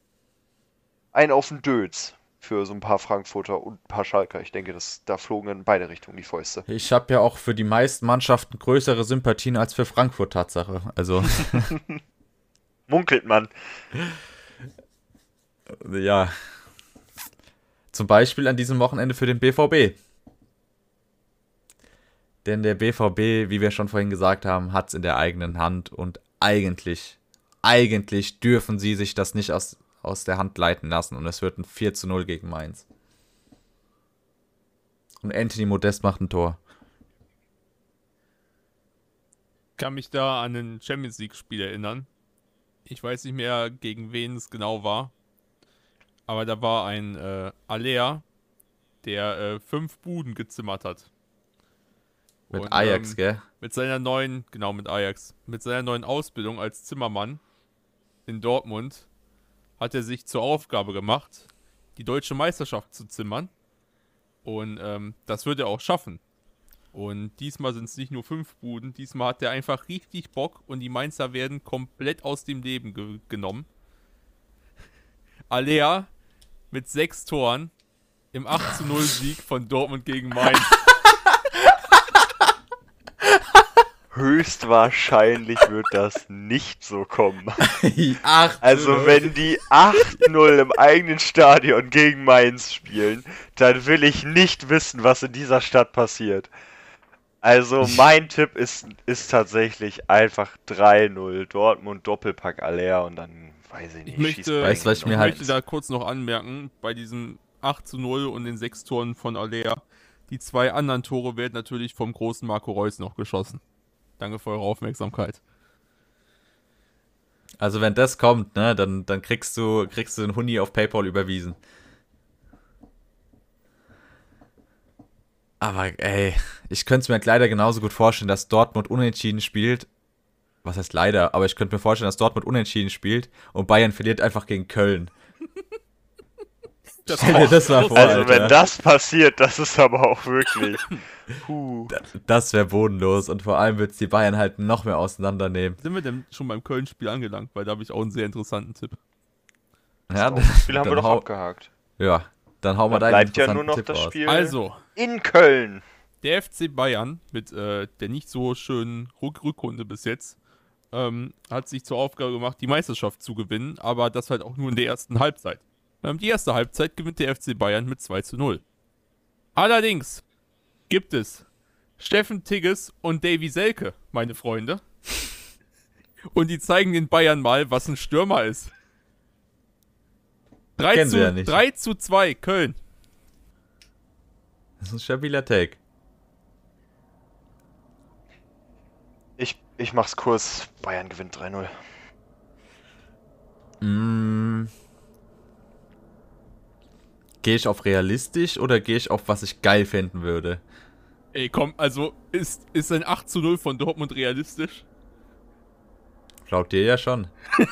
einen auf den Dötz für so ein paar Frankfurter und ein paar Schalker. Ich denke, dass da flogen in beide Richtungen die Fäuste. Ich habe ja auch für die meisten Mannschaften größere Sympathien als für Frankfurt Tatsache. Also [LAUGHS] Munkelt man. ja. Zum Beispiel an diesem Wochenende für den BVB. Denn der BVB, wie wir schon vorhin gesagt haben, hat es in der eigenen Hand und eigentlich, eigentlich dürfen sie sich das nicht aus, aus der Hand leiten lassen und es wird ein 4 zu 0 gegen Mainz. Und Anthony Modest macht ein Tor. kann mich da an ein Champions League-Spiel erinnern. Ich weiß nicht mehr, gegen wen es genau war. Aber da war ein äh, Alea, der äh, fünf Buden gezimmert hat. Mit Und, Ajax, ähm, gell? Mit seiner neuen, genau mit Ajax, mit seiner neuen Ausbildung als Zimmermann in Dortmund hat er sich zur Aufgabe gemacht, die deutsche Meisterschaft zu zimmern. Und ähm, das wird er auch schaffen. Und diesmal sind es nicht nur fünf Buden, diesmal hat er einfach richtig Bock und die Mainzer werden komplett aus dem Leben ge genommen. Alea mit sechs Toren im 8 zu 0 Sieg von Dortmund gegen Mainz. Höchstwahrscheinlich wird das nicht so kommen. [LAUGHS] Also wenn die 8-0 im eigenen Stadion gegen Mainz spielen, dann will ich nicht wissen, was in dieser Stadt passiert. Also [LAUGHS] mein Tipp ist, ist tatsächlich einfach 3-0 Dortmund Doppelpack Aller und dann weiß ich nicht. Ich möchte, du, was ich mir ich halt- möchte da kurz noch anmerken, bei diesem 8 zu 0 und den sechs Toren von Alea, die zwei anderen Tore werden natürlich vom großen Marco Reus noch geschossen. Danke für eure Aufmerksamkeit. Also wenn das kommt, ne, dann, dann kriegst du, kriegst du einen Huni auf PayPal überwiesen. Aber ey, ich könnte es mir leider genauso gut vorstellen, dass Dortmund unentschieden spielt. Was heißt leider, aber ich könnte mir vorstellen, dass Dortmund unentschieden spielt und Bayern verliert einfach gegen Köln. Das Stell dir das mal vor, Also Alter. wenn das passiert, das ist aber auch wirklich. [LAUGHS] Puh. Das wäre bodenlos und vor allem wird es die Bayern halt noch mehr auseinandernehmen. Sind wir denn schon beim Köln-Spiel angelangt? Weil da habe ich auch einen sehr interessanten Tipp. Ja, Das Spiel [LAUGHS] haben wir dann doch abgehakt. ja, dann hauen wir deinen bleibt ja nur noch Tipp das. Spiel Also, in Köln. der FC Bayern mit äh, der nicht so schönen Rück Rückrunde bis jetzt ähm, hat sich zur Aufgabe gemacht, die Meisterschaft zu gewinnen, aber das halt auch nur in der ersten Halbzeit. Ähm, die erste Halbzeit gewinnt der FC Bayern mit 2 zu 0. Allerdings gibt es Steffen Tigges und Davy Selke, meine Freunde. Und die zeigen den Bayern mal, was ein Stürmer ist. 3 Kennen wir ja zu, nicht. 3 zu 2, Köln. Das ist ein stabiler Take. Ich, ich mach's kurz. Bayern gewinnt 3-0. Mm. Gehe ich auf realistisch oder gehe ich auf was ich geil finden würde? Ey, komm, also ist, ist ein 8 zu 0 von Dortmund realistisch? Glaubt ihr ja schon. [LAUGHS]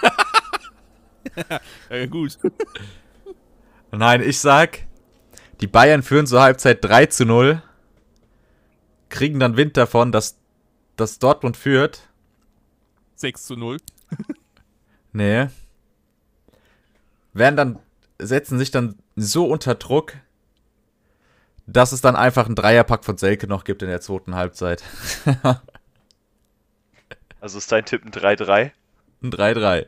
Ja, gut. [LAUGHS] Nein, ich sag, die Bayern führen zur Halbzeit 3 zu 0, kriegen dann Wind davon, dass, dass Dortmund führt. 6 zu 0. Nee. Werden dann, setzen sich dann so unter Druck, dass es dann einfach einen Dreierpack von Selke noch gibt in der zweiten Halbzeit. [LAUGHS] Also ist dein Tipp ein 3-3? Ein 3-3.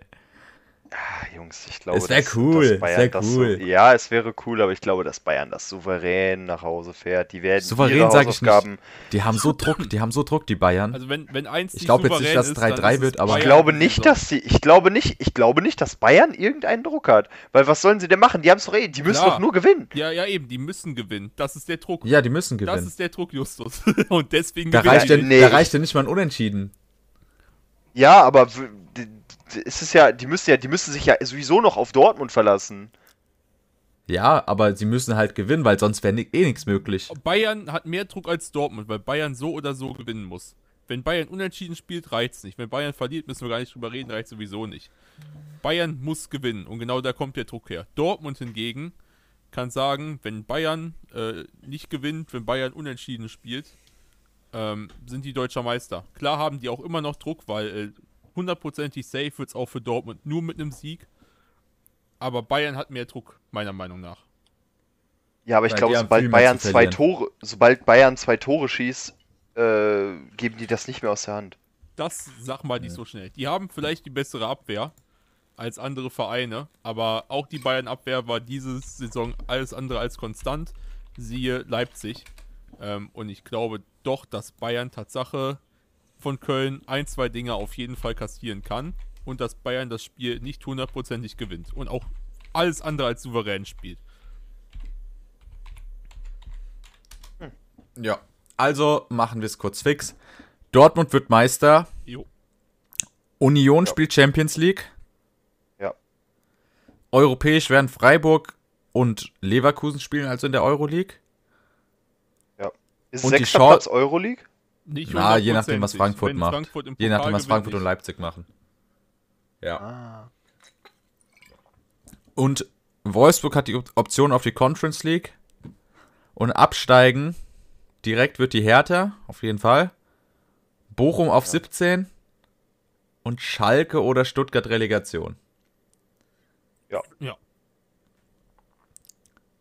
Ah, Jungs, ich glaube, Es wär dass- cool, dass Bayern wär das cool. So, ja, es wäre cool, aber ich glaube, dass Bayern das souverän nach Hause fährt. Die werden Souverän ihre sag ich nicht. Hausaufgaben. Die haben so Druck, die haben so Druck, die Bayern. Also wenn, wenn eins Ich nicht glaub jetzt nicht, dass ist, 3-3 dann ist es wird, aber- Ich glaube nicht, dass sie, ich glaube nicht, ich glaube nicht, dass Bayern irgendeinen Druck hat. Weil was sollen sie denn machen? Die haben es doch eh, die müssen Klar. doch nur gewinnen. Ja, ja, eben, die müssen gewinnen. Das ist der Druck. Ja, die müssen das gewinnen. ist der Druck, Justus. [LAUGHS] Und deswegen Da gewinnen reicht, die. ja, nee, da ich- reicht ja nicht mal ein Unentschieden. Ja, aber es ist ja, die müssen ja, die müssen sich ja sowieso noch auf Dortmund verlassen. Ja, aber sie müssen halt gewinnen, weil sonst wäre eh nichts möglich. Bayern hat mehr Druck als Dortmund, weil Bayern so oder so gewinnen muss. Wenn Bayern unentschieden spielt, reicht's nicht. Wenn Bayern verliert, müssen wir gar nicht drüber reden, reicht sowieso nicht. Bayern muss gewinnen und genau da kommt der Druck her. Dortmund hingegen kann sagen, wenn Bayern äh, nicht gewinnt, wenn Bayern unentschieden spielt, ähm, sind die deutscher Meister. Klar haben die auch immer noch Druck, weil äh, hundertprozentig safe wird's auch für Dortmund nur mit einem Sieg. Aber Bayern hat mehr Druck, meiner Meinung nach. Ja, aber ich glaube, sobald Bayern zwei. Tore, sobald Bayern zwei Tore schießt, äh, geben die das nicht mehr aus der Hand. Das sag mal nicht so schnell. Die haben vielleicht die bessere Abwehr als andere Vereine, aber auch die Bayern-Abwehr war diese Saison alles andere als konstant. Siehe Leipzig. Ähm, und ich glaube doch, dass Bayern Tatsache von Köln ein, zwei Dinge auf jeden Fall kassieren kann und dass Bayern das Spiel nicht hundertprozentig gewinnt und auch alles andere als souverän spielt. Ja. Also machen wir es kurz fix. Dortmund wird Meister. Jo. Union Ja. spielt Champions League. Ja. Europäisch werden Freiburg und Leverkusen spielen also in der Euroleague. Ist Und die sechster Platz Euroleague? Nicht Na, je nachdem, was. Frankfurt macht. Frankfurt Je nachdem, was Frankfurt und nicht. Leipzig machen. Ja. Ah. Und Wolfsburg hat die Op- Option auf die Conference League. Und absteigen direkt wird die Hertha, auf jeden Fall. Bochum auf 17. Und Schalke oder Stuttgart Relegation. Ja.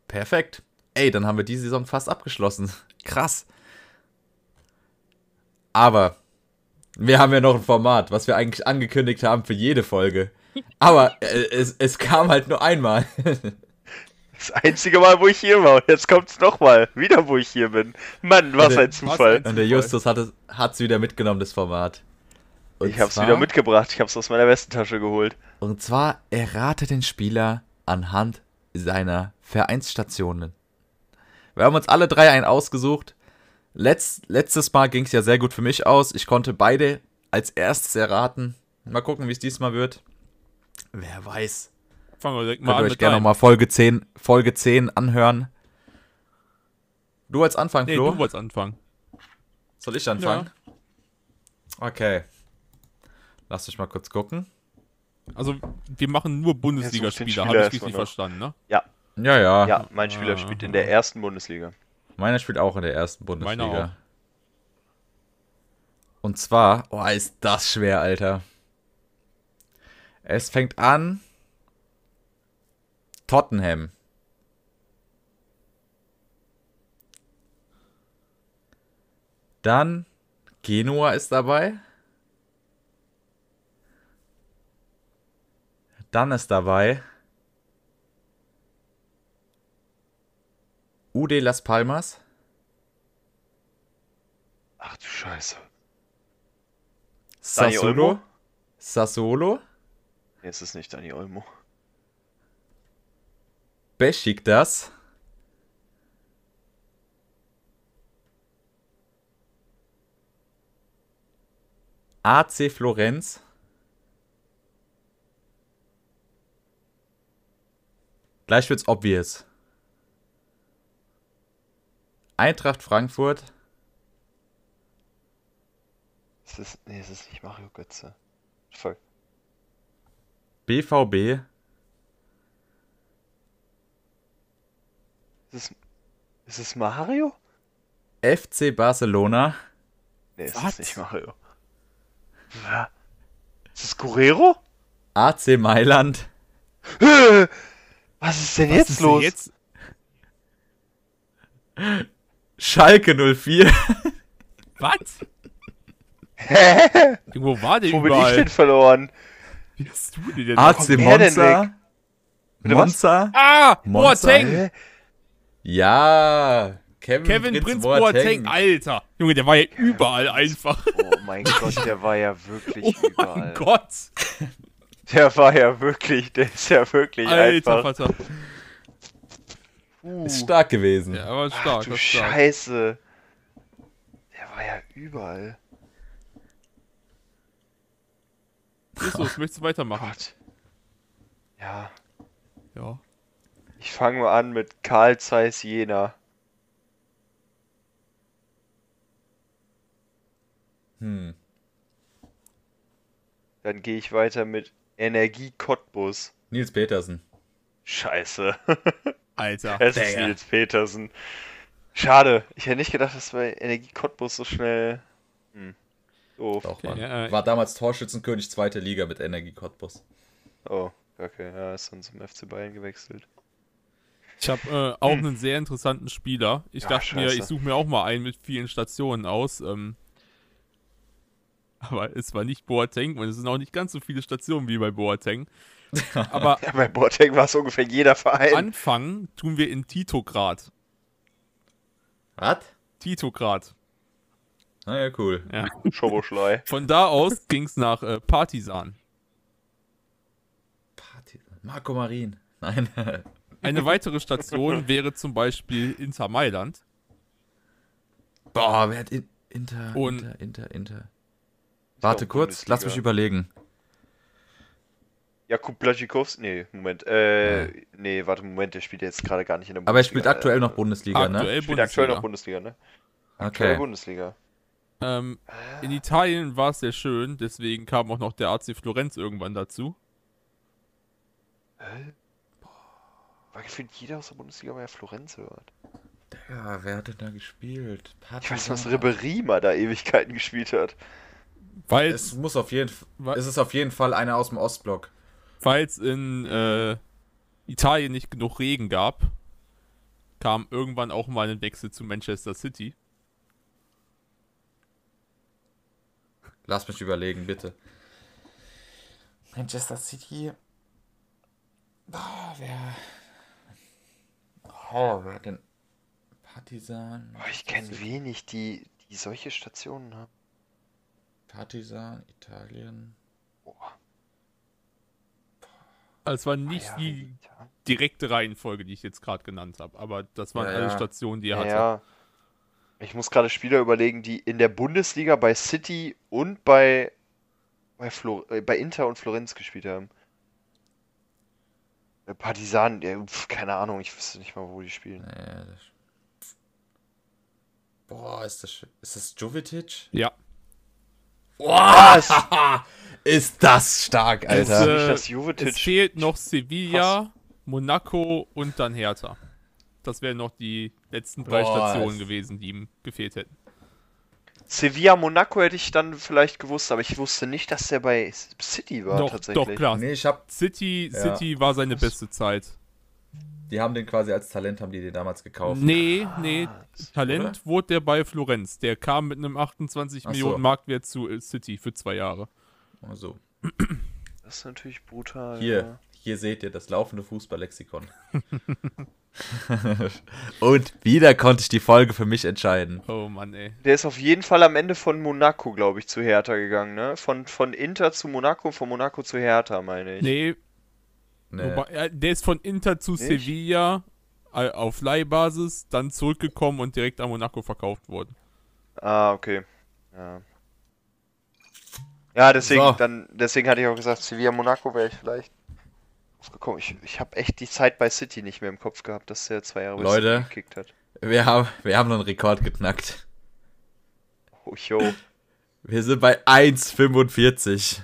Perfekt. Ey, dann haben wir die Saison fast abgeschlossen. [LAUGHS] Krass. Aber wir haben ja noch ein Format, was wir eigentlich angekündigt haben für jede Folge. Aber äh, es, es kam halt nur einmal. [LAUGHS] Das einzige Mal, wo ich hier war. Und jetzt kommt's nochmal. Wieder, wo ich hier bin. Mann, was Der- ein Zufall. Und der Justus hat es hat's wieder mitgenommen, das Format. Und Ich hab's zwar- wieder mitgebracht. Ich hab's aus meiner Westentasche geholt. Und zwar errate den Spieler anhand seiner Vereinsstationen. Wir haben uns alle drei einen ausgesucht. Letz, letztes Mal ging es ja sehr gut für mich aus. Ich konnte beide als erstes erraten. Mal gucken, wie es diesmal wird. Wer weiß. Fangen wir direkt Könnt mal ihr an euch mit gerne nochmal Folge 10, Folge 10 anhören. Du als Anfang, Nee, Flo? du wolltest anfangen. Soll ich anfangen? Okay. Lass mich mal kurz gucken. Also, wir machen nur Bundesligaspieler, Spieler habe ich richtig verstanden, ne? Ja, Ja, ja. ja, mein Spieler Ah. spielt in der ersten Bundesliga. Meiner spielt auch in der ersten Meiner Bundesliga. auch. Und zwar, oh, ist das schwer, Alter. Es fängt an. Tottenham. Dann Genua ist dabei. Dann ist dabei UD Las Palmas. Ach du Scheiße. Dani Sassuolo. Olmo? Sassuolo. Nee, es ist nicht Dani Olmo. Besiktas. AC Florenz. Gleich wird's obvious. Eintracht Frankfurt. Es ist, nee, es ist nicht Mario Götze. Fuck. BVB. Ist es, ist es Mario? FC Barcelona. Nee, es Was? ist nicht Mario. Was? Ist es Guerrero? AC Mailand. Was ist denn Was jetzt ist denn los? Jetzt? Schalke 04. [LAUGHS] Was? Hä? Wo war der Wo bin ich überall? denn verloren? Wie hast du den denn? AC er denn Monza. Monza. Ah! Monza. Boateng! Ja. Kevin, Kevin Prinz, Prinz Boateng. Boateng, Alter! Junge, der war ja überall einfach. Oh mein [LAUGHS] Gott, der war ja wirklich Oh überall. mein Gott! Der war ja wirklich, der ist ja wirklich Alter, einfach. Vater. Uh, Ist stark gewesen. Ja, aber Ach stark, du war stark. Scheiße. Der war ja überall. Justus, möchtest du weitermachen? Gott. Ja, Ja. ich fange mal an mit Karl Zeiss Jena. Hm. Dann gehe ich weiter mit Energie Cottbus. Nils Petersen. Scheiße. [LAUGHS] Alter. Es ist. Nils Petersen. Schade. Ich hätte nicht gedacht, dass bei Energie Cottbus so schnell. Hm. Doof. Doch, Okay, Mann. ja, äh, War damals Torschützenkönig zweite Liga mit Energie Cottbus. Oh, okay. Ja, ist dann zum FC Bayern gewechselt. Ich habe äh, auch einen sehr interessanten Spieler. Ich Ja, dachte mir, scheiße. ich suche mir auch mal einen mit vielen Stationen aus. Ähm, aber es war nicht Boateng und es sind auch nicht ganz so viele Stationen wie bei Boateng. [LAUGHS] Aber Ja, bei Boateng war es ungefähr jeder Verein. anfangen tun wir in Titograd. Was? Titograd. Na ja, cool. Ja. Schoboschlei. [LAUGHS] Von da aus ging es nach äh, Partisan. Party. Marco Marin. Nein. [LAUGHS] Eine weitere Station wäre zum Beispiel Inter Mailand. Boah, wer hat in, Inter, Und- Inter, Inter, Inter. Warte kurz, Bundesliga. lass mich überlegen. Jakub Blaschikowski. Nee, Moment. Äh, nee, warte, Moment, der spielt jetzt gerade gar nicht in der Bundesliga. Aber er spielt aktuell noch Bundesliga, ne? Aktuell Spielt aktuell noch Bundesliga. Bundesliga, ne? Aktuell Okay. Bundesliga. Ähm, in Italien war es sehr schön, deswegen kam auch noch der AC Florenz irgendwann dazu. War gefühlt jeder aus der Bundesliga bei Florenz hört. Ja, wer hat denn da gespielt? Ich weiß, was Ribery mal da Ewigkeiten gespielt hat. Weil Es muss auf jeden Fall. Es ist auf jeden Fall einer aus dem Ostblock. Es in äh, Italien nicht genug Regen gab, kam irgendwann auch mal ein Wechsel zu Manchester City. Lass mich überlegen, bitte. Manchester City. Ah, wer. Oh, wer denn. Partisan. Boah, ich kenne wenig, die, die solche Stationen haben. Partisan, Italien. Boah. Also es war nicht Ja, die direkte Reihenfolge, die ich jetzt gerade genannt habe, aber das waren Ja, alle ja. Stationen, die er hatte. Ja. Ich muss gerade Spieler überlegen, die in der Bundesliga bei City und bei, bei, Flo, äh, bei Inter und Florenz gespielt haben. Äh, Partisan, ja, pf, keine Ahnung, ich wüsste nicht mal, wo die spielen. Nee, das... Boah, ist das. Ist das Jovetic? Ja. Was? [LAUGHS] Ist das stark, Alter. Es, äh, Es fehlt noch Sevilla, Monaco und dann Hertha. Das wären noch die letzten drei Boah, Stationen es- gewesen, die ihm gefehlt hätten. Sevilla, Monaco hätte ich dann vielleicht gewusst, aber ich wusste nicht, dass der bei City war doch, tatsächlich. doch, klar. Nee, ich hab. City, Ja. City war seine beste Zeit. Die haben den quasi als Talent, haben die den damals gekauft. Nee, nee, Talent oder? wurde der bei Florenz. Der kam mit einem 28 Ach so. Millionen Marktwert zu äh, City für zwei Jahre. Also, Das ist natürlich brutal. hier, ja. hier seht ihr das laufende Fußballlexikon. [LAUGHS] Und wieder konnte ich die Folge für mich entscheiden. Oh Mann, ey. Der ist auf jeden Fall am Ende von Monaco, glaube ich, zu Hertha gegangen, ne? Von, von Inter zu Monaco, von Monaco zu Hertha, meine ich. Nee, Nee. wobei, der ist von Inter zu Nicht? Sevilla äh, auf Leihbasis, dann zurückgekommen und direkt an Monaco verkauft worden. Ah, okay. Ja. Ja, deswegen, So. dann, deswegen hatte ich auch gesagt, Sevilla Monaco wäre ich vielleicht aufgekommen. Ich, ich habe echt die Zeit bei City nicht mehr im Kopf gehabt, dass der zwei Jahre Leute. Gekickt hat. Wir, haben, wir haben noch einen Rekord geknackt. Oh, yo. Wir sind bei 1,45. Also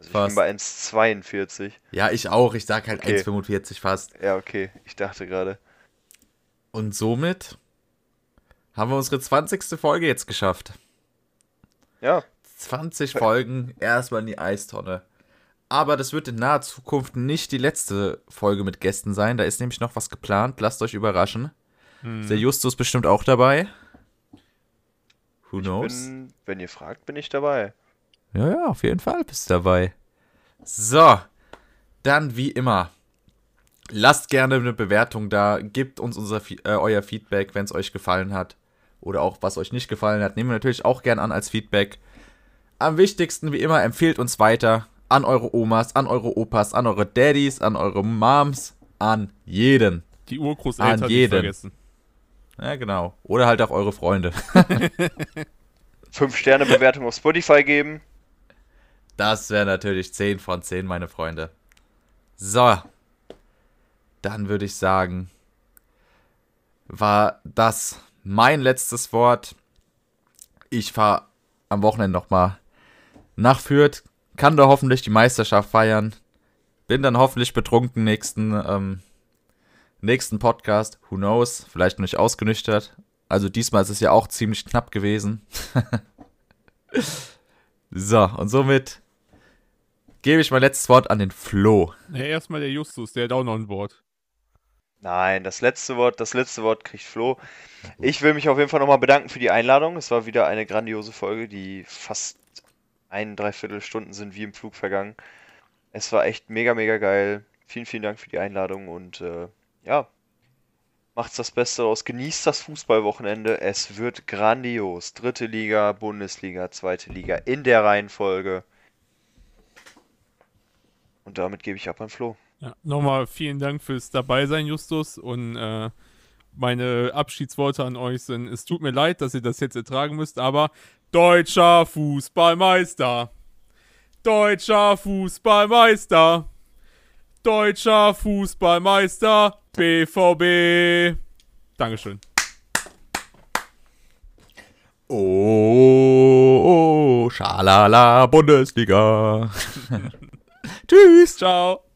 ich Fast. bin bei 1,42. Ja, ich auch. Ich sag halt Okay. 1,45 fast. Ja, okay. Ich dachte gerade. Und somit haben wir unsere 20. Folge jetzt geschafft. Ja, 20 Folgen erstmal in die Eistonne. Aber das wird in naher Zukunft nicht die letzte Folge mit Gästen sein. Da ist nämlich noch was geplant. Lasst euch überraschen. Hm. Ist der Justus bestimmt auch dabei. Who ich knows? bin, wenn ihr fragt, bin ich dabei. Ja, ja, auf jeden Fall bist du dabei. So, dann wie immer. Lasst gerne eine Bewertung da. Gebt uns unser, äh, euer Feedback, wenn es euch gefallen hat. Oder auch was euch nicht gefallen hat. Nehmen wir natürlich auch gern an als Feedback. Am wichtigsten, wie immer, empfehlt uns weiter an eure Omas, an eure Opas, an eure Daddys, an eure Moms, an jeden. Die Urgroßeltern An nicht jeden. vergessen. Ja, genau. Oder halt auch eure Freunde. [LAUGHS] 5-Sterne-Bewertung auf Spotify geben. Das wäre natürlich 10 von 10, meine Freunde. So. Dann würde ich sagen, war das mein letztes Wort. Ich fahre am Wochenende nochmal nach Fürth, kann da hoffentlich die Meisterschaft feiern. Bin dann hoffentlich betrunken nächsten, ähm, nächsten Podcast. Who knows? Vielleicht noch nicht ausgenüchtert. Also diesmal ist es ja auch ziemlich knapp gewesen. [LAUGHS] so, und somit gebe ich mein letztes Wort an den Flo. Ja, erstmal der Justus, der hat auch noch ein Wort. Nein, das letzte Wort, das letzte Wort kriegt Flo. Ich will mich auf jeden Fall nochmal bedanken für die Einladung. Es war wieder eine grandiose Folge, die fast ein, dreiviertel Stunden sind wie im Flug vergangen. Es war echt mega, mega geil. Vielen, vielen Dank für die Einladung und äh, ja, macht's das Beste aus. Genießt das Fußballwochenende. Es wird grandios. Dritte Liga, Bundesliga, zweite Liga in der Reihenfolge. Und damit gebe ich ab an Flo. Ja, nochmal vielen Dank fürs Dabeisein, Justus. Und äh, meine Abschiedsworte an euch sind: Es tut mir leid, dass ihr das jetzt ertragen müsst, aber Deutscher Fußballmeister. Deutscher Fußballmeister. Deutscher Fußballmeister. BVB. Dankeschön. Oh, oh, schalala, Bundesliga. [LAUGHS] Tschüss. Ciao.